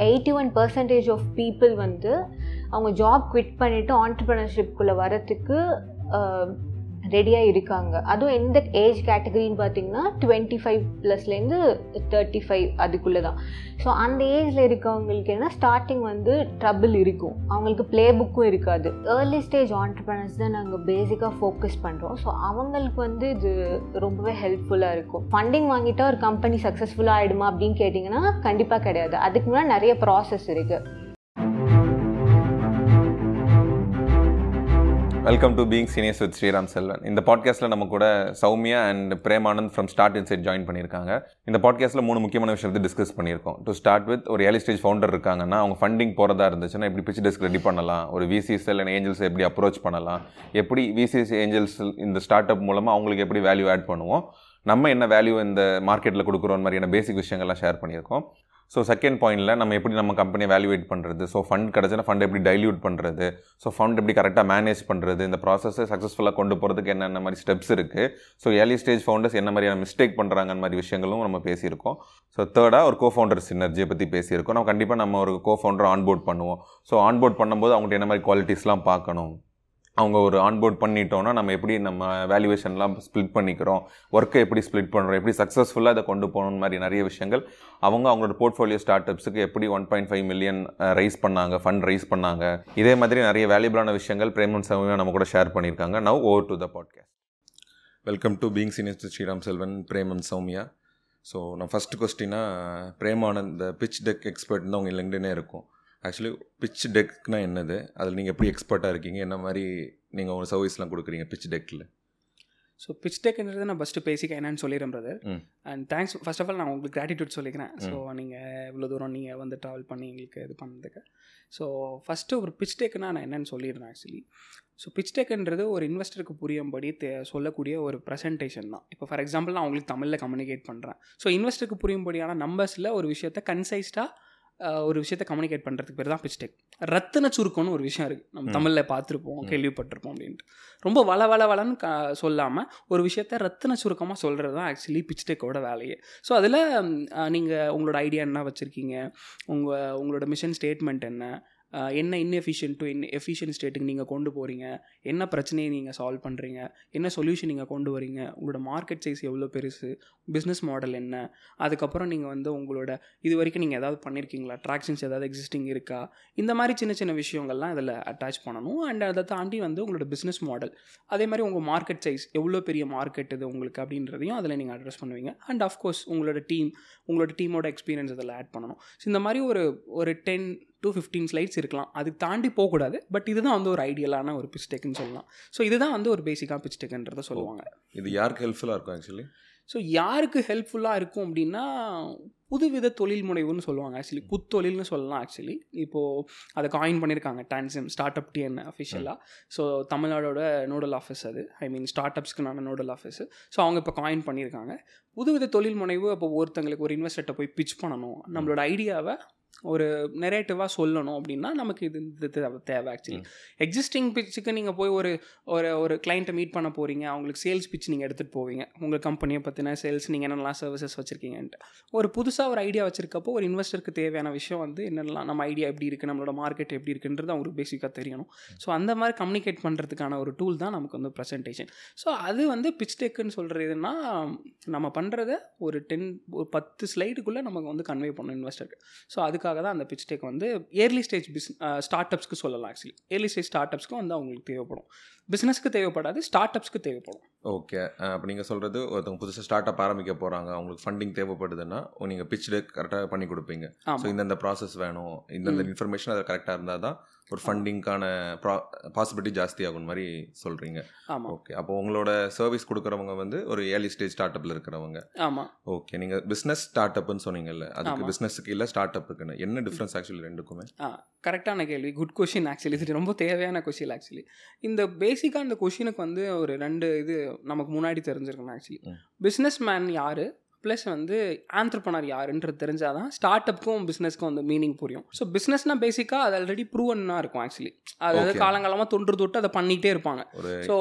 Eighty one percentage of people வந்து அவங்க job quit பண்ணிவிட்டு ஆண்டர்ப்ரனர்ஷிப்குள்ளே வரத்துக்கு ரெடியாக இருக்காங்க அதுவும் எந்த ஏஜ் கேட்டகரின்னு பார்த்தீங்கன்னா டுவெண்ட்டி ஃபைவ் ப்ளஸ்லேருந்து தேர்ட்டி ஃபைவ் அதுக்குள்ளே தான் ஸோ அந்த ஏஜில் இருக்கவங்களுக்கு என்ன ஸ்டார்டிங் வந்து ட்ரபிள் இருக்கும். அவங்களுக்கு ப்ளே புக்கும் இருக்காது. ஏர்லி ஸ்டேஜ் ஆண்டர்பிரனர்ஸ் தான் நாங்கள் பேசிக்காக ஃபோக்கஸ் பண்ணுறோம் ஸோ அவங்களுக்கு வந்து இது ரொம்பவே ஹெல்ப்ஃபுல்லாக இருக்கும். ஃபண்டிங் வாங்கிட்டா ஒரு கம்பெனி சக்ஸஸ்ஃபுல்லாக ஆகிடுமா அப்படின்னு கேட்டிங்கன்னா கண்டிப்பாக கிடையாது. அதுக்கு முன்னாடி நிறைய ப்ராசஸ் இருக்குது welcome to being seniors with Sriram Selvan இந்த பாட்காஸ்ட்டில் நம்ம கூட Soumya and Premanand from start insight join பண்ணியிருக்காங்க. இந்த பாட்காஸ்ட்டில் மூணு முக்கியமான விஷயத்தை டிஸ்கஸ் பண்ணியிருக்கோம். டு ஸ்டார்ட் வித் ஒரு ஏர்லி ஸ்டேஜ் ஃபவுண்டர் இருக்காங்கன்னா அவங்க ஃபண்டிங் போகிறதா இருந்துச்சுன்னா எப்படி பிச் டெஸ்க் ரெடி பண்ணலாம்? ஒரு விசிஎஸ் இல்லை ஏஞ்சல்ஸ் எப்படி அப்ரோச் பண்ணலாம்? எப்படி விசிஎஸ் ஏஞ்சல்ஸ் இந்த ஸ்டார்ட் அப் மூலமாக அவங்களுக்கு எப்படி வேல்யூ ஆட் பண்ணுவோம்? நம்ம என்ன வேல்யூ இந்த மார்க்கெட்டில் கொடுக்குறோம் மாதிரியான பேசிக் விஷயங்கள்லாம் ஷேர் பண்ணியிருக்கோம். ஸோ செகண்ட் பாயிண்டில் நம்ம எப்படி நம்ம கம்பெனியை வேல்யூவேட் பண்ணுறது ஸோ ஃபண்ட் கிடச்சினா ஃபண்ட் எப்படி டைல்யூட் பண்ணுறது ஸோ ஃபண்ட் எப்படி கரெக்டாக மேனேஜ் பண்ணுறது இந்த ப்ராசஸை சக்ஸஸ்ஃபுல்லாக கொண்டு போகிறதுக்கு என்னென்ன மாதிரி ஸ்டெப்ஸ் இருக்குது ஸோ ஏர்லி ஸ்டேஜ் ஃபவுண்டர்ஸ் என்ன மாதிரியான மிஸ்டேக் பண்ணுறாங்க மாதிரி விஷயங்களும் நம்ம பேசியிருக்கோம். ஸோ தேர்டாக ஒரு கோ ஃபவுண்டர் சினர்ஜியை பற்றி பேசியிருக்கோம். நம்ம கண்டிப்பாக நம்ம ஒரு கோ ஃபவுண்டர் ஆன்போர்ட் பண்ணுவோம். ஸோ ஆன்போர்ட் பண்ணும்போது அவங்கள்ட்ட என்ன மாதிரி குவாலிட்டிஸ்லாம் பார்க்கணும்? அவங்க ஒரு ஆன்போர்ட் பண்ணிட்டோன்னா நம்ம எப்படி நம்ம வேல்யூவேஷன்லாம் ஸ்ப்ளிட் பண்ணிக்கிறோம்? ஒர்க்கை எப்படி ஸ்ப்ளிட் பண்ணுறோம் எப்படி சக்ஸஸ்ஃபுல்லாக இதை கொண்டு போகணும் மாதிரி நிறைய விஷயங்கள் அவங்க அவங்களோட போர்ட்ஃபோலியோ ஸ்டார்ட் அப்ஸுக்கு எப்படி one point five million raise பண்ணாங்க ஃபண்ட் ரைஸ் பண்ணாங்க. இதே மாதிரி நிறைய வேல்யூபிளான விஷயங்கள் பிரேமன் சௌமியா நம்ம கூட ஷேர் பண்ணியிருக்காங்க. Now over to the podcast welcome to being senior Sriram Selvan Preman Soumya. So நான் ஃபஸ்ட்டு கொஸ்டினாக பிரேமானந்த் பிச் டெக் எக்ஸ்பர்ட் தான் உங்கள் லிங்க்டனே இருக்கும். ஆக்சுவலி பிச் டெக்னால் என்னது? அதில் நீங்கள் எப்படி எக்ஸ்பர்ட்டாக இருக்கீங்க? என்ன மாதிரி நீங்கள் உங்கள் சர்வீஸ்லாம் கொடுக்குறீங்க பிச் டெக்கில் ஸோ பிச் டெக்ன்றது நான் ஃபஸ்ட்டு பேசிக்க என்னன்னு சொல்லிடுறேன் brother. And thanks first of all நான் உங்களுக்கு கிராட்டிடியூட் சொல்லிக்கிறேன். ஸோ நீங்கள் இவ்வளோ தூரம் நீங்கள் வந்து ட்ராவல் பண்ணி எங்களுக்கு இது பண்ணதுக்கு. ஸோ ஃபஸ்ட்டு ஒரு பிச் டெக்னா நான் என்னன்னு சொல்லிடுறேன் ஆக்சுவலி ஸோ பிச் டெக்ன்றது ஒரு இன்வெஸ்டருக்கு புரியும்படி தே சொல்லக்கூடிய ஒரு ப்ரெசன்டேஷன் தான். இப்போ ஃபார் எக்ஸாம்பிள் நான் உங்களுக்கு தமிழில் கம்யூனிகேட் பண்ணுறேன் ஸோ இன்வெஸ்டருக்கு புரியும்படியான நம்பர்ஸில் ஒரு விஷயத்தை கன்சைஸ்டாக ஒரு விஷயத்தை கம்யூனிகேட் பண்ணுறதுக்கு பேர் தான் பிச் டெக் ரத்தின சுருக்கம்னு ஒரு விஷயம் இருக்குது நம்ம. தமிழில் பார்த்துருப்போம். கேள்விப்பட்டிருப்போம் அப்படின்ட்டு. ரொம்ப வள வள வளன்னு க சொல்லாமல் ஒரு விஷயத்த ரத்தின சுருக்கமாக சொல்கிறது தான் ஆக்சுவலி பிச் டெக்கோட வேலையே. ஸோ அதில் நீங்கள் உங்களோட ஐடியா என்ன வச்சுருக்கீங்க? உங்கள் உங்களோட மிஷன் ஸ்டேட்மெண்ட் என்ன? என்ன இன்எஃபிஷியன்ட் டு இன் எஃபிஷியன்ட் ஸ்டேட்டுக்கு நீங்கள் கொண்டு போகிறீங்க என்ன பிரச்சனையை நீங்கள் சால்வ் பண்ணுறீங்க என்ன சொல்யூஷன் நீங்கள் கொண்டு வரீங்க? உங்களோட மார்க்கெட் சைஸ் எவ்வளோ பெருசு? பிஸ்னஸ் மாடல் என்ன? அதுக்கப்புறம் நீங்கள் வந்து உங்களோட இது வரைக்கும் நீங்கள் ஏதாவது பண்ணியிருக்கீங்களா அட்ராக்ஷன்ஸ் ஏதாவது எக்ஸிஸ்டிங் இருக்கா? இந்த மாதிரி சின்ன சின்ன விஷயங்கள்லாம் இதில் அட்டாச் பண்ணணும். அண்ட் அதை தாண்டி வந்து உங்களோட பிஸ்னஸ் மாடல் அதே மாதிரி உங்கள் மார்க்கெட் சைஸ் எவ்வளோ பெரிய மார்க்கெட் இது உங்களுக்கு அப்படின்றதையும் அதில் நீங்கள் அட்ரஸ் பண்ணுவீங்க. அண்ட் ஆஃப்கோர்ஸ் உங்களோட டீம் உங்களோட டீமோட எக்ஸ்பீரியன்ஸ் அதில் ஆட் பண்ணணும். ஸோ இந்த மாதிரி ஒரு ஒரு டென் டு ஃபிஃப்டீன் ஸ்லைட்ஸ் இருக்கலாம். அதுக்கு தாண்டி போகக்கூடாது. பட் இதுதான் வந்து ஒரு ஐடியலான ஒரு பிஸ்டெக்னு சொல்லலாம். ஸோ இதுதான் வந்து ஒரு பேசிக்காக பிஸ்டெக்ன்றதை சொல்லுவாங்க. இது யாருக்கு ஹெல்ப்ஃபுல்லாக இருக்கும் ஆக்சுவலி ஸோ யாருக்கு ஹெல்ப்ஃபுல்லாக இருக்கும் அப்படின்னா புதுவித தொழில் முனைவுன்னு சொல்லுவாங்க ஆக்சுவலி புத்தொழில்னு சொல்லலாம் ஆக்சுவலி இப்போது அதை காயின் பண்ணியிருக்காங்க டான்சிம் ஸ்டார்ட் அப் டிஎன் அஃபிஷியலாக ஸோ தமிழ்நாடோட நோடல் ஆஃபீஸ் அது. ஐ மீன் ஸ்டார்ட் அப்ஸ்க்குனான நோடல் ஆஃபீஸ் ஸோ அவங்க இப்போ காயின் பண்ணியிருக்காங்க. புதுவித தொழில் முனைவு அப்போ ஒருத்தங்களுக்கு ஒரு இன்வெஸ்டர்கிட்ட போய் பிச் பண்ணணும். நம்மளோட ஐடியாவை ஒரு நெரேட்டிவாக சொல்லணும் அப்படின்னா நமக்கு இது இது தேவை தேவை ஆக்சுவலி எக்ஸிஸ்டிங் பிச்சுக்கு நீங்கள் போய் ஒரு ஒரு ஒரு கிளைண்ட்டை மீட் பண்ண போகிறீங்க அவங்களுக்கு சேல்ஸ் பிச் நீங்கள் எடுத்துகிட்டு போவீங்க. உங்கள் கம்பெனியை பற்றின சேல்ஸ் நீங்கள் என்னென்னலாம் சர்வீசஸ் வச்சுருக்கீங்கன்ட்டு. ஒரு புதுசாக ஒரு ஐடியா வச்சுருக்கப்போ ஒரு இன்வெஸ்டருக்கு தேவையான விஷயம் வந்து என்னென்னலாம் நம்ம ஐடியா எப்படி இருக்குது நம்மளோட மார்க்கெட் எப்படி இருக்குன்றது அவங்களுக்கு பேசிக்காக தெரியணும். ஸோ அந்த மாதிரி கம்யூனிகேட் பண்ணுறதுக்கான ஒரு டூல் தான் நமக்கு வந்து ப்ரெசன்டேஷன் ஸோ அது வந்து பிச் டெக்குன்னு சொல்கிறது எதுனா நம்ம பண்ணுறத ஒரு டென் ஒரு பத்து ஸ்லைடுக்குள்ளே நமக்கு வந்து கன்வே பண்ணணும் இன்வெஸ்டருக்கு ஸோ அதுக்காக தான் அந்த பிச் டேக் வந்து ஏர்லி ஸ்டேஜ் பிஸ் ஸ்டார்ட் அப்ஸ்க்கு சொல்லலாம் ஆக்சுவலி ஏர்லி ஸ்டேஜ் ஸ்டார்ட்அப்ஸ்க்கு வந்து அவங்களுக்கு தேவைப்படும். பிஸ்னஸ்க்கு தேவைப்படாது ஸ்டார்ட் அப்ஸ்க்கு தேவைப்படும். ஓகே. அப்போ நீங்கள் சொல்கிறது ஒருத்தவங்க புதுசாக ஸ்டார்ட் அப் ஆரம்பிக்க போகிறாங்க அவங்களுக்கு ஃபண்டிங் தேவைப்படுதுன்னா நீங்கள் பிச் டெக் கரெக்டாக பண்ணி கொடுப்பீங்க. ஸோ இந்தந்த ப்ராசஸ் வேணும். இந்தந்த இன்ஃபர்மேஷன் அது கரெக்டாக இருந்தால் தான் ஒரு ஃபண்டிங்க்கான ப்ரா பாசிபிலிட்டி ஜாஸ்தி ஆகும் மாதிரி சொல்கிறீங்க ஆமாம் ஓகே. அப்போ உங்களோட சர்வீஸ் கொடுக்குறவங்க வந்து ஒரு ஏர்லி ஸ்டேஜ் ஸ்டார்ட் அப்பில் இருக்கிறவங்க. ஆமாம் ஓகே. நீங்கள் பிஸ்னஸ் ஸ்டார்ட் அப்னு சொன்னீங்கல்ல அதுக்கு. பிஸ்னஸுக்கு இல்லை ஸ்டார்ட் அப்புக்குன்னு என்ன டிஃப்ரென்ஸ் ஆக்சுவலி ரெண்டுக்குமே? ஆ கரெக்டான கேள்வி. குட் கொஷின் ஆக்சுவலி இது ரொம்ப தேவையான கொஷின் ஆக்சுவலி இந்த பேசிக்காக இந்த கொஷினுக்கு வந்து ஒரு ரெண்டு இது நமக்கு முன்னாடி தெரிஞ்சிருக்கணும் ஆக்சுவலி. பிஸ்னஸ் மேன் யார் ப்ளஸ் வந்து ஆண்டர்பனர் யாருன்றது தெரிஞ்சால் தான் ஸ்டார்ட் அப்புக்கும் பிஸ்னஸ்க்கும் வந்து மீனிங் புரியும். ஸோ பிஸ்னஸ்னால் பேசிக்காக அது ஆல்ரெடி ப்ரூவன்னாக இருக்கும் ஆக்சுவலி அதாவது. காலங்காலமாக தொன்று தொட்டு அதை பண்ணிகிட்டே இருப்பாங்க. ஸோ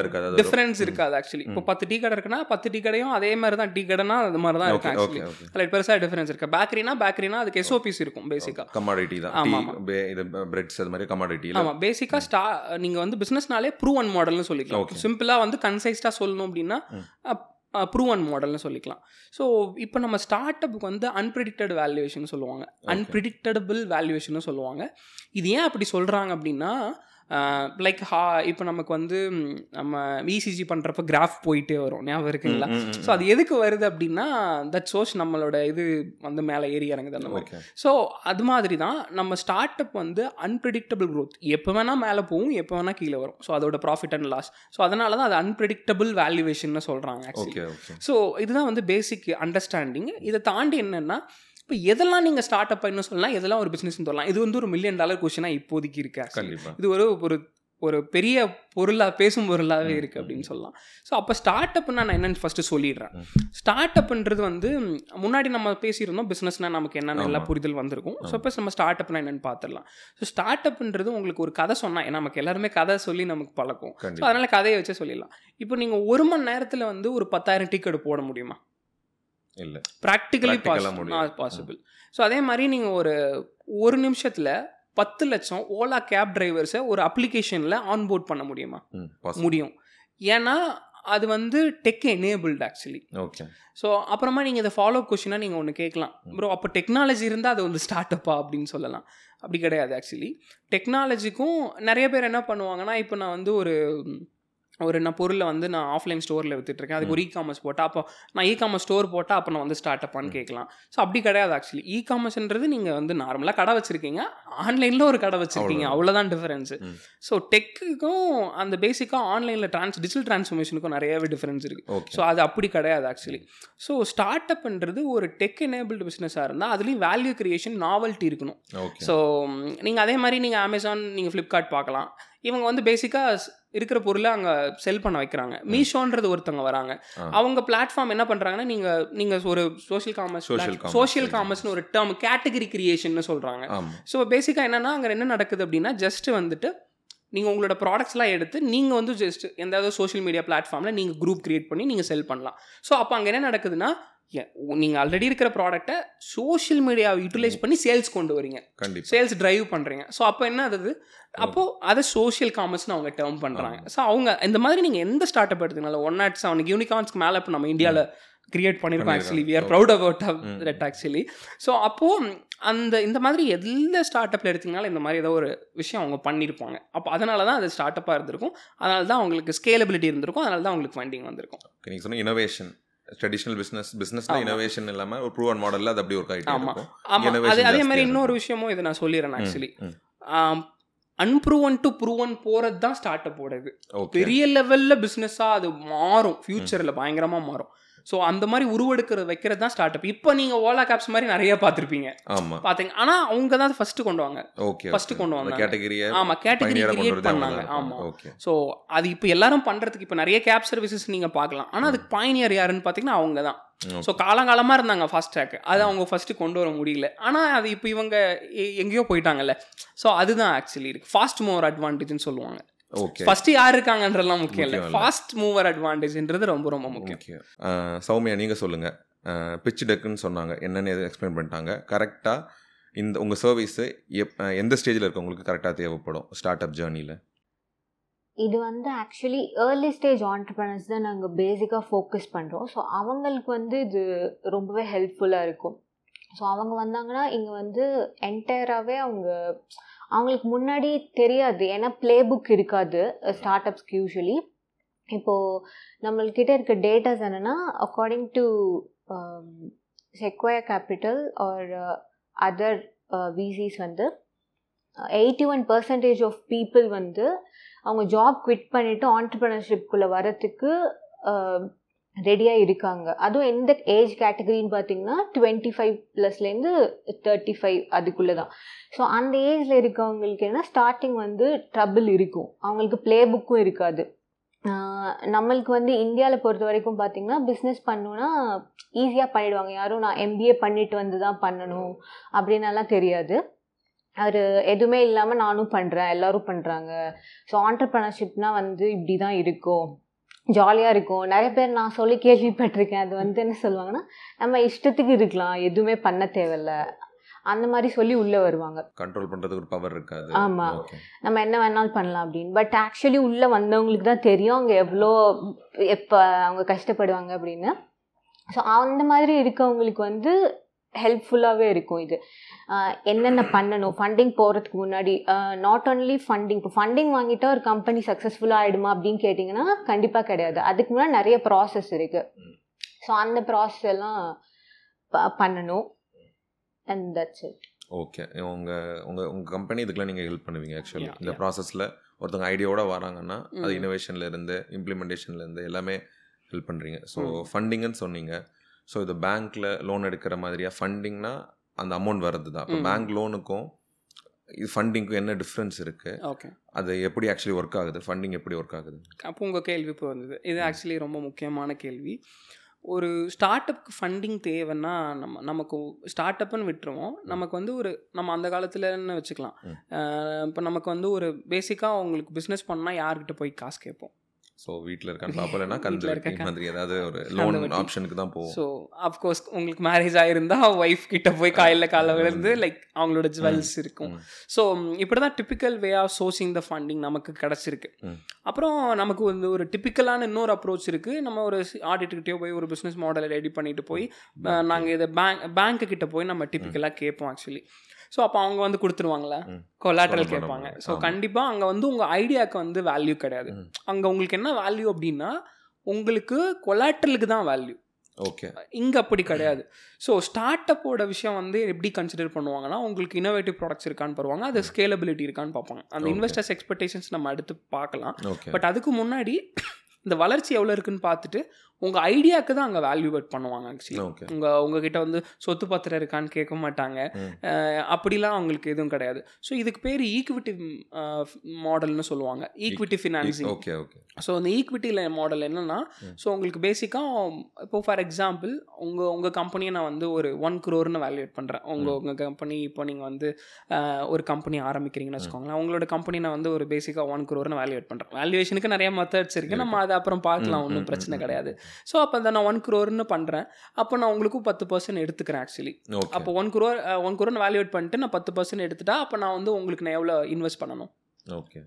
இருக்காது டிஃப்ரென்ஸ் இருக்காது ஆக்சுவலி இப்போ பத்து டீ கடை இருக்குன்னா பத்து டீ கடையும் அதே மாதிரி தான் டீ கடைனா அது மாதிரி தான் இருக்கும் ஆக்சுவலி அதில் பெருசாக டிஃப்ரென்ஸ் இருக்கு? பேக்கரினா பேக்கரினா அதுக்கு எஸ்ஓபிஸ் இருக்கும் பேசிக்காக கமாடிட்டி தான். ஆமா, டீ ஆமா. பே- இது பிரெட்ஸ் அது மாதிரி கமாடிட்டியில் ஆமாம் பேசிக்காக ஸ்டா நீங்கள் வந்து பிஸ்னஸ்னாலே ப்ரூவன் மாடல்னு சொல்லிக்கலாம். சிம்பிளாக வந்து கன்சைஸ்டாக சொல்லணும் அப்படின்னா. ப்ரூவன் மாடல்னு சொல்லிக்கலாம். ஸோ இப்போ நம்ம ஸ்டார்ட் அப்புக்கு வந்து அன்பிரிடிக்டட் வேல்யூவேஷன் சொல்லுவாங்க. அன்பிரிடிக்டபிள் வேல்யூவேஷன் சொல்லுவாங்க. இது ஏன் அப்படி சொல்கிறாங்க அப்படின்னா லைக் ஹா இப்போ நமக்கு வந்து நம்ம விசிஜி பண்ணுறப்ப கிராஃப் போயிட்டே வரும். ஞாபகம் இருக்குங்களா? ஸோ அது எதுக்கு வருது அப்படின்னா தட் சோர்ஸ் நம்மளோட இது வந்து மேலே ஏறி இறங்குது அந்த மாதிரி. ஸோ அது மாதிரி தான் நம்ம ஸ்டார்ட் அப் வந்து அன்பிரிடிக்டபிள் growth. எப்போ வேணால் மேலே போகும் எப்போ வேணால் கீழே வரும். ஸோ அதோட ப்ராஃபிட் அண்ட் லாஸ் ஸோ அதனால தான் அது அன்பிரிடிக்டபிள் வேல்யூவேஷன் சொல்கிறாங்க ஆக்சுவலி ஸோ இதுதான் வந்து பேசிக் அண்டர்ஸ்டாண்டிங் இதை தாண்டி என்னென்னா இப்போ எதெல்லாம் நீங்கள் ஸ்டார்ட் அப் பண்ணு சொல்லலாம் எதெல்லாம் ஒரு பிஸ்னஸ் சொல்லலாம். இது வந்து ஒரு மில்லியன் டாலர் கொஷனாக இப்போதைக்கு இருக்கு இது ஒரு ஒரு ஒரு பெரிய பொருளாக பேசும் பொருளாகவே இருக்குது அப்படின்னு சொல்லலாம். ஸோ அப்போ ஸ்டார்ட் அப்னா நான் என்னென்னு ஃபஸ்ட்டு சொல்லிடுறேன். ஸ்டார்ட் அப்ன்றது வந்து முன்னாடி நம்ம பேசியிருந்தோம் பிஸ்னஸ்னால் நமக்கு என்னென்ன எல்லா ஆமா. புரிதல் வந்திருக்கும். ஸோ இப்போ நம்ம ஸ்டார்ட் அப்னா என்னென்னு பார்த்துடலாம் ஸோ ஸ்டார்ட் அப்ன்றது உங்களுக்கு ஒரு கதை சொன்னால் நமக்கு எல்லாருமே கதை சொல்லி நமக்கு பழக்கம். ஸோ அதனால் கதையை வச்சே சொல்லிடலாம். இப்போ நீங்கள் ஒரு மணி நேரத்தில் வந்து ஒரு பத்தாயிரம் டிக்கெட் போட முடியுமா? இல்ல. ப்ராக்டிக்கலி. பாசிபிள் ஸோ அதே மாதிரி நீங்கள் ஒரு ஒரு நிமிஷத்தில் பத்து லட்சம் ஓலா கேப் டிரைவர்ஸை ஒரு அப்ளிகேஷனில் ஆன்போர்ட் பண்ண முடியுமா. முடியும். ஏன்னா அது வந்து tech enabled actually okay so அப்புறமா நீங்கள் இதை ஃபாலோ கொஷினாக நீங்கள் ஒன்று கேட்கலாம். ப்ரோ அப்போ டெக்னாலஜி இருந்தால் அது வந்து ஸ்டார்ட் அப்பா அப்படின்னு சொல்லலாம். அப்படி கிடையாது ஆக்சுவலி டெக்னாலஜிக்கும் நிறைய பேர் என்ன பண்ணுவாங்கன்னா இப்போ நான் வந்து ஒரு ஒரு நான் பொருளை வந்து நான் ஆஃப்லைன் ஸ்டோரில் வித்துட்ருக்கேன் அதுக்கு ஒரு இ காமர்ஸ் போட்டால் அப்போ நான் இ காமர்ஸ் ஸ்டோர் போட்டால் அப்போ நான் வந்து ஸ்டார்ட் அப்பான்னு கேட்கலாம். ஸோ அப்படி கிடையாது ஆக்சுவலி இ காமர்ஸ்ன்றது நீங்கள் வந்து நார்மலாக கடை வச்சுருக்கீங்க. ஆன்லைனில் ஒரு கடை வச்சுருக்கீங்க. அவ்வளோதான் டிஃபரன்ஸு. ஸோ டெக்குக்கும் அந்த பேசிக்காக ஆன்லைனில் ட்ரான்ஸ் டிஜிட்டல் ட்ரான்ஸ்ஃபர்மேஷனுக்கும் நிறையவே டிஃபரன்ஸ் இருக்குது ஸோ அது அப்படி கிடையாது ஆக்சுவலி ஸோ ஸ்டார்ட் அப்ன்றது ஒரு டெக் எனேபிள்டு பிஸ்னஸாக இருந்தால் அதுலேயும் வேல்யூ கிரியேஷன் நாவல்ட்டி இருக்கணும். ஸோ நீங்கள் அதே மாதிரி நீங்கள் அமேசான் நீங்கள் ஃப்ளிப்கார்ட் பார்க்கலாம். இவங்க வந்து பேசிக்காக இருக்கிற பொருளை அங்கே செல் பண்ண வைக்கிறாங்க. மீஷோன்றது ஒருத்தவங்க வராங்க. அவங்க பிளாட்ஃபார்ம் என்ன பண்ணுறாங்கன்னா நீங்கள் நீங்கள் ஒரு சோஷியல் காமர்ஸ். சோஷியல் காமர்ஸ்னு ஒரு டேர்ம் கேட்டகரி கிரியேஷன் சொல்கிறாங்க ஸோ பேசிக்காக என்னன்னா அங்கே என்ன நடக்குது அப்படின்னா ஜஸ்ட் வந்துட்டு நீங்கள் உங்களோட ப்ராடக்ட்ஸ்லாம் எடுத்து நீங்கள் வந்து ஜஸ்ட் எந்தாவது சோஷியல் மீடியா பிளாட்ஃபார்மில் நீங்கள் குரூப் கிரியேட் பண்ணி நீங்கள் செல் பண்ணலாம். ஸோ அப்போ அங்கே என்ன நடக்குதுன்னா நீங்கள் ஆல்ரெடி இருக்கிற ப்ராடக்ட்டை சோஷியல் மீடியாவை யூட்டிலைஸ் பண்ணி சேல்ஸ் கொண்டு வரீங்க. சேல்ஸ் டிரைவ் பண்ணுறீங்க ஸோ அப்போ என்ன ஆகுது? அப்போது அதை சோஷியல் காமர்ஸ்னு அவங்க டேர்ம் பண்ணுறாங்க ஸோ அவங்க இந்த மாதிரி நீங்கள் எந்த ஸ்டார்ட் அப் எடுத்தீங்கனால ஒன் நாட் செவன் யூனிகார்ன்ஸ்க்கு மேலே இப்போ நம்ம இந்தியாவில் கிரியேட் பண்ணியிருக்கோம் actually we are proud about that actually so அப்போது அந்த இந்த மாதிரி எல்லா ஸ்டார்ட் அப்பில் எடுத்தீங்கனாலும் இந்த மாதிரி ஏதோ ஒரு விஷயம் அவங்க பண்ணியிருப்பாங்க அப்போ அதனால தான் அது ஸ்டார்ட் அப்பாக இருந்திருக்கும். அதனால தான் அவங்களுக்கு ஸ்கேலபிலிட்டி இருந்திருக்கும். அதனால தான் அவங்களுக்கு ஃபண்டிங் வந்திருக்கும். Okay, நீங்க சொன்ன இனோவேஷன் ட்ரெடிஷனல் பிசினஸ் பிசினஸ்ல ஆமா. இனோவேஷன் இல்லாம ஒரு ப்ரூவன் மாடல்ல அது அப்படி ஒரு ஆயிட்டே ஆமா. இருக்கும் ஆமாம் அதே மாதிரி. இன்னொரு விஷயமும் இதை நான் சொல்லிடுறேன் ஆக்சுவலி. அன்ப்ரூவன் டு ப்ரூவன் போகிறது தான் ஸ்டார்ட் இது ஓகே பெரிய லெவலில் பிஸ்னஸாக அது மாறும் ஃப்யூச்சரில் பயங்கரமாக மாறும் ஸோ அந்த மாதிரி உருவெடுக்கிற வைக்கிறது தான் ஸ்டார்ட் அப் இப்போ நீங்கள் ஓலா கேப்ஸ் மாதிரி நிறைய பார்த்துருப்பீங்க. ஆமா. பார்த்தீங்க ஆனால் அவங்க தான் ஃபஸ்ட்டு கொண்டு வாங்க. ஓகே First கொண்டு வந்தாங்க. கேட்டகரியை ஆமாம் கேட்டகரி கிரியேட் பண்ணாங்க. ஆமாம் ஓகே ஸோ அது இப்போ எல்லாரும் பண்ணுறதுக்கு இப்போ நிறைய கேப் சர்வீசஸ் நீங்கள் பார்க்கலாம். ஆனால் அதுக்கு பாயினியர் யாருன்னு பார்த்தீங்கன்னா அவங்க தான். ஸோ காலங்காலமாக இருந்தாங்க ஃபாஸ்ட் ட்ராக் அது அவங்க ஃபஸ்ட்டு கொண்டு வர முடியல. ஆனால் அது இப்போ இவங்க எங்கேயோ போயிட்டாங்கல்ல. ஸோ அதுதான் ஆக்சுவலி இருக்கு. ஃபாஸ்ட் மூவர் அட்வான்டேஜ்னு சொல்லுவாங்க. ஓகே ஃபர்ஸ்ட் யார் இருக்காங்கன்றதெல்லாம் முக்கியம் இல்லை. ஃபாஸ்ட் மூவர் அட்வான்டேஜ்ன்றது ரொம்ப ரொம்ப முக்கியம். ஓகே சௌமியா நீங்க சொல்லுங்க. பிச் டெக்குன்னு சொன்னாங்க. என்னன்னு எக்ஸ்பிளைன் பண்ணிட்டாங்க? கரெக்டா இந்த உங்க சர்வீஸ் எந்த ஸ்டேஜில் இருக்கவங்களுக்கு கரெக்டாக தேவைப்படும்? ஸ்டார்ட் அப் ஜேர்னியில் இது வந்து ஆக்சுவலி ஏர்லி ஸ்டேஜ் ஆண்டர்பனர்ஸ் தான் நாங்கள் பேசிக்காக ஃபோக்கஸ் பண்ணுறோம் ஸோ அவங்களுக்கு வந்து இது ரொம்பவே ஹெல்ப்ஃபுல்லாக இருக்கும். ஸோ அவங்க வந்தாங்கன்னா இங்கே வந்து என்டையராகவே அவங்க அவங்களுக்கு முன்னாடி தெரியாது. ஏன்னா ப்ளே புக் இருக்காது ஸ்டார்ட் அப்ஸ்க்கு யூஸ்வலி இப்போது நம்மள்கிட்ட இருக்க டேட்டாஸ் என்னென்னா according to Sequoia capital or other VCs வந்து eighty one percentage of people வந்து அவங்க ஜாப் குவிட் பண்ணிவிட்டு ஆண்டர்பிரினர்ஷிப்குள்ளே வரத்துக்கு um, ரெடியாக இருக்காங்க. அதுவும் எந்த ஏஜ் கேட்டகரின்னு பார்த்தீங்கன்னா டுவெண்ட்டி ஃபைவ் ப்ளஸ்லேருந்து தேர்ட்டி ஃபைவ் அதுக்குள்ளே தான் ஸோ அந்த ஏஜில் இருக்கவங்களுக்கு என்ன ஸ்டார்டிங் வந்து ட்ரபிள் இருக்கும். அவங்களுக்கு ப்ளே புக்கும் இருக்காது நம்மளுக்கு வந்து இந்தியாவில் பொறுத்த வரைக்கும் பார்த்திங்கன்னா பிஸ்னஸ் பண்ணணுன்னா ஈஸியாக பண்ணிடுவாங்க. யாரும் நான் எம்பிஏ பண்ணிட்டு வந்து தான் பண்ணணும் அப்படின்னலாம் தெரியாது. அவர் எதுவுமே இல்லாமல் நானும் பண்ணுறேன் எல்லோரும் பண்ணுறாங்க ஸோ ஆண்டர்ப்ரனர்ஷிப்னால் வந்து இப்படி தான் இருக்கும். ஜாலியாக இருக்கும். நிறைய பேர் நான் சொல்லி கேள்விப்பட்டிருக்கேன். அது வந்து என்ன சொல்லுவாங்கன்னா நம்ம இஷ்டத்துக்கு இருக்கலாம். எதுவுமே பண்ண தேவையில்ல. அந்த மாதிரி சொல்லி உள்ளே வருவாங்க. கண்ட்ரோல் பண்றதுக்கு ஒரு பவர் இருக்காது. ஆமா. ஓகே நம்ம என்ன வேணாலும் பண்ணலாம் அப்படின்னு. பட் ஆக்சுவலி உள்ளே வந்தவங்களுக்கு தான் தெரியும் அவங்க எவ்வளோ எப்போ அவங்க கஷ்டப்படுவாங்க அப்படின்னு. ஸோ அந்த மாதிரி இருக்கவங்களுக்கு வந்து ஹெல்ப்ஃபுல்லாகவே இருக்கும் இது. என்னென்ன பண்ணணும்? ஃபண்டிங் போகிறதுக்கு முன்னாடி நாட் only ஃபண்டிங் இப்போ ஃபண்டிங் வாங்கிட்டா ஒரு கம்பெனி சக்ஸஸ்ஃபுல்லாக ஆகிடுமா அப்படின்னு கேட்டிங்கன்னா கண்டிப்பாக கிடையாது. அதுக்கு முன்னாடி நிறைய ப்ராசஸ் இருக்குது ஸோ அந்த ப்ராசஸ் எல்லாம் பண்ணணும். அண்ட் தட்ஸ் இட் ஓகே உங்க உங்க உங்க கம்பெனி இதுக்கெல்லாம் நீங்க ஹெல்ப் பண்ணுவீங்க ஆக்சுவலி இந்த. ப்ராசஸ்ல ஒருத்தவங்க ஐடியாவோட வராங்கன்னா அது ம். இனோவேஷன்ல இருந்து இம்ப்ளிமெண்டேஷன்ல இருந்து எல்லாமே ஹெல்ப் பண்றீங்க. ஸோ ம். ஃபண்டிங்னு சொன்னீங்க. ஸோ இது பேங்க்ல லோன் எடுக்கிற மாதிரியா? ஃபண்டிங்னா அந்த அமௌண்ட் வருது தான் இப்போ. பேங்க் லோனுக்கும் இது ஃபண்டிங்க்கும் என்ன டிஃப்ரென்ஸ் இருக்கு? ஓகே அது எப்படி ஆக்சுவலி ஒர்க் ஆகுது? ஃபண்டிங் எப்படி ஒர்க் ஆகுது? அப்போ உங்கள் கேள்வி இப்போ வந்தது. இது ஆக்சுவலி ரொம்ப முக்கியமான கேள்வி. ஒரு ஸ்டார்ட் அப்க்கு ஃபண்டிங் தேவைன்னா நம்ம நமக்கு ஸ்டார்ட் அப்னு விட்டுருவோம். நமக்கு வந்து ஒரு நம்ம அந்த காலத்துலன்னு வச்சுக்கலாம். இப்போ நமக்கு வந்து ஒரு பேசிக்காக உங்களுக்கு பிஸ்னஸ் பண்ணால் யார்கிட்ட போய் காசு கேட்போம்? ஸோ வீட்டில் இருக்கான்னு பார்ப்பலன்னா வீட்ல இருக்க மாதிரி ஏதாவது ஒரு லோன். ஆப்ஷனுக்கு தான் போவோம். ஸோ அஃப்கோர்ஸ் உங்களுக்கு மேரேஜ் ஆகிருந்தா ஒய்ஃப் கிட்ட போய் காலையில் காலை விழுந்து லைக் அவங்களோட ஜுவல்ஸ் இருக்கும். ஸோ இப்படி தான் typical way of sourcing the funding நமக்கு கிடச்சிருக்கு. அப்புறம் நமக்கு வந்து ஒரு டிப்பிக்கலான இன்னொரு அப்ரோச் இருக்குது நம்ம ஒரு ஆடிட்டுக்கிட்டேயோ போய் ஒரு பிஸ்னஸ் மாடலை ரெடி பண்ணிட்டு போய் நாங்கள் இதை பேங்க் பேங்க்கு கிட்ட போய் நம்ம டிப்பிக்கலாக கேட்போம் ஆக்சுவலி ஸோ அப்போ அவங்க வந்து கொடுத்துருவாங்களா. கொலாட்ரல் கொலாட்ரல் கேட்பாங்க. ஸோ. கண்டிப்பாக அங்கே வந்து உங்கள் ஐடியாவுக்கு வந்து வேல்யூ கிடையாது. அங்கே உங்களுக்கு என்ன வேல்யூ அப்படின்னா உங்களுக்கு கொலாட்ரலுக்கு தான் வேல்யூ ஓகே. இங்கே அப்படி கிடையாது. ஸோ ஸ்டார்ட் அப்போட விஷயம் வந்து எப்படி கன்சிடர் பண்ணுவாங்கன்னா உங்களுக்கு இனோவேட்டிவ் ப்ராடக்ட்ஸ் இருக்கான்னு பாருவாங்க. அது ஸ்கேலபிலிட்டி இருக்கான்னு பார்ப்பாங்க. அந்த. இன்வெஸ்டர்ஸ் எக்ஸ்பெக்டேஷன்ஸ் நம்ம அடுத்து பார்க்கலாம். பட் அதுக்கு முன்னாடி இந்த வளர்ச்சி எவ்வளோ இருக்குன்னு பார்த்துட்டு உங்கள் ஐடியாவுக்கு தான் அங்கே வேல்யூவேட் பண்ணுவாங்க ஆக்சுவலி ஓகே உங்கள் உங்ககிட்ட வந்து சொத்து பத்திரம் இருக்கான்னு கேட்க மாட்டாங்க. அப்படிலாம் அவங்களுக்கு எதுவும் கிடையாது. ஸோ இதுக்கு பேர் ஈக்விட்டி மாடல்னு சொல்லுவாங்க. Equity financing okay okay so அந்த ஈக்விட்டியில் மாடல் என்னென்னா. ஸோ உங்களுக்கு பேசிக்காக இப்போ ஃபார் எக்ஸாம்பிள் உங்கள் உங்கள் கம்பெனியை நான் வந்து ஒரு ஒன் க்ரோர்னு வேல்யூவேட் பண்ணுறேன் உங்கள் உங்கள் கம்பெனி இப்போ நீங்கள் வந்து ஒரு கம்பெனி ஆரம்பிக்கிறீங்கன்னு வச்சுக்கோங்களேன். உங்களோட கம்பெனி நான் வந்து ஒரு பேசிக்காக ஒன் க்ரோர்னு வேல்யூவேட் பண்ணுறேன் வேல்யூவேஷனுக்கு நிறைய மெத்தட்ஸ் இருக்குது நம்ம அதை அப்புறம் பார்க்கலாம். ஒன்றும் பிரச்சனை கிடையாது. ஸோ அப்போ அதை நான் ஒன் க்ரோர்னு பண்ணுறேன் அப்போ நான் உங்களுக்கும் பத்து பர்சன்ட் எடுத்துக்கிறேன் ஆக்சுவலி அப்போ one crore one crore valuate பண்ணிட்டு நான் பத்து பர்சன்ட் எடுத்துட்டா அப்போ நான் வந்து உங்களுக்கு நான் எவ்வளோ இன்வெஸ்ட் பண்ணணும்?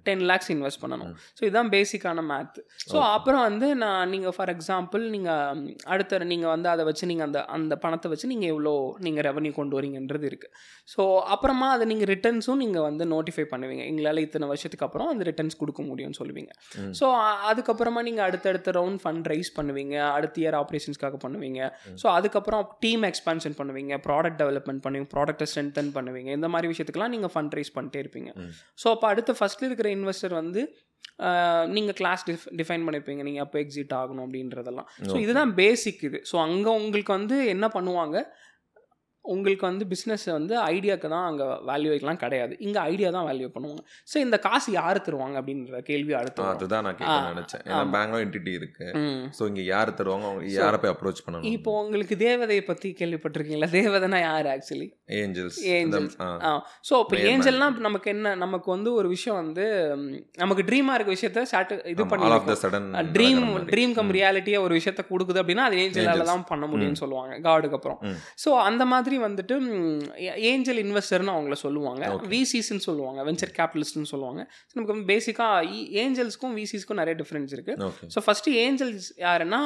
டென் லேக்ஸ் இன்வெஸ்ட் பண்ணணும். ஸோ இதுதான் பேசிக்கான மேத் ஸோ. அப்புறம் வந்து நான் நீங்கள் ஃபார் எக்ஸாம்பிள் நீங்கள் அடுத்த நீங்கள் வந்து அதை வச்சு நீங்கள் அந்த அந்த பணத்தை வச்சு நீங்கள் எவ்வளோ நீங்கள் ரெவன்யூ கொண்டு வரீங்கன்றது இருக்குது ஸோ அப்புறமா அதை நீங்கள் ரிட்டர்ன்ஸும் நீங்கள் வந்து நோட்டிஃபை பண்ணுவீங்க. எங்களால் இத்தனை வருஷத்துக்கு அப்புறம் அந்த ரிட்டர்ன்ஸ் கொடுக்க முடியும்னு சொல்லுவீங்க. ஸோ அதுக்கப்புறமா நீங்கள் அடுத்தடுத்த ரவுண்ட் ஃபண்ட் ரைஸ் பண்ணுவீங்க. அடுத்த இயர் ஆப்ரேஷன்ஸ்க்காக பண்ணுவீங்க. ஸோ அதுக்கப்புறம் டீம் எக்ஸ்பான்ஷன் பண்ணுவீங்க. ப்ராடக்ட் டெவலப்மெண்ட் பண்ணுவீங்க. ப்ராடக்ட்டை ஸ்ட்ரென்தன் பண்ணுவீங்க. இந்த மாதிரி விஷயத்துக்குலாம் நீங்கள் ஃபண்ட் ரைஸ் பண்ணிட்டே இருப்பீங்க. ஸோ அப்போ அடுத்த ஃபஸ்ட்டில் இருக்கிற இன்வெஸ்டர் வந்து நீங்கள் கிளாஸ் டிஃப் டிஃபைன் பண்ணியிருப்பீங்க நீங்கள் அப்போ எக்ஸிட் ஆகணும் அப்படின்றதெல்லாம். ஸோ. இதுதான் பேசிக் இது. ஸோ அங்கே உங்களுக்கு வந்து என்ன பண்ணுவாங்க? உங்களுக்கு வந்து பிஸ்னஸ் வந்து ஐடியாவுக்கு தான் அங்கே வேல்யூ வைக்கலாம் கிடையாது. இங்கே ஐடியா தான் வேல்யூ பண்ணுவாங்க. ஸோ இந்த காசு யார் தருவாங்க அப்படின்ற கேள்வி அடுத்து. அதுதான் நான் கேட்க நினைச்சேன். ஏன்னா ஆமா. பேங்க்ல என்டிட்டி இருக்கு. ஸோ இங்க யார் தருவாங்க? அவங்க யாரை போய் அப்ரோச் பண்ணணும்? இப்போ உங்களுக்கு தேவதையை பற்றி கேள்விப்பட்டிருக்கீங்களா? தேவதைனா யார் ஆக்சுவலி ஏஞ்சல்ஸ் Angels. ஆ. ஸோ இப்போ Main ஏஞ்சல்னா நமக்கு என்ன? நமக்கு வந்து ஒரு விஷயம் வந்து நமக்கு ட்ரீமாக இருக்க விஷயத்த சாட்டு இது பண்ணி ட்ரீம் ட்ரீம் கம் ரியாலிட்டியா ஒரு விஷயத்த கொடுக்குது அப்படின்னா அது ஏஞ்சலால. தான் பண்ண முடியும்னு சொல்லுவாங்க காடுக்கு அப்புறம். ஸோ அந்த மாதிரி வந்துட்டு ஏஞ்சல் இன்வெஸ்டர்னு அவங்கள சொல்லுவாங்க. விசிஸ்ன்னு சொல்லுவாங்க வெஞ்சர் கேபிட்டலிஸ்ட்னு சொல்லுவாங்க. So, நமக்கு பேசிக்காக ஏஞ்சல்ஸ்க்கும் விசிஸ்க்கும் நிறைய டிஃப்ரென்ஸ் இருக்கு. ஓகே. ஸோ ஃபஸ்ட்டு ஏஞ்சல்ஸ் யாருன்னா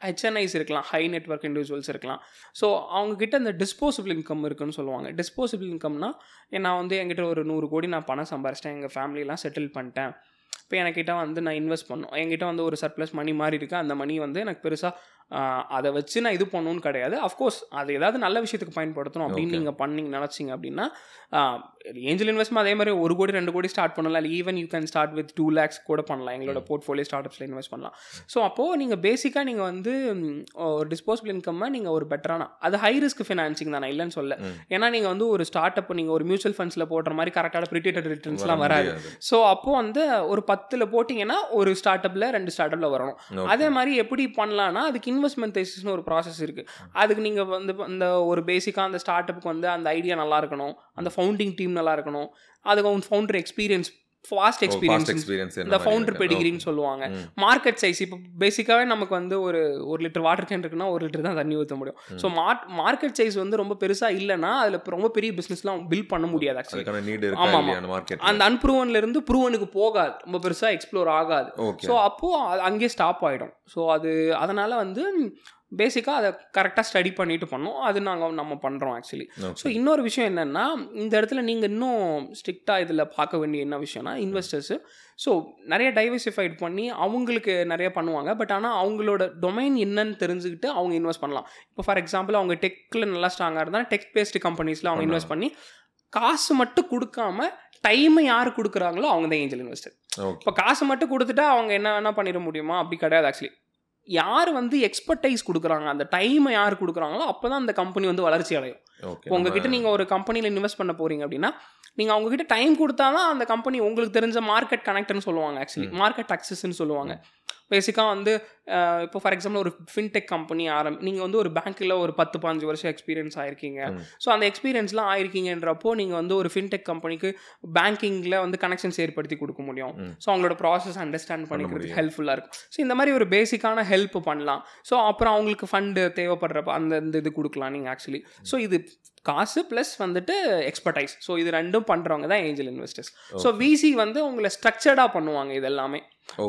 ஹெச்என்ஐஸ் இருக்கலாம் ஹை நெட்ஒர்க் இண்டிவிஜுவல்ஸ் இருக்கலாம். ஸோ அவங்கக்கிட்ட இந்த டிஸ்போசபிள் இன்கம் இருக்குன்னு சொல்லுவாங்க. டிஸ்போசபிள் இன்கம்னா நான் வந்து என்கிட்ட ஒரு நூறு கோடி நான் பணம் சம்பாரிச்சிட்டேன் எங்கள் ஃபேமிலிலாம் செட்டில் பண்ணிட்டேன். இப்போ என்கிட்ட வந்து நான் இன்வெஸ்ட் பண்ணோம் என்கிட்ட வந்து ஒரு சர்ப்ளஸ் மணி மாதிரி இருக்குது அந்த மணி வந்து எனக்கு பெருசாக அதை வச்சு நான் இது பண்ணணும்னு கிடையாது. அஃப்கோர்ஸ் அது ஏதாவது நல்ல விஷயத்துக்கு பயன்படுத்தணும் அப்படின்னு. நீங்கள் பண்ணீங்க நினச்சிங்க அப்படின்னா ஏஞ்சல் இன்வெஸ்ட்மெண்ட் அதே மாதிரி ஒரு கோடி ரெண்டு கோடி ஸ்டார்ட் பண்ணலாம். இல்லை even you can start with two lakhs கூட பண்ணலாம். எங்களோட போர்ட்ஃபோலியோ ஸ்டார்ட் அப்ஸில் இன்வெஸ்ட் பண்ணலாம். ஸோ அப்போது நீங்கள் பேசிக்காக நீங்கள் வந்து ஒரு டிஸ்போசபிள் இன்கம்மை நீங்கள் ஒரு பெட்டரான அது ஹை ரிஸ்க் ஃபினான்சிங் தான். நான் இல்லைன்னு சொல்ல. ஏன்னா நீங்கள் வந்து ஒரு ஸ்டார்ட் அப் நீங்கள் ஒரு மியூச்சுவல் ஃபண்ட்ஸில் போடுற மாதிரி கரெக்டான ப்ரிட்டேட்டட் ரிட்டர்ன்ஸ்லாம் வராது. ஸோ அப்போ வந்து ஒரு பத்தில் போட்டிங்கன்னா ஒரு ஸ்டார்ட் அப்பில் ரெண்டு ஸ்டார்ட் அப்பில் வரணும். அதே மாதிரி எப்படி பண்ணலாம்னா அதுக்கு இன்வெஸ்ட்மெண்ட் தேசிஸ்னு ஒரு ப்ராசஸ் இருக்குது அதுக்கு நீங்கள் வந்து அந்த ஒரு பேசிக்காக அந்த ஸ்டார்ட் அப்புக்கு வந்து அந்த ஐடியா நல்லா இருக்கணும். அந்த ஃபவுண்டிங் டீம் நல்லா இருக்கணும். அதுக்கு அவங்க ஃபவுண்டர் எக்ஸ்பீரியன்ஸ் ஃபாஸ்ட் எக்ஸ்பீரியன்ஸ் இந்த ஃபவுண்டர்? பெடிகிரின்னு சொல்லுவாங்க. மார்க்கெட் சைஸ் இப்போ பேசிக்காகவே நமக்கு வந்து ஒரு ஒரு லிட்டர் வாட்டர் கேன் இருக்குன்னா ஒரு லிட்டர் தான் தண்ணி ஊற்ற முடியும். ஸோ மார்க் மார்க்கெட் சைஸ் வந்து ரொம்ப பெருசாக இல்லைன்னா அதில் ரொம்ப பெரிய பிஸ்னஸ்லாம் பில்ட் பண்ண முடியாது ஆக்சுவலி அதுக்கான நீட் இருக்கா ஆமா, இல்லையா மார்க்கெட் அந்த அன்ப்ரூவன்ல இருந்து ப்ரூவனுக்கு போகாது. ரொம்ப பெருசாக எக்ஸ்ப்ளோர் ஆகாது. ஸோ அப்போது அங்கேயே ஸ்டாப் ஆகிடும் ஸோ அது அதனால் வந்து பேசிக்காக அதை கரெக்டாக ஸ்டடி பண்ணிட்டு பண்ணோம் அது நாங்கள் நம்ம பண்ணுறோம் ஆக்சுவலி ஸோ இன்னொரு விஷயம் என்னென்னா இந்த இடத்துல நீங்கள் இன்னும் ஸ்ட்ரிக்டாக இதில் பார்க்க வேண்டிய என்ன விஷயம்னா இன்வெஸ்டர்ஸு ஸோ நிறைய டைவர்சிஃபைட் பண்ணி அவங்களுக்கு நிறைய பண்ணுவாங்க. பட் ஆனால் அவங்களோட டொமைன் என்னன்னு தெரிஞ்சுக்கிட்டு அவங்க இன்வெஸ்ட் பண்ணலாம். இப்போ ஃபார் எக்ஸாம்பிள் அவங்க டெக்கில் நல்லா ஸ்ட்ராங்காக இருந்தால் டெக் பேஸ்டு கம்பெனிஸில் அவங்க இன்வெஸ்ட் பண்ணி காசு மட்டும் கொடுக்காம டைமை யார் கொடுக்குறாங்களோ அவங்க தான் ஏஞ்சல் இன்வெஸ்டர் இப்போ காசு மட்டும் கொடுத்துட்டா அவங்க என்ன வேணால் பண்ணிட முடியுமா? அப்படி கிடையாது ஆக்சுவலி யார் வந்து எக்ஸ்பர்டைஸ் கொடுக்குறாங்க அந்த டைமை யார் கொடுக்குறாங்களோ அப்போ தான் அந்த கம்பெனி வந்து வளர்ச்சி அடையும். இப்போ உங்ககிட்ட நீங்கள் ஒரு கம்பெனியில் இன்வெஸ்ட் பண்ண போறீங்க அப்படின்னா நீங்கள் அவங்ககிட்ட டைம் கொடுத்தா தான் அந்த கம்பெனி உங்களுக்கு தெரிஞ்ச மார்க்கெட் கனெக்ட்னு சொல்லுவாங்க ஆக்சுவலி மார்க்கெட் அக்சஸ்ன்னு சொல்லுவாங்க. பேசிக்காக வந்து இப்போ ஃபார் எக்ஸாம்பிள் ஒரு ஃபின்டெக் கம்பெனி ஆரம் நீங்கள் வந்து ஒரு பேங்க்கில் ஒரு பத்து பாஞ்சு வருஷம் எக்ஸ்பீரியன்ஸ் ஆயிருக்கீங்க. ஸோ அந்த எக்ஸ்பீரியன்ஸ்லாம் ஆயிருக்கீங்கன்றப்போ நீங்கள் வந்து ஒரு ஃபின்டெக் கம்பெனிக்கு பேங்கிங்கில் வந்து கனெக்ஷன்ஸ் ஏற்படுத்தி கொடுக்க முடியும். ஸோ அவங்களோட ப்ராசஸ் அண்டர்ஸ்டாண்ட் பண்ணிக்கிறதுக்கு. ஹெல்ப்ஃபுல்லாக இருக்கும். ஸோ இந்த மாதிரி ஒரு பேசிக்கான ஹெல்ப் பண்ணலாம். ஸோ அப்புறம் அவங்களுக்கு ஃபண்டு தேவைப்படுறப்ப அந்த இந்த இது கொடுக்கலாம் நீங்கள் ஆக்சுவலி ஸோ இது காசு ப்ளஸ் வந்துட்டு எக்ஸ்பர்டைஸ் ஸோ இது ரெண்டும் பண்ணுறவங்க தான் ஏஞ்சல் இன்வெஸ்டர்ஸ் ஸோ விசி வந்து உங்களை ஸ்ட்ரக்சர்டாக பண்ணுவாங்க இது எல்லாமே.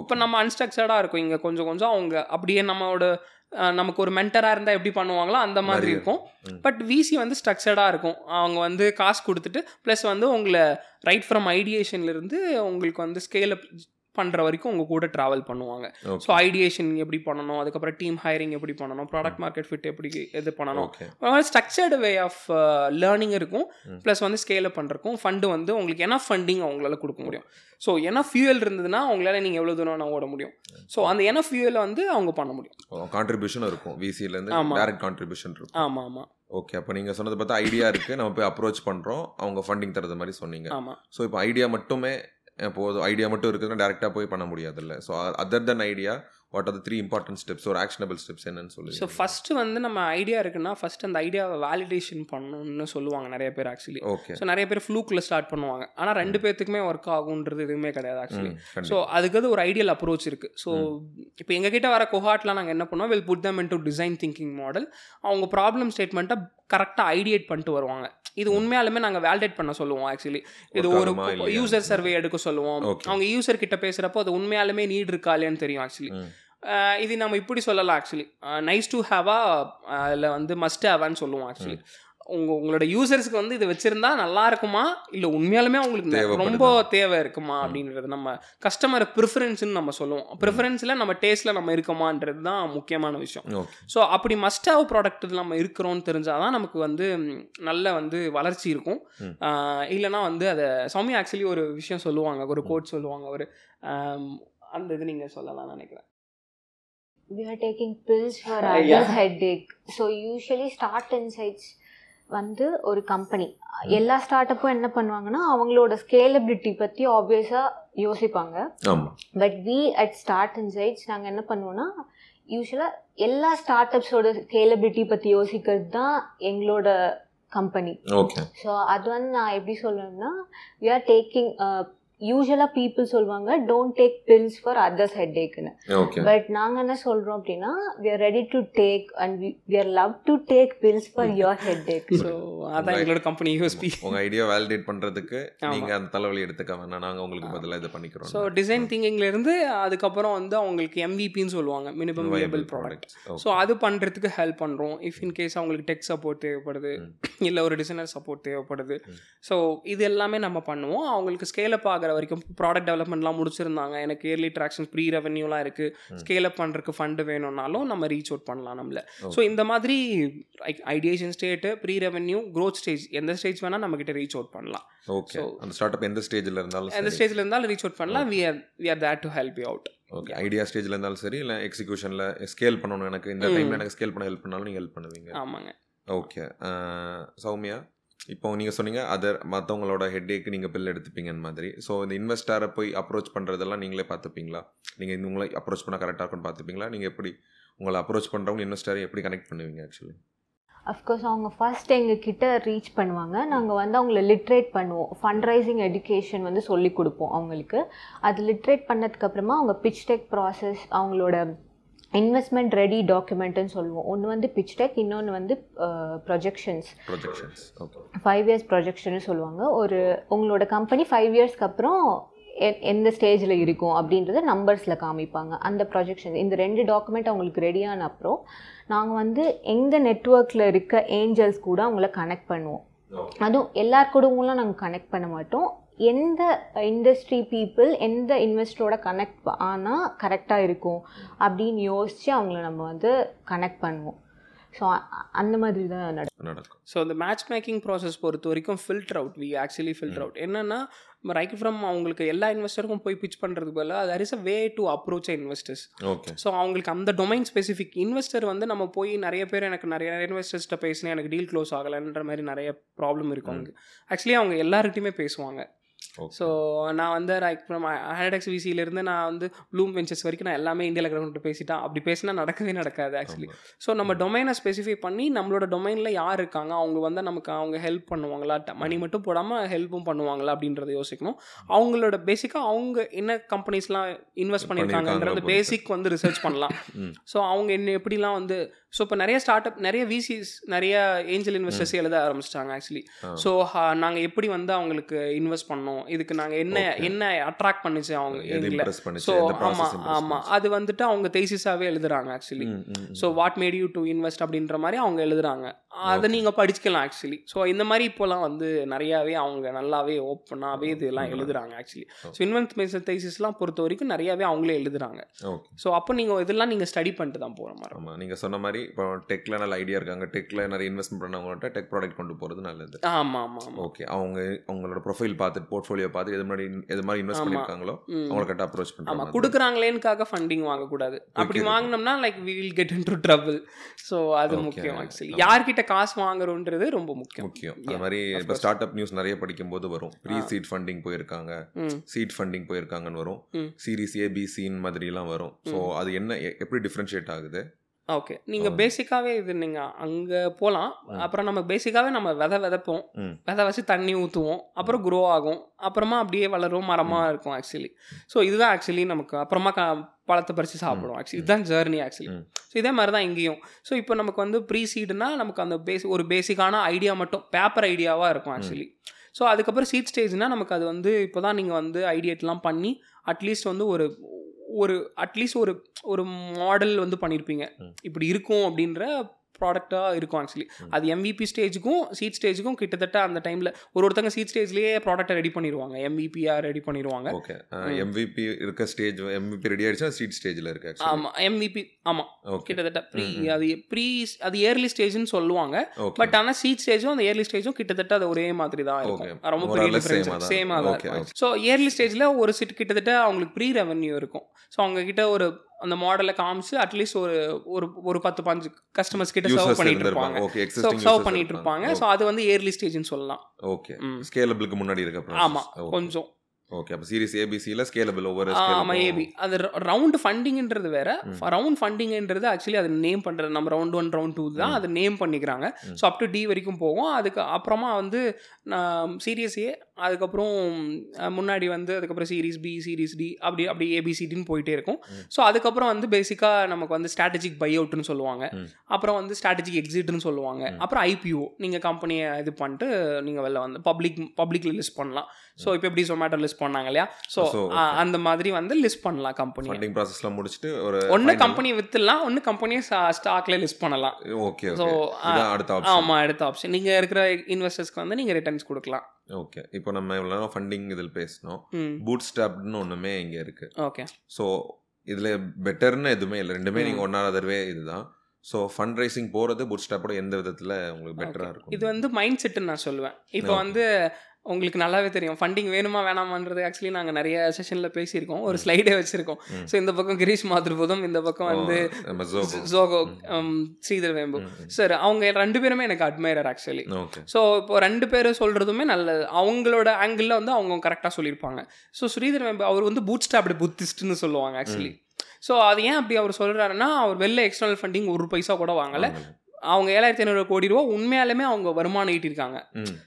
இப்போ நம்ம அன்ஸ்ட்ரக்சர்டாக இருக்கும். இங்கே கொஞ்சம் கொஞ்சம் அவங்க அப்படியே நம்மளோட நமக்கு ஒரு மென்டராக இருந்தால் எப்படி பண்ணுவாங்களோ அந்த மாதிரி இருக்கும். பட் விசி வந்து ஸ்ட்ரக்சர்டாக இருக்கும். அவங்க வந்து காசு கொடுத்துட்டு ப்ளஸ் வந்து உங்களை ரைட் ஃப்ரம் ஐடியேஷன்லேருந்து உங்களுக்கு வந்து ஸ்கேல் அப் பண்ணுற வரைக்கும் உங்கள் கூட ட்ராவல் பண்ணுவாங்க. ஸோ ஐடியேஷன் எப்படி பண்ணணும்? அதுக்கப்புறம் டீம் ஹைரிங் எப்படி பண்ணணும்? ப்ராடக்ட் மார்க்கெட் ஃபிட் எப்படி இது பண்ணணும்? ஸ்ட்ரக்சர்டு வே ஆஃப் லேர்னிங் இருக்கும். ப்ளஸ் வந்து ஸ்கேல் அப் பண்ணுறக்கும் ஃபண்டு வந்து உங்களுக்கு என்ன ஃபண்டிங் அவங்களால கொடுக்க முடியும். ஸோ என்ன ஃபியூயல் இருந்ததுன்னா அவங்களால நீங்கள் எவ்வளோ தூரம் வேணா ஓட முடியும். ஸோ அந்த என்ன ஃபியூயலை வந்து அவங்க பண்ண முடியும். கான்ட்ரிபியூஷன் இருக்கும். விசில இருந்து ஆமா. டைரக்ட் கான்ட்ரிபியூஷன் இருக்கும். ஆமாம் ஆமாம் ஓகே அப்போ நீங்க சொன்னது பார்த்தா ஐடியா இருக்கு. நம்ம போய் அப்ரோச் பண்றோம். அவங்க ஃபண்டிங் தரது மாதிரி சொன்னீங்க. ஆமாம் ஸோ இப்போ ஐடியா மட்டுமே போதும். ஐடியா மட்டும் இருக்குதுன்னா டேரெக்டாக போய் பண்ண முடியாதுல்ல. So other then idea what are three important steps ஒரு ஆக்ஷனபிள் ஸ்டெப்ஸ் என்னன்னு ஸோ சொல்லி ஃபஸ்ட்டு வந்து நம்ம ஐடியா இருக்குன்னா ஃபஸ்ட் அந்த ஐடியாவை வேலிடேஷன் பண்ணணும்னு சொல்லுவாங்க நிறைய பேர் ஆக்சுவலி ஓகே ஸோ நிறைய பேர் ஃப்ளூக்கில் ஸ்டார்ட் பண்ணுவாங்க. ஆனால் ரெண்டு பேர்த்துக்குமே ஒர்க் ஆகுன்றது எதுவுமே கிடையாது ஆக்சுவலி ஸோ அதுக்கு அது ஒரு ஐடியல் அப்ரோச் இருக்குது ஸோ இப்போ எங்ககிட்ட வர கொஹாட்டில் நாங்கள் என்ன பண்ணுவோம்? Will put them in to design thinking model அவங்க ப்ராப்ளம் ஸ்டேட்மெண்ட்டை கரெக்டாக ஐடியேட் பண்ணிட்டு வருவாங்க. இது உண்மையாலுமே நாங்கள் வேலிடேட் பண்ண சொல்லுவோம் ஆக்சுவலி இது ஒரு? யூசர் சர்வே எடுக்க சொல்லுவோம். அவங்க யூசர் கிட்ட பேசுகிறப்போ அது உண்மையாலுமே நீட் இருக்கா இல்லையான்னு தெரியும் ஆக்சுவலி. இது நம்ம இப்படி சொல்லலாம் ஆக்சுவலி நைஸ் டு ஹேவா அதில் வந்து மஸ்ட் ஹேவான்னு சொல்லுவோம் ஆக்சுவலி உங்க உங்களோட யூசர்ஸ்க்கு வந்து இது வச்சிருந்தா நல்லா இருக்குமா? இல்லை உண்மையாலுமே அவங்களுக்கு? ரொம்ப தேவை இருக்குமா? அப்படின்றது நம்ம கஸ்டமர் ப்ரிஃபரன்ஸ்னு நம்ம சொல்லுவோம். ப்ரிஃபரன்ஸில் நம்ம டேஸ்ட்டில் நம்ம இருக்கோமான்றது தான் முக்கியமான விஷயம். ஸோ அப்படி மஸ்ட் ஹவ் ப்ராடக்ட் நம்ம இருக்கிறோம்னு தெரிஞ்சால் தான் நமக்கு வந்து நல்ல வந்து வளர்ச்சி இருக்கும். இல்லைன்னா வந்து அதை சௌமியா ஆக்சுவலி ஒரு விஷயம் சொல்லுவாங்க ஒரு கோட் சொல்லுவாங்க ஒரு அந்த இது நீங்கள் சொல்லலாம் நினைக்கிறேன். We are taking pills for others yeah. headache. So usually start insights வந்து ஒரு கம்பெனி எல்லா ஸ்டார்ட் அப்பும் என்ன பண்ணுவாங்கன்னா அவங்களோட ஸ்கேலபிலிட்டி பற்றி ஆப்வியஸாக யோசிப்பாங்க. But we at start insights நாங்கள் என்ன பண்ணுவோம்னா யூஸ்வலாக எல்லா ஸ்டார்ட் அப்ஸோட ஸ்கேலபிலிட்டி பற்றி யோசிக்கிறது தான் எங்களோட கம்பெனி ஸோ அது வந்து நான் எப்படி சொல்லணும்னா வி ஆர் டேக்கிங் யூஸ்வலாக பீப்புள் சொல்லுவாங்க don't take pills for others ஹெட்டேக்குன்னு okay but நாங்கள் என்ன சொல்கிறோம் அப்படின்னா we are ready to take and we are love to take pills for your headache so அதான் எங்களோட கம்பெனி யூஎஸ்பி உங்க ஐடியா வேலிடேட் பண்றதுக்கு ஆமா. நீங்க அந்த தலைவலி எடுத்துக்க வேணாம் நாங்க உங்களுக்கு பதிலா இது பண்ணிக்கிறோம். ஸோ டிசைன் திங்கிங்லேருந்து அதுக்கப்புறம் வந்து அவங்களுக்கு எம்விபின்னு சொல்லுவாங்க மினிமம் வியபிள் ப்ராடக்ட் ஸோ அது பண்ணுறதுக்கு ஹெல்ப் பண்ணுறோம் இஃப் இன் கேஸ் அவங்களுக்கு டெக் சப்போர்ட் தேவைப்படுது இல்லை ஒரு டிசைனர் சப்போர்ட் தேவைப்படுது. ஸோ இது எல்லாமே நம்ம பண்ணுவோம். அவங்களுக்கு ஸ்கேல் அப் ஆக ஆகிற வரைக்கும் ப்ராடக்ட் டெவலப்மெண்ட்லாம் முடிச்சிருந்தாங்க. எனக்கு இயர்லி ட்ராக்ஷன் ப்ரீ ரெவன்யூலாம் இருக்குது ஸ்கேல் அப் பண்ணுறதுக்கு ஃபண்டு வேணும்னாலும் நம்ம ரீச் அவுட் பண்ணலாம் நம்மள. ஸோ இந்த மாதிரி ideation state pre revenue growth stage எந்த ஸ்டேஜ் வேணால் நம்மக்கிட்ட ரீச் அவுட் பண்ணலாம். ஓகே அந்த ஸ்டார்ட் அப் எந்த ஸ்டேஜில் இருந்தாலும் எந்த ஸ்டேஜில் இருந்தாலும் ரீச் அவுட் பண்ணலாம். We are we are there to help you out okay idea ஸ்டேஜில் இருந்தாலும் சரி இல்லை எக்ஸிக்யூஷனில் ஸ்கேல் பண்ணணும். எனக்கு இந்த டைமில் எனக்கு ஸ்கேல் பண்ண ஹெல்ப் பண்ணாலும் நீங்கள் ஹெல்ப் பண்ணுவீங்க. ஆமாங்க. ஓகே சௌமியா? இப்போ நீங்கள் சொன்னீங்க அதர் மற்றவங்களோட ஹெட்டேக்கு நீங்கள் பில் எடுத்துப்பீங்கன்னு மாதிரி. ஸோ இந்த இன்வெஸ்டாரை போய் அப்ரோச் பண்ணுறதெல்லாம் நீங்களே பார்த்துப்பீங்களா? நீங்கள் இந்த உங்களை அப்ரோச் பண்ணால் கரெக்டாக இருக்கும்னு பார்த்துப்பீங்களா? நீங்கள் எப்படி உங்களை அப்ரோச் பண்ணுறவங்க இன்வெஸ்டரை எப்படி கனெக்ட் பண்ணுவீங்க ஆக்சுவலி அஃப்கோர்ஸ் அவங்க ஃபர்ஸ்ட் எங்கள் கிட்ட ரீச் பண்ணுவாங்க. நாங்கள் வந்து அவங்கள லிட்ரேட் பண்ணுவோம். ஃபண்ட் ரைசிங் எஜுகேஷன் வந்து சொல்லி கொடுப்போம் அவங்களுக்கு. அது லிட்ரேட் பண்ணதுக்கப்புறமா அவங்க பிச் டெக் ப்ராசஸ் அவங்களோட இன்வெஸ்ட்மெண்ட் ரெடி டாக்குமெண்ட்டுன்னு சொல்லுவோம். ஒன்று வந்து பிச் டெக் இன்னொன்று வந்து ப்ரொஜெக்ஷன்ஸ் ப்ரொஜெக்ஷன்ஸ் ஃபைவ் இயர்ஸ் ப்ரொஜெக்ஷன்னு சொல்லுவாங்க. ஒரு உங்களோட கம்பெனி ஃபைவ் இயர்ஸ்க்கு அப்புறம் எ- எந்த ஸ்டேஜில் இருக்கும் அப்படின்றத நம்பர்ஸில் காமிப்பாங்க. அந்த ப்ரொஜெக்ஷன் இந்த ரெண்டு டாக்குமெண்ட் அவங்களுக்கு ரெடியான அப்புறம் நாங்கள் வந்து எந்த நெட்ஒர்க்கில் இருக்க ஏஞ்சல்ஸ் கூட அவங்கள கனெக்ட் பண்ணுவோம். அதுவும் எல்லார் கூடவும்லாம் நாங்கள் கனெக்ட் பண்ண மாட்டோம். எந்த இண்டஸ்ட்ரி பீப்புள் எந்த இன்வெஸ்டரோட கனெக்ட் ஆனால் கரெக்டாக இருக்கும் அப்படின்னு யோசித்து அவங்கள நம்ம வந்து கனெக்ட் பண்ணுவோம். ஸோ அந்த மாதிரி தான் நடக்கும். ஸோ இந்த மேட்ச் மேக்கிங் ப்ராசஸ் பொறுத்த வரைக்கும் filter out we actually filter out என்னன்னா ரைட் ஃப்ரம் அவங்களுக்கு எல்லா இன்வெஸ்டருக்கும் போய் பிச் பண்ணுறதுக்கு பதிலாக there is a way to approach investors okay so அவங்களுக்கு அந்த டொமைன் ஸ்பெசிஃபிக் இன்வெஸ்டர் வந்து நம்ம போய் நிறைய பேர் எனக்கு நிறைய இன்வெஸ்டர்ஸ்ட்ட பேசினேன் எனக்கு டீல் க்ளோஸ் ஆகலைன்ற மாதிரி நிறைய ப்ராப்ளம் இருக்கும் அவங்க ஆக்சுவலி அவங்க எல்லார்கிட்டையுமே பேசுவாங்க. ஸோ நான் வந்து ஃப்ரம் ஹேடெக்ஸ் விசியிலேருந்து நான் வந்து ப்ளூம் வெஞ்சர்ஸ் வரைக்கும் நான் எல்லாமே இந்தியாவில் கிரவுண்ட் பேசிட்டேன் அப்படி பேசினா நடக்கவே நடக்காது ஆக்சுவலி ஸோ நம்ம டொமைனை ஸ்பெசிஃபை பண்ணி நம்மளோட டொமைனில் யார் இருக்காங்க அவங்க வந்து நமக்கு அவங்க ஹெல்ப் பண்ணுவாங்களா மணி மட்டும் போடாமல் ஹெல்ப்பும் பண்ணுவாங்களா அப்படின்றத யோசிக்கணும். அவங்களோட பேசிக்காக அவங்க என்ன கம்பெனிஸ்லாம் இன்வெஸ்ட் பண்ணியிருக்காங்கன்றது பேசிக் வந்து ரிசர்ச் பண்ணலாம். ஸோ அவங்க என்ன எப்படிலாம் வந்து ஸோ இப்போ நிறைய ஸ்டார்ட் அப் நிறைய விசிஸ் நிறைய ஏஞ்சல் இன்வெஸ்டர்ஸ் எழுத ஆரம்பிச்சிட்டாங்க ஆக்சுவலி ஸோ நாங்கள் எப்படி வந்து அவங்களுக்கு இன்வெஸ்ட் பண்ணோம்? இதுக்கு நாங்கள் என்ன. என்ன அட்ராக்ட் பண்ணுச்சு அவங்க எங்களை? ஸோ ஆமாம் ஆமாம் அது வந்துட்டு அவங்க தேசிஸாகவே எழுதுறாங்க actually so what made you to invest அப்படின்ற மாதிரி அவங்க எழுதுறாங்க. அதை நீங்கள் படிச்சுக்கலாம் ஆக்சுவலி ஸோ இந்த மாதிரி இப்போலாம் வந்து நிறையாவே அவங்க நல்லாவே ஓப்பனாகவே இதெல்லாம் எழுதுறாங்க ஆக்சுவலி ஸோ இன்வெஸ்ட்மெண்ட் தேசிஸ்லாம் பொறுத்த வரைக்கும் நிறையாவே அவங்களே எழுதுறாங்க. ஸோ அப்போ நீங்கள் இதெல்லாம் நீங்கள் ஸ்டடி பண்ணிட்டு தான் போகிற மாதிரி ஆமாம் நீங்கள் சொன்ன மாதிரி இப்போ டெக்கில் நல்ல ஐடியா இருக்காங்க. டெக்கில் நிறைய இன்வெஸ்ட்மெண்ட் பண்ணவங்கள்ட்ட டெக் ப்ராடக்ட் கொண்டு போகிறது நல்லது. ஆமாம் ஆமாம் ஆமாம் ஓகே அவங்க அவங்களோட ப்ரொஃபைல் பார்த்துட்டு போர்ட்ஃபோலியோ பார்த்து எது மாதிரி எது மாதிரி இன்வெஸ்ட். பண்ணியிருக்காங்களோ. அவங்கள கரெக்டாக அப்ரோச் ஆமாம் பண்ணுறாங்க கொடுக்குறாங்களேன்னுக்காக ஃபண்டிங் வாங்கக்கூடாது. அப்படி. வாங்கினோம்னா like we will get into trouble so அது. முக்கியம் ஆக்சுவலி ஆமா. யார்கிட்ட காசு வாங்குறோன்றது ரொம்ப முக்கியம். முக்கியம். அது மாதிரி இப்போ. ஸ்டார்ட் அப் நியூஸ் நிறைய படிக்கும்போது வரும். ப்ரீ. சீட் ஃபண்டிங் போயிருக்காங்க. சீட் ஃபண்டிங் போயிருக்காங்கன்னு வரும். சீரிஸ் ஏபிசின்னு மாதிரிலாம் வரும். ஸோ அது என்ன எப்படி டிஃப்ரென்ஷியேட் ஆகுது? ஓகே நீங்கள். பேசிக்காகவே இது நீங்கள் அங்கே போகலாம். அப்புறம் நம்ம பேசிக்காகவே நம்ம விதை விதைப்போம். விதை வச்சு தண்ணி ஊற்றுவோம் அப்புறம் க்ரோ ஆகும். அப்புறமா அப்படியே வளரும். மரமாக இருக்கும் ஆக்சுவலி ஸோ இதுதான் ஆக்சுவலி நமக்கு. அப்புறமா க பழத்தை பறித்து சாப்பிடும் ஆக்சுவலி இதுதான் ஜேர்னி ஆக்சுவலி. ஸோ இதே மாதிரி தான் இங்கேயும். ஸோ இப்போ நமக்கு வந்து ப்ரீ சீடுனா நமக்கு அந்த பேசி ஒரு பேசிக்கான ஐடியா மட்டும் பேப்பர் ஐடியாவாக இருக்கும் ஆக்சுவலி ஸோ அதுக்கப்புறம் சீட் ஸ்டேஜ்னா நமக்கு அது வந்து இப்போ தான் நீங்கள் வந்து ஐடியேட்லாம் பண்ணி அட்லீஸ்ட் வந்து ஒரு ஒரு அட்லீஸ்ட் ஒரு ஒரு மாடல் வந்து பண்ணியிருப்பீங்க. இப்படி இருக்கும் அப்படின்ற ப்ராடக்டாக இருக்கும் ஆக்சுவலி. அது எம்விபி ஸ்டேஜுக்கும் சீட் ஸ்டேஜுக்கும் கிட்டத்தட்ட அந்த டைமில் ஒரு ஒருத்தங்க சீட் ஸ்டேஜ்லேயே ப்ராடக்ட்டை ரெடி பண்ணிடுவாங்க எம்விபியாக ரெடி பண்ணிடுவாங்க ஓகே எம்விபி இருக்க ஸ்டேஜ் எம்விபி ரெடி ஆயிடுச்சா சீட் ஸ்டேஜில் இருக்கு ஆமாம் எம்விபி ஆமாம் கிட்டத்தட்ட ப்ரீ. அது ப்ரீ அது இயர்லி ஸ்டேஜ்னு சொல்லுவாங்க. பட் ஆனால் சீட் ஸ்டேஜும் அந்த இயர்லி ஸ்டேஜும் கிட்டத்தட்ட அது ஒரே மாதிரி தான் இருக்கும். ரொம்ப பெரிய டிஃபரன்ஸ் சேமாக தான். ஸோ இயர்லி ஸ்டேஜில் ஒரு சீட் கிட்டத்தட்ட அவங்களுக்கு ப்ரீ ரெவன்யூ இருக்கும். ஸோ அவங்க கிட்ட ஒரு அந்த மாடலை காமிச்சு அட்லீஸ்ட் ஒரு ஒரு ஒரு பத்து பாஞ்சு கஸ்டமர்ஸ் கிட்ட சர்வ் பண்ணிட்டு இருப்பாங்க. சர்வ் பண்ணிட்டு இருப்பாங்க. ஸோ அது வந்து இயர்லி ஸ்டேஜ்னு சொல்லலாம். ஓகே. ஸ்கேலபிளுக்கு முன்னாடி இருக்க. ஆமாம். கொஞ்சம். ஓகே அப்போ சீரிஸ் ஏபிசியில் ஸ்கேலபிள் ஒவ்வொரு ஆமாம் ஏபி அது ரவுண்ட் ஃபண்டிங்ன்றது வேற. ரவுண்ட் ஃபண்டிங்ன்றது ஆக்சுவலி அது நேம் பண்ணுறது நம்ம ரவுண்ட் ஒன் ரவுண்ட் டூ தான். அது நேம் பண்ணிக்கிறாங்க. ஸோ அப் டு டி வரைக்கும் போகும். அதுக்கு அப்புறமா வந்து சீரியஸ் ஏ அதுக்கப்புறம் முன்னாடி வந்து அதுக்கப்புறம் சீரிஸ் பி சீரிஸ் டி அப்படி அப்படி ஏபிசிடின்னு போயிட்டே இருக்கும். ஸோ அதுக்கப்புறம் வந்து பேசிக்காக நமக்கு வந்து ஸ்ட்ராட்டஜிக் பை அவுட்னு சொல்லுவாங்க. அப்புறம் வந்து ஸ்ட்ராட்டஜிக் எக்ஸிட்னு சொல்லுவாங்க. அப்புறம் ஐபிஓ நீங்கள் கம்பெனியை இது பண்ணிட்டு நீங்கள் வெளில வந்து பப்ளிக் பப்ளிக்ல லிஸ்ட் பண்ணலாம். ஸோ இப்போ எப்படி ஜொமேட்டோ லிஸ்ட் பண்ணாங்க இல்லையா? ஸோ. அந்த மாதிரி வந்து லிஸ்ட் பண்ணலாம் கம்பெனி ஃபண்டிங் ப்ராசஸ்லாம் முடிச்சுட்டு ஒரு ஒன்று கம்பெனி வித்துடலாம் ஒன்று கம்பெனியை ஸ்டாக்ல லிஸ்ட் பண்ணலாம். ஓகே ஸோ ஆமாம் அடுத்த ஆப்ஷன் நீங்கள் இருக்கிற இன்வெஸ்டர்ஸ்க்கு வந்து நீங்கள் ரிட்டர்ன்ஸ் கொடுக்கலாம். ஓகே இப்போ நம்ம இவ்வளோ நேரம் ஃபண்டிங் இதில் பேசினோம். ம். பூட் ஸ்டாப்னு ஒன்றுமே இங்கே இருக்கு. ஓகே ஸோ இதில் பெட்டர்னு எதுவுமே இல்லை. ரெண்டுமே. நீங்கள் ஒன்றா தடவை இதுதான். ஸோ ஃபண்ட் ரைசிங் போகிறது பூட் ஸ்டாப்போட எந்த விதத்தில் உங்களுக்கு பெட்டராக இருக்கும் இது வந்து மைண்ட் செட்டுன்னு நான் சொல்லுவேன். இப்போ. வந்து உங்களுக்கு நல்லாவே தெரியும். ஃபண்டிங் வேணுமா வேணாமான்றது ஆக்சுவலி நாங்கள் நிறைய செஷனில் பேசியிருக்கோம். ஒரு ஸ்லைடே வச்சுருக்கோம். ஸோ இந்த பக்கம் கிரீஷ் மாத்ருபுதம் இந்த பக்கம் வந்து ஜோகோ ஸ்ரீதர் வேம்பு. சார் அவங்க ரெண்டு பேருமே எனக்கு அட்மைரர் ஆக்சுவலி ஸோ இப்போ ரெண்டு பேரும் சொல்கிறதுமே நல்லது. அவங்களோட ஆங்கிளில் வந்து அவங்க கரெக்டாக சொல்லியிருப்பாங்க. ஸோ ஸ்ரீதர் வேம்பு அவர் வந்து பூட் ஸ்டாப்டு புத்திஸ்ட்னு சொல்லுவாங்க ஆக்சுவலி ஸோ அது ஏன் அப்படி அவர் சொல்கிறாருன்னா அவர் வெளில எக்ஸ்டர்னல் ஃபண்டிங் ஒரு பைசா கூட வாங்கலை. அவங்க ஏழாயிரத்தி ஐநூறு கோடி ரூபா உண்மையாலுமே அவங்க வருமானம் ஈட்டிருக்காங்க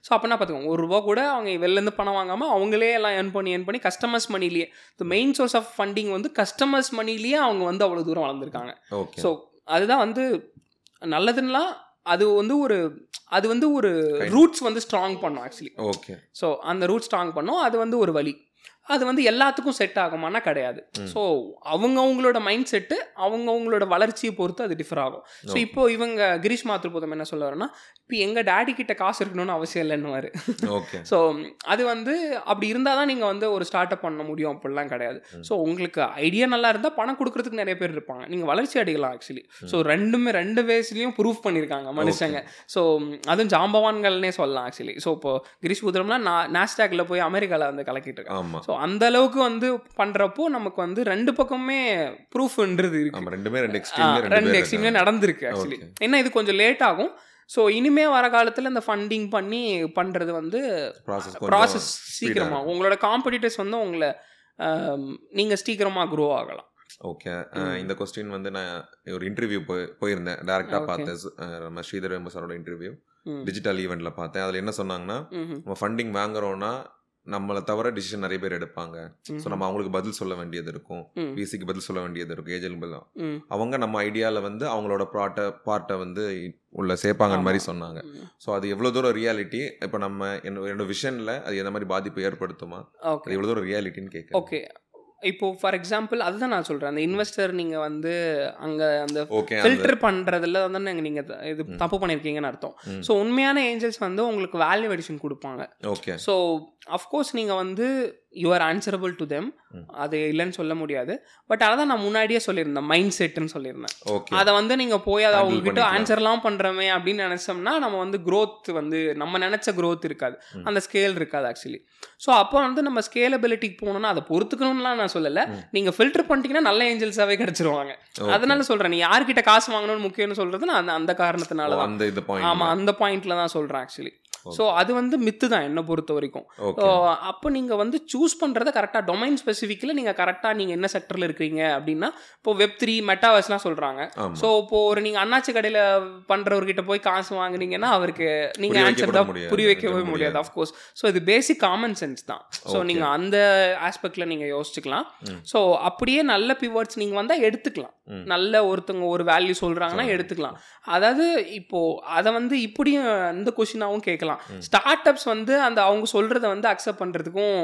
ஸோ அப்படின்னா பார்த்துக்கோங்க ஒரு ரூபா கூட அவங்க வெளிலேருந்து பணம் வாங்காமல் அவங்களே எல்லாம் earn பண்ணி earn பண்ணி customers மணிலேயே the main source of funding வந்து கஸ்டமர்ஸ் மணிலேயே அவங்க வந்து அவ்வளோ தூரம் வளர்ந்துருக்காங்க. ஸோ அதுதான் வந்து நல்லதுன்னா அது வந்து ஒரு அது வந்து ஒரு. ரூட்ஸ் வந்து ஸ்ட்ராங் பண்ணும் ஆக்சுவலி ஓகே ஸோ அந்த ரூட் ஸ்ட்ராங் பண்ணும் அது வந்து ஒரு வழி. அது வந்து எல்லாத்துக்கும் செட் ஆகுமானா கிடையாது. ஸோ அவங்கவுங்களோட மைண்ட் செட்டு அவங்கவுங்களோட வளர்ச்சியை பொறுத்து அது டிஃபர் ஆகும். ஸோ. இப்போ இவங்க கிரீஷ் மாத்ருபோதம் என்ன சொல்லுவாருன்னா இப்போ எங்கள் டேடி கிட்ட காசு இருக்கணும்னு அவசியம் இல்லைன்னுவாரு. ஓகே. ஸோ அது வந்து அப்படி இருந்தால் தான் நீங்கள் வந்து ஒரு ஸ்டார்ட் அப் பண்ண முடியும் அப்படிலாம் கிடையாது. ஸோ உங்களுக்கு ஐடியா நல்லா இருந்தால் பணம் கொடுக்கறதுக்கு நிறைய பேர் இருப்பாங்க. நீங்கள் வளர்ச்சி அடையலாம் ஆக்சுவலி ஸோ ரெண்டுமே ரெண்டு வேஸ்லையும் ப்ரூஃப் பண்ணியிருக்காங்க மனுஷங்க. ஸோ அதுவும் ஜாம்பவான்கள்னே சொல்லலாம் ஆக்சுவலி ஸோ இப்போ கிரீஷ் உதரம்னா நான் நாஸ்டாக்ல போய் அமெரிக்காவில் வந்து கலக்கிட்டு ஆமாம் ஸோ அந்த அளவுக்கு வந்து பண்ணுறப்போ நமக்கு வந்து ரெண்டு பக்கமே ப்ரூஃப்ன்றது இருக்கு. ரெண்டுமே ரெண்டு எக்ஸ்ட்ரீம்ல ரெண்டு எக்ஸ்ட்ரீம்ல நடந்திருக்கு ஆக்சுவலி. ஏன்னா இது கொஞ்சம் லேட் ஆகும். ஸோ இனிமே வர காலத்தில் இந்த ஃபண்டிங் பண்ணி பண்ணுறது வந்து ப்ராசஸ் ப்ராசஸ் சீக்கிரமா. உங்களோட காம்படிட்டர்ஸ் வந்து உங்களை ஆம், நீங்க சீக்கிரமா க்ரோ ஆகலாம். ஓகே. இந்த கொஸ்டின் வந்து நான் ஒரு இன்டர்வியூ போய் போயிருந்தேன். டேரெக்டாக. பார்த்தேன். நம்ம ஸ்ரீதர் சாரோட இன்டர்வியூ. டிஜிட்டல் ஈவெண்ட்ல பார்த்தேன். அதில் என்ன சொன்னாங்கன்னா. நம்ம ஃபண்டிங் வாங்குறோம்னா நம்மளை தவிர டிசிஷன் நிறைய பேர் எடுப்பாங்க ஸோ. நம்ம அவங்களுக்கு பதில் சொல்ல வேண்டியது இருக்கும். பிசிக்கு பதில் சொல்ல வேண்டியது இருக்கும் ஏஜென்ட் பதில். அவங்க நம்ம ஐடியாவில் வந்து அவங்களோட ப்ராட்டை பார்ட்டை வந்து உள்ள சேர்ப்பாங்கன்னு மாதிரி. சொன்னாங்க. ஸோ அது எவ்வளோ தூரம் ரியாலிட்டி இப்போ நம்ம என்ன- என்னோட விஷனில் அது எந்த மாதிரி பாதிப்பு ஏற்படுத்துமா அது எவ்வளோ தூரம் ரியாலிட்டின்னு கேட்குறேன் ஓகே இப்போ ஃபார் எக்ஸாம்பிள் அதுதான் நான் சொல்றேன் அந்த இன்வெஸ்டர் நீங்க வந்து அங்க அந்த ஃபில்டர் பண்றதுல வந்து நீங்க நீங்க த- இது. தப்பு பண்ணிருக்கீங்கன்னு அர்த்தம். ஸோ உண்மையான ஏஞ்சல்ஸ் வந்து உங்களுக்கு வேல்யூ எடிஷன் கொடுப்பாங்க ஓகே ஸோ அஃப்கோர்ஸ் நீங்கள் வந்து you are answerable to them. அது இல்லைன்னு சொல்ல முடியாது. பட் அதை தான் நான் முன்னாடியே சொல்லியிருந்தேன். மைண்ட் செட்டுன்னு சொல்லியிருந்தேன். அதை வந்து நீங்கள் போய் அதை அவங்ககிட்ட. ஆன்சர்லாம் பண்ணுறோமே அப்படின்னு நினச்சோம்னா நம்ம வந்து growth வந்து நம்ம நினச்ச growth இருக்காது. அந்த ஸ்கேல் இருக்காது ஆக்சுவலி ஸோ அப்போ வந்து நம்ம ஸ்கேலபிலிட்டிக்கு போகணும்னா அதை பொறுத்துக்கணும்லாம் நான் சொல்லலை. நீங்கள் ஃபில்டர் பண்ணிட்டீங்கன்னா நல்ல ஏஞ்சல்ஸாகவே கிடச்சிருவாங்க. அதனால சொல்கிறேன் நீ யார்கிட்ட காசு வாங்கணும்னு முக்கியம்னு சொல்கிறது நான் அந்த அந்த காரணத்தினால தான். ஆமாம் அந்த பாயிண்ட்ல தான் சொல்கிறேன் ஆக்சுவலி ஸோ அது வந்து மித்து தான் என்னை பொறுத்த வரைக்கும் அப்போ நீங்கள் வந்து சூஸ் பண்ணுறத கரெக்டாக டொமைன் ஸ்பெசிஃபிக்கில் நீங்கள் கரெக்டாக நீங்கள் என்ன செக்டரில் இருக்கிறீங்க அப்படின்னா இப்போ வெப் த்ரீ மெட்டாவர்ஸ்லாம் சொல்கிறாங்க ஸோ இப்போ ஒரு நீங்கள் அண்ணாச்சி கடையில் பண்ணுறவர்கிட்ட போய் காசு வாங்குனீங்கன்னா அவருக்கு நீங்கள் ஆன்சர் தான். புரிய வைக்கவே முடியாது. ஆஃப்கோர்ஸ் ஸோ இது பேசிக் காமன் சென்ஸ் தான் ஸோ. நீங்கள் அந்த ஆஸ்பெக்டில் நீங்கள் யோசிச்சுக்கலாம். ஸோ அப்படியே நல்ல பிவர்ட்ஸ் நீங்கள் வந்தால் எடுத்துக்கலாம். நல்ல ஒருத்தவங்க ஒரு வேல்யூ சொல்கிறாங்கன்னா. எடுத்துக்கலாம் அதாவது இப்போ அதை வந்து இப்படியும் இந்த கொஷினாவும் கேட்கலாம். ஸ்டார்ட் அப்ஸ் வந்து அந்த அவங்க சொல்கிறத வந்து அக்செப்ட் பண்ணுறதுக்கும்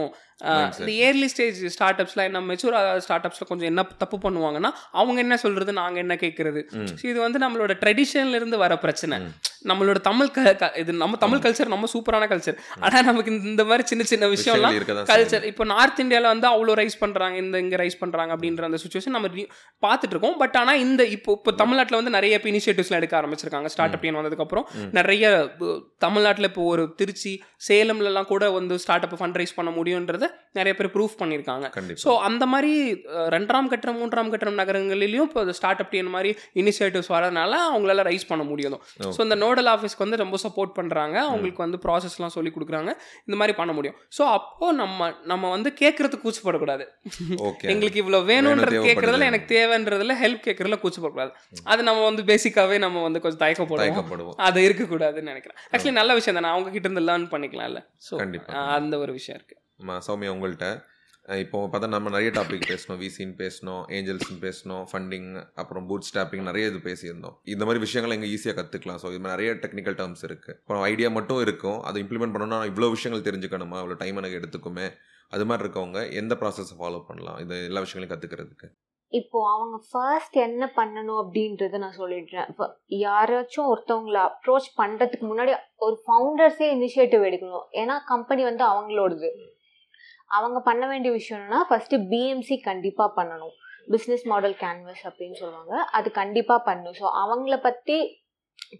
இந்த இயர்லி ஸ்டேஜ் ஸ்டார்ட் அப்ஸ்லாம் என்ன மெச்சூர் ஸ்டார்ட் அப்ஸில் கொஞ்சம் என்ன தப்பு பண்ணுவாங்கன்னா அவங்க என்ன சொல்கிறது நாங்கள் என்ன கேட்குறது. ஸோ இது வந்து நம்மளோட ட்ரெடிஷன்ல இருந்து வர பிரச்சனை. நம்மளோட தமிழ் க இது நம்ம தமிழ் கல்ச்சர் நம்ம சூப்பரான கல்ச்சர் ஆனால் நமக்கு இந்த- மாதிரி சின்ன சின்ன விஷயம்லாம் கல்ச்சர் இப்போ நார்த் இந்தியாவில் வந்து அவ்வளோ ரைஸ் பண்ணுறாங்க இந்த இங்கே ரைஸ் பண்ணுறாங்க அப்படின்ற அந்த சுச்சுவேஷன் நம்ம பார்த்துட்டு இருக்கோம். பட் ஆனால் இந்த இப்போ இப்போ தமிழ்நாட்டில் வந்து நிறைய இப்போ இனிஷியேட்டிவ்ஸ்லாம் எடுக்க ஆரம்பிச்சிருக்காங்க. ஸ்டார்ட் அப் வந்ததுக்கப்புறம். நிறைய தமிழ்நாட்டில் இப்போ ஒரு திருச்சி சேலம்லலாம் கூட வந்து ஸ்டார்ட் அப் ஃபண்ட் ரைஸ் பண்ண முடியுன்றதை நிறைய பேர் ப்ரூஃப் பண்ணியிருக்காங்க. ஸோ அந்த மாதிரி ரெண்டாம் கட்டம் மூன்றாம் கட்டம் நகரங்களிலையும் இப்போ ஸ்டார்ட் அப் மாதிரி இனிஷியேட்டிவ்ஸ் வரதுனால அவங்களால ரைஸ் பண்ண முடியும். ஸோ இந்த நோடல் ஆஃபீஸ்க்கு வந்து ரொம்ப சப்போர்ட் பண்ணுறாங்க அவங்களுக்கு வந்து ப்ராசஸ்லாம் சொல்லி கொடுக்குறாங்க. இந்த மாதிரி பண்ண முடியும். ஸோ அப்போ நம்ம நம்ம வந்து கேட்கறதுக்கு கூச்சப்படக்கூடாது. எங்களுக்கு இவ்வளோ வேணுன்றது. கேட்கறதுல எனக்கு தேவைன்றதுல ஹெல்ப் கேட்கறதுல கூச்சப்படக்கூடாது. அது நம்ம வந்து பேசிக்காவே நம்ம வந்து கொஞ்சம் தயக்கப்படுவோம். அது இருக்கக்கூடாதுன்னு நினைக்கிறேன். ஆக்சுவலி நல்ல விஷயம் தானே. அவங்க கிட்ட இருந்து லேர்ன் பண்ணிக்கலாம்ல. ஸோ. அந்த ஒரு விஷயம் இருக்கு. ஆமா, சௌமியா உங்கள்கிட்ட இப்போ பார்த்தா நம்ம நிறைய டாபிக் பேசணும் விசின்னு பேசணும் ஏஞ்சல்ஸ்னு பேசணும் ஃபண்டிங் அப்புறம் பூட் ஸ்டாப்பிங் நிறைய இது பேசியிருந்தோம். இந்த மாதிரி விஷயங்களை இங்கே ஈஸியாக கற்றுக்கலாம் ஸோ இது மாதிரி நிறைய டெக்னிக்கல் டேர்ம்ஸ் இருக்குது இப்போ ஐடியா மட்டும் இருக்கும். அதை இம்ப்ளிமெண்ட் பண்ணணும்னா இவ்வளோ விஷயங்கள் தெரிஞ்சுக்கணுமா? இவ்வளோ டைம் எனக்கு எடுத்துக்குமே? அது மாதிரி இருக்கவங்க எந்த ப்ராசஸை ஃபாலோ பண்ணலாம்? இது எல்லா விஷயங்களையும் கற்றுக்கிறதுக்கு இப்போ அவங்க ஃபர்ஸ்ட் என்ன பண்ணணும் அப்படின்றத நான் சொல்லிடுறேன். இப்போ யாராச்சும் ஒருத்தவங்கள அப்ரோச் பண்ணுறதுக்கு முன்னாடி ஒரு ஃபவுண்டர்ஸே இனிஷியேட்டிவ் எடுக்கணும். ஏன்னா கம்பெனி வந்து அவங்களோடது. அவங்க பண்ண வேண்டிய விஷயம் என்னன்னா ஃபர்ஸ்ட் பிஎம்சி கண்டிப்பாக பண்ணணும். பிஸ்னஸ் மாடல் கேன்வஸ் அப்படின்னு சொல்லுவாங்க. அது கண்டிப்பாக பண்ணணும். ஸோ அவங்கள பற்றி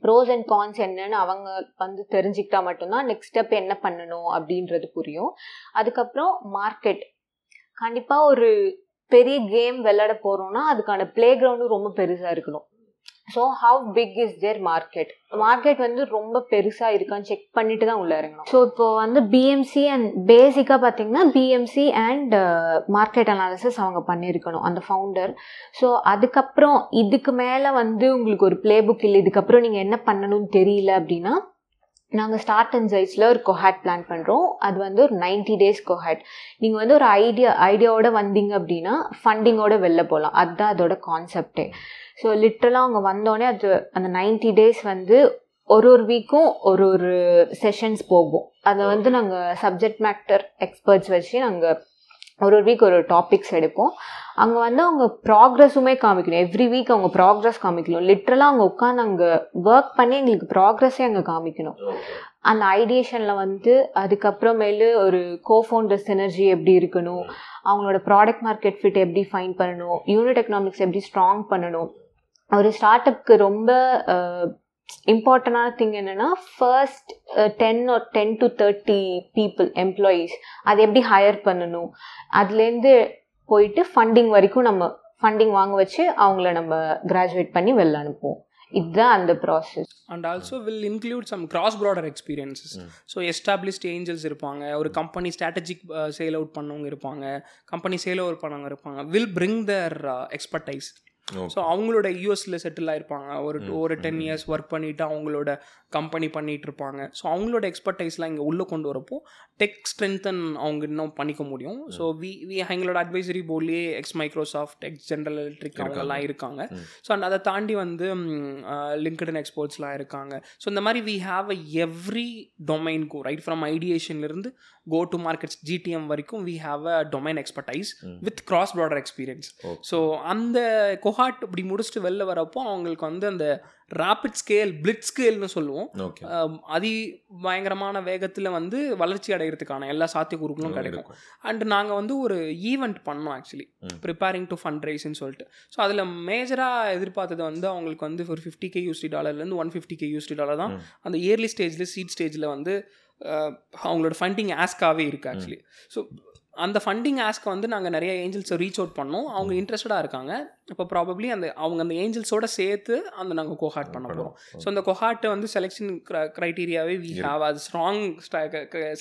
ப்ரோஸ் அண்ட் கான்ஸ் என்னன்னு அவங்க வந்து தெரிஞ்சுக்கிட்டா மட்டும்தான் நெக்ஸ்ட் ஸ்டெப் என்ன பண்ணணும் அப்படின்றது புரியும். அதுக்கப்புறம் மார்க்கெட் கண்டிப்பாக ஒரு பெரிய கேம் விளையாட போகிறோம்னா அதுக்கான பிளே கிரவுண்டும் ரொம்ப பெருசாக இருக்கணும். So how big is their market market வந்து ரொம்ப பெருசாக இருக்கான்னு செக் பண்ணிட்டு தான் உள்ள இறங்கணும். ஸோ இப்போ வந்து பிஎம்சி அண்ட் பேசிக்காக பார்த்தீங்கன்னா பிஎம்சி அண்ட் மார்க்கெட் அனாலிசிஸ் அவங்க பண்ணியிருக்கணும் அந்த ஃபவுண்டர் ஸோ அதுக்கப்புறம் இதுக்கு மேலே வந்து உங்களுக்கு ஒரு பிளே புக் இல்லை இதுக்கப்புறம் நீங்கள் என்ன பண்ணணும்னு தெரியல அப்படின்னா நாங்கள் ஸ்டார்ட் அண்ட் சைஸில் ஒரு கொஹாட் பிளான் பண்ணுறோம் அது வந்து ஒரு நைன்டி டேஸ் கொஹாட் நீங்கள் வந்து ஒரு ஐடியா ஐடியாவோட வந்தீங்க அப்படின்னா ஃபண்டிங்கோட வெளில போகலாம் அதுதான் அதோட கான்செப்டே ஸோ லிட்ரலாக அவங்க வந்தோடனே அது அந்த நைன்டி டேஸ் வந்து ஒரு ஒரு வீக்கும் ஒரு ஒரு செஷன்ஸ் போகும். அதை வந்து நாங்கள் சப்ஜெக்ட் மேட்டர் எக்ஸ்பர்ட்ஸ் வச்சு நாங்கள் ஒரு ஒரு வீக் ஒரு ஒரு டாபிக்ஸ் எடுப்போம். அங்கே வந்து அவங்க ப்ராக்ரஸுமே காமிக்கணும். எவ்ரி வீக் அவங்க ப்ராக்ரஸ் காமிக்கணும். லிட்ரலாக அவங்க உட்காந்து அங்கே ஒர்க் பண்ணி எங்களுக்கு ப்ராக்ரஸே அங்கே காமிக்கணும். அந்த ஐடியேஷனில் வந்து அதுக்கப்புறமேலு ஒரு கோஃபவுண்டர் சினர்ஜி எப்படி இருக்கணும்? அவங்களோட ப்ராடக்ட் மார்க்கெட் ஃபிட் எப்படி ஃபைன் பண்ணணும்? யூனிட் எக்கனாமிக்ஸ் எப்படி ஸ்ட்ராங் பண்ணணும்? ஒரு ஸ்டார்ட் அப்க்கு ரொம்ப இம்பார்ட்டண்டான திங் என்னென்னா ஃபர்ஸ்ட் டென் ஒரு ten to thirty people employees அது எப்படி ஹையர் பண்ணணும்? அதுலேருந்து போயிட்டு ஃபண்டிங் வரைக்கும் நம்ம ஃபண்டிங் வாங்க வச்சு அவங்கள நம்ம கிராஜுவேட் பண்ணி வெளில அனுப்புவோம். இதுதான் அந்த process and also will include some cross border experiences so established angels இருப்பாங்க ஒரு கம்பெனி ஸ்ட்ராட்டஜிக் சேல் அவுட் பண்ணவங்க இருப்பாங்க கம்பெனி சேல் அவுட் பண்ணவங்க இருப்பாங்க will bring their expertise so அவங்களோட யூஎஸில் செட்டில் ஆயிருப்பாங்க. ஒரு ஒரு டென் இயர்ஸ் ஒர்க் பண்ணிவிட்டு அவங்களோட கம்பெனி பண்ணிகிட்டு இருப்பாங்க ஸோ அவங்களோட எக்ஸ்பர்டைஸ்லாம் இங்கே உள்ளே கொண்டு வரப்போ டெக் ஸ்ட்ரென்தன் அவங்க இன்னும் பண்ணிக்க முடியும். ஸோ வி வி எங்களோட advisory போர்ட்லேயே ex Microsoft ex General Electric அவங்கெல்லாம் இருக்காங்க. ஸோ அதை தாண்டி வந்து லிங்க்டன் எக்ஸ்போர்ட்ஸ்லாம் இருக்காங்க. ஸோ இந்த மாதிரி வி ஹாவ் அ எவ்ரி டொமைன்க்கும் ரைட் ஃப்ரம் ஐடியேஷன்லேருந்து கோ டு மார்க்கெட்ஸ் ஜிடிஎம் வரைக்கும் we have a domain expertise with cross border experience so அந்த கொஹாட் இப்படி முடிச்சுட்டு வெளில வரப்போ அவங்களுக்கு வந்து அந்த ராபிட் ஸ்கேல் பிளிட் ஸ்கேல்னு சொல்லுவோம். அதி பயங்கரமான வேகத்தில் வந்து வளர்ச்சி அடைகிறதுக்கான எல்லா சாத்தியக்கூறுகளும் கிடைக்கும். அண்ட் நாங்கள் வந்து ஒரு ஈவெண்ட் பண்ணோம் ஆக்சுவலி ப்ரிப்பேரிங் டு ஃபண்ட் ரைஸ்ன்னு சொல்லிட்டு. ஸோ அதில் மேஜராக எதிர்பார்த்தது வந்து அவங்களுக்கு வந்து ஒரு fifty K USD டாலர்லேருந்து one fifty K USD dollar தான் அந்த இயர்லி ஸ்டேஜில் சீட் ஸ்டேஜில் வந்து அவங்களோட ஃபண்டிங் ஆஸ்காவே இருக்குது ஆக்சுவலி ஸோ அந்த ஃபண்டிங் ஆஸ்க்கு வந்து நாங்கள் நிறைய ஏஞ்சல்ஸை ரீச் அவுட் பண்ணோம். அவங்க இன்ட்ரெஸ்டடாக இருக்காங்க. இப்போ ப்ராபப்ளி அந்த அவங்க அந்த ஏஞ்சல்ஸோட சேர்த்து அந்த நாங்கள் கொஹாட் பண்ண போகிறோம் ஸோ அந்த கொஹாட்டை வந்து செலெக்ஷன் க்ரைட்டீரியாவே வி ஹாவ் அது ஸ்ட்ராங்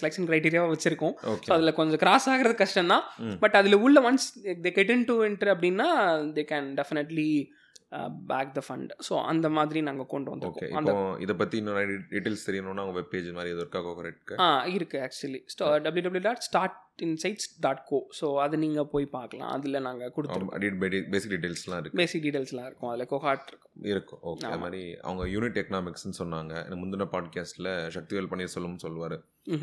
செலெக்ஷன் க்ரைட்டீரியாவை வச்சுருக்கோம். ஸோ அதில் கொஞ்சம் கிராஸ் ஆகிறது கஷ்டம் தான் பட் அதில் உள்ள once they get in to என்ட்ரு அப்படின்னா they can definitely back the fund so அந்த மாதிரி நாங்கள் கொண்டு வந்திருக்கோம். அந்த இதை பற்றி இன்னும் டீட்டெயில்ஸ் தெரியணும்னா உங்கள் வெப் பேஜ் மாதிரி இது இருக்கா கோகரெட்க்கு ஆ இருக்குது actually W W dot start insights dot co so அது நீங்கள் போய் பார்க்கலாம். அதில் நாங்கள் கொடுத்துருக்கோம் பேசிக் டீட்டெயில்ஸ்லாம் இருக்குது பேசிக் டீட்டெயில்ஸ்லாம் இருக்கும். அதில் கொஹாட் இருக்கும். இருக்கும். ஓகே அது மாதிரி அவங்க யூனிட் எக்கனாமிக்ஸ்னு சொன்னாங்க. முந்தின பாட்காஸ்ட்டில் சக்திவேல் பன்னீர்செல்வம் சொல்லுவார்.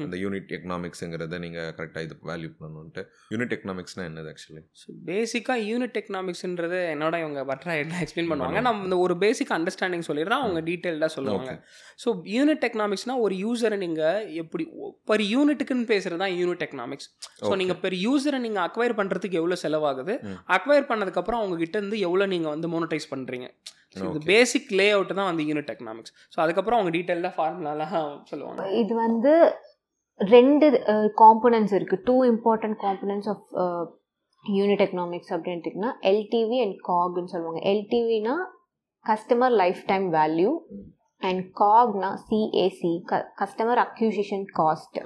அந்த யூனிட் எக்கனாமிக்ஸுங்கிறத நீங்கள் கரெக்டாக இது வேல்யூ பண்ணணுன்ட்டு யூனிட் எக்கனாமிக்ஸ்னால் என்னது ஆக்சுவலி ஸோ பேசிக்காக யூனிட் எக்கனாமிக்ஸ்ன்றது என்னோட இவங்க பட்ரா என்ன எக்ஸ்பிளைன் பண்ணுவாங்க? நம்ம இந்த ஒரு பேசிக் அண்டர்ஸ்டாண்டிங் சொல்லிடுறோம் அவங்க டீட்டெயில்டாக சொல்லுவாங்க. ஸோ யூனிட் எக்கனாமிக்ஸ்னால் ஒரு யூசரை நீங்கள் எப்படி பர் யூனிட்டுக்குன்னு பேசுகிறது தான் யூனிட் எக்கனாமிக்ஸ் ஸோ நீங்கள் பெர் யூசரை நீங்கள் அக்வயர் பண்ணுறதுக்கு எவ்வளோ செலவாகுது? அக்வயர் பண்ணதுக்கப்புறம் அவங்க கிட்ட இருந்து எவ்வளோ நீங்கள் வந்து மோனடைஸ் பண்ணுறீங்க ஸோ இது பேசிக் லே அவுட் தான் வந்து யூனிட் எக்கனாமிக்ஸ் ஸோ அதுக்கப்புறம் அவங்க டீட்டெயிலாக ஃபார்முலாலாம் சொல்லுவாங்க. இது வந்து ரெண்டு காம்பனன்ட்ஸ் இருக்குது two important components of unit economics அப்படின்ட்டிங்கன்னா LTV and காக்னு சொல்லுவாங்க. எல்டிவினா customer lifetime value and காக்னா சிஏசி க கஸ்டமர் அக்யூசிஷன் காஸ்ட்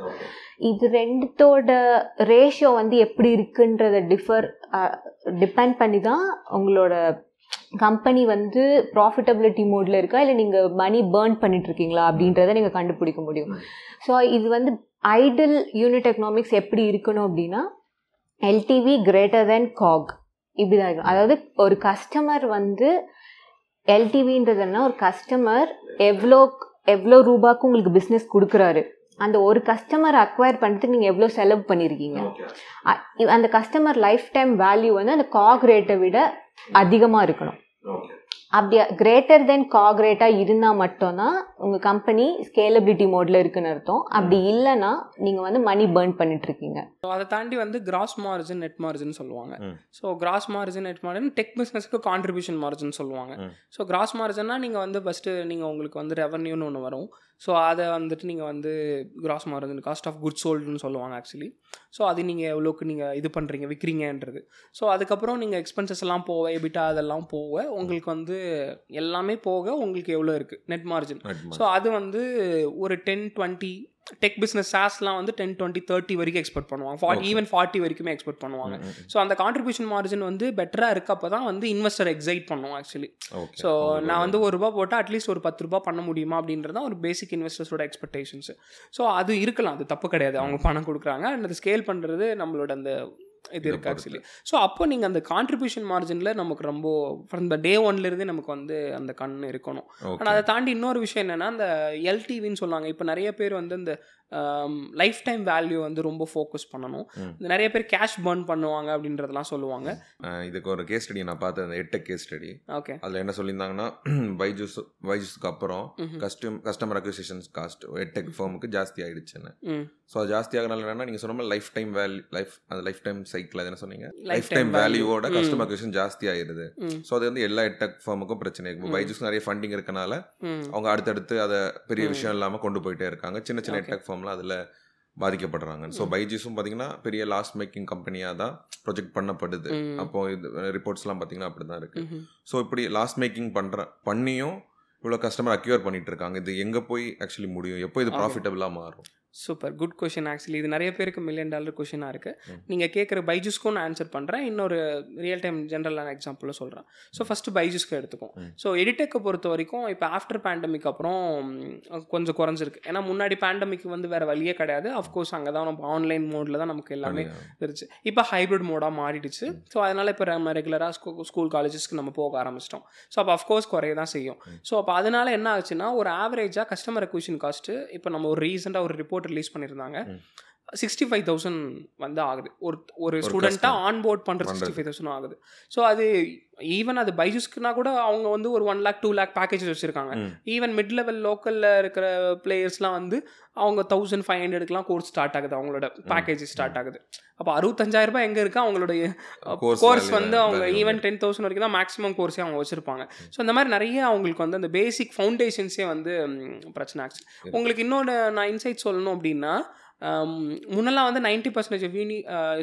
இது ரெண்டுத்தோட ரேஷியோ வந்து எப்படி இருக்குன்றத டிஃபர் டிபெண்ட் பண்ணி தான் உங்களோட கம்பெனி வந்து ப்ராஃபிட்டபிலிட்டி மோடில் இருக்கா? இல்லை நீங்கள் மணி பேர்ன் பண்ணிட்டுருக்கீங்களா அப்படின்றத நீங்கள் கண்டுபிடிக்க முடியும். ஸோ இது வந்து ஐடில் யூனிட் எக்கனாமிக்ஸ் எப்படி இருக்கணும் அப்படின்னா எல்டிவி கிரேட்டர் தென் காக் இப்படி தான் இருக்கும் அதாவது ஒரு கஸ்டமர் வந்து எல்டிவின்றதுன்னா ஒரு கஸ்டமர் எவ்வளோ எவ்வளோ ரூபாய்க்கு உங்களுக்கு பிஸ்னஸ் கொடுக்குறாரு? அந்த ஒரு கஸ்டமர் அக்வயர் பண்ணுறதுக்கு நீங்கள் எவ்வளோ செலவு பண்ணியிருக்கீங்க அந்த கஸ்டமர் லைஃப் டைம் வேல்யூ வந்து அந்த காக் ரேட்டை விட அதிகமாக இருக்கணும். அப்படி கிரேட்டர் தென் காக் ரேட்டாக இருந்தால் மட்டும்தான் உங்கள் கம்பெனி ஸ்கேலபிலிட்டி மோடில் இருக்குன்னு அர்த்தம். அப்படி இல்லைன்னா நீங்கள் வந்து மணி பேர்ன் பண்ணிட்டு இருக்கீங்க ஸோ அதை தாண்டி வந்து கிராஸ் மார்ஜின் நெட் மார்ஜின் சொல்லுவாங்க. So gross margin net margin tech பிஸ்னஸ்க்கு கான்ட்ரிபியூஷன் மார்ஜின் சொல்லுவாங்க. ஸோ கிராஸ் மார்ஜின்னா நீங்கள் வந்து ஃபஸ்ட்டு நீங்கள் உங்களுக்கு வந்து ரெவன்யூன்னு ஒன்று வரும். ஸோ அதை வந்துட்டு நீங்கள் வந்து gross margin cost of good சோல்டுன்னு சொல்லுவாங்க ஆக்சுவலி ஸோ அது நீங்கள் எவ்வளோக்கு நீங்கள் இது பண்ணுறீங்க விற்கிறீங்கன்றது ஸோ அதுக்கப்புறம் நீங்கள் எக்ஸ்பென்சஸ் எல்லாம் போக எபிட்டா அதெல்லாம் போக உங்களுக்கு வந்து எல்லாமே போக உங்களுக்கு எவ்வளோ இருக்குது நெட் மார்ஜின் ஸோ அது வந்து ஒரு டென் டுவெண்ட்டி டெக் பிஸ்னஸ் சாஸ்லாம் வந்து டென் டுவெண்ட்டி தேர்ட்டி வரைக்கும் எக்ஸ்பெக்ட் பண்ணுவாங்க. ஃபார்ட்டி ஈவன் ஃபார்ட்டி வரைக்குமே எக்ஸ்பெக்ட் பண்ணுவாங்க. ஸோ அந்த கான்ட்ரிபியூஷன் மார்ஜின் வந்து பெட்டராக இருக்கப்போ தான் வந்து இன்வெஸ்டர் எக்ஸைட் பண்ணுவோம் ஆக்சுவலி ஸோ நான் வந்து ஒரு ரூபா போட்டால் அட்லீஸ்ட் ஒரு பத்து ரூபா பண்ண முடியுமா அப்படின்றது ஒரு பேசிக் இன்வெஸ்டர்ஸோட எக்ஸ்பெக்டேஷன்ஸ் ஸோ அது இருக்கலாம். அது தப்பு கிடையாது. அவங்க பணம் கொடுக்குறாங்க. அண்ட் அது ஸ்கேல் பண்ணுறது நம்மளோட அந்த இது இருக்கு ஆக்சுவலி ஸோ அப்போ நீங்கள் அந்த கான்ட்ரிபியூஷன் மார்ஜினில் நமக்கு ரொம்ப ஃப்ரம் த டே ஒன்லேருந்தே நமக்கு வந்து அந்த கண் இருக்கணும். ஆனால் அதை தாண்டி இன்னொரு விஷயம் என்னென்னா அந்த எல்டிவின்னு சொல்லுவாங்க. இப்போ நிறைய பேர் வந்து இந்த லைஃப் டைம் வேல்யூ வந்து ரொம்ப ஃபோக்கஸ் பண்ணணும். நிறைய பேர் கேஷ் பர்ன் பண்ணுவாங்க அப்படின்றதெல்லாம் சொல்லுவாங்க. இதுக்கு ஒரு கேஸ் ஸ்டடி நான் பார்த்தேன் எட்டெக் கேஸ் ஸ்டடி ஓகே அதில் என்ன சொல்லியிருந்தாங்கன்னா பைஜூஸ் பைஜூஸ்க்கு அப்புறம். Custom customer acquisitions cost edtech ஃபார்முக்கு ஜாஸ்தி ஆயிடுச்சுன்னு. ஸோ அது ஜாஸ்தி ஆகனால என்னன்னா நீங்கள் சொன்ன லைஃப் டைம் வேல்யூ லைஃப் அந்த லைஃப் டைம் சைக்கிள் என்ன சொன்னீங்க? Lifetime. வேல்யூவோட. கஸ்டமர் அக்விசிஷன் ஜாஸ்தி ஆயிருது ம். ஸோ அது வந்து எல்லா எட்டெக் ஃபார்முக்கும் பிரச்சனை. இருக்கு ம். பைஜூஸ் நிறைய ஃபண்டிங் இருக்கனால அவங்க அடுத்தடுத்து அதை பெரிய. விஷயம் இல்லாமல் கொண்டு போயிட்டே இருக்காங்க. சின்ன சின்ன. எட்டெக் ஃபார்ம்லாம் அதில் பாதிக்கப்படுறாங்க ஸோ. பைஜூஸும் பார்த்தீங்கன்னா பெரிய லாஸ் மேக்கிங் கம்பெனியாக தான் ப்ரொஜெக்ட் பண்ணப்படுது. அப்போ இது ரிப்போர்ட்ஸ்லாம் பார்த்தீங்கன்னா அப்படி தான் இருக்கு ம்ஹும். ஸோ இப்படி லாஸ் மேக்கிங் பண்ணுற பண்ணியும் இவ்வளோ கஸ்டமர் அக்யூர் பண்ணிட்டு இருக்காங்க இது எங்கே போய் ஆக்சுவலி முடியும் எப்போ இது. ப்ராஃபிட்டபிளாக மாறும் சூப்பர் குட் கொஷின் ஆக்சுவலி இது நிறைய பேருக்கு மில்லியன் டாலர் கொஷினாக இருக்குது. நீங்கள் கேட்குற பைஜூஸ்க்கும் நான் ஆன்சர் பண்ணுறேன் இன்னொரு ரியல் டைம் ஜென்ரலான எக்ஸாம்பிளும் சொல்கிறேன் ஸோ ஃபஸ்ட்டு பைஜூஸ்க்கு எடுத்துக்கும். ஸோ எடிடெக்கை பொறுத்த வரைக்கும் இப்போ ஆஃப்டர் பேண்டமிக் அப்புறம் கொஞ்சம் குறைஞ்சிருக்கு. ஏன்னா முன்னாடி பேண்டமிக் வந்து வேறு வழியே கிடையாது. அஃப்கோர்ஸ் அங்கே தான் நம்ம ஆன்லைன் மோடில் தான் நமக்கு எல்லாமே இருந்துச்சு. இப்போ ஹைப்ரிட் மோடாக மாறிடுச்சு. ஸோ அதனால் இப்போ நம்ம ரெகுலராக ஸ்கூ ஸ்கூல் காலேஜஸ்க்கு நம்ம போக ஆரம்பிச்சிட்டோம். ஸோ அப்போ அஃப்கோர்ஸ் குறைய தான் செய்யும். ஸோ அப்போ அதனால என்ன ஆச்சுன்னா ஒரு ஆவரேஜாக கஸ்டமர் அக்விஷன் காஸ்ட்டு இப்போ நம்ம ஒரு ரீசெண்டாக ஒரு ரிப்போர்ட் ரிலீஸ் பண்ணியிருந்தாங்க சிக்ஸ்டி ஃபைவ் தௌசண்ட் வந்து ஆகுது. ஒரு ஒரு ஸ்டூடெண்ட்டாக. ஆன் போர்ட் பண்ணுறது. சிக்ஸ்டி ஃபைவ் தௌசண்ட் ஆகுது. ஸோ அது ஈவன் அது பைஜூஸ்க்குனா கூட அவங்க வந்து ஒரு one lakh two lakh packages வச்சுருக்காங்க. ஈவன் மிட் லெவல் லோக்கலில் இருக்கிற பிளேயர்ஸ்லாம் வந்து அவங்க தௌசண்ட் ஃபைவ் ஹண்ட்ரட்க்குலாம் கோர்ஸ் ஸ்டார்ட் ஆகுது. அவங்களோட பேக்கேஜ் ஸ்டார்ட் ஆகுது. அப்போ அறுபத்தஞ்சாயிரம் ரூபாய் எங்கே இருக்கா? அவங்களுடைய கோர்ஸ் வந்து அவங்க ஈவன் டென் தௌசண்ட் வரைக்கும் தான் மேக்ஸிமம் கோர்ஸே அவங்க வச்சிருப்பாங்க. ஸோ இந்த மாதிரி நிறைய அவங்களுக்கு வந்து அந்த பேசிக் ஃபவுண்டேஷன்ஸே வந்து பிரச்சனை ஆச்சு. உங்களுக்கு இன்னொன்று நான் இன்சைட் சொல்லணும் அப்படின்னா முன்னெல்லாம் வந்து ninety percentage of uni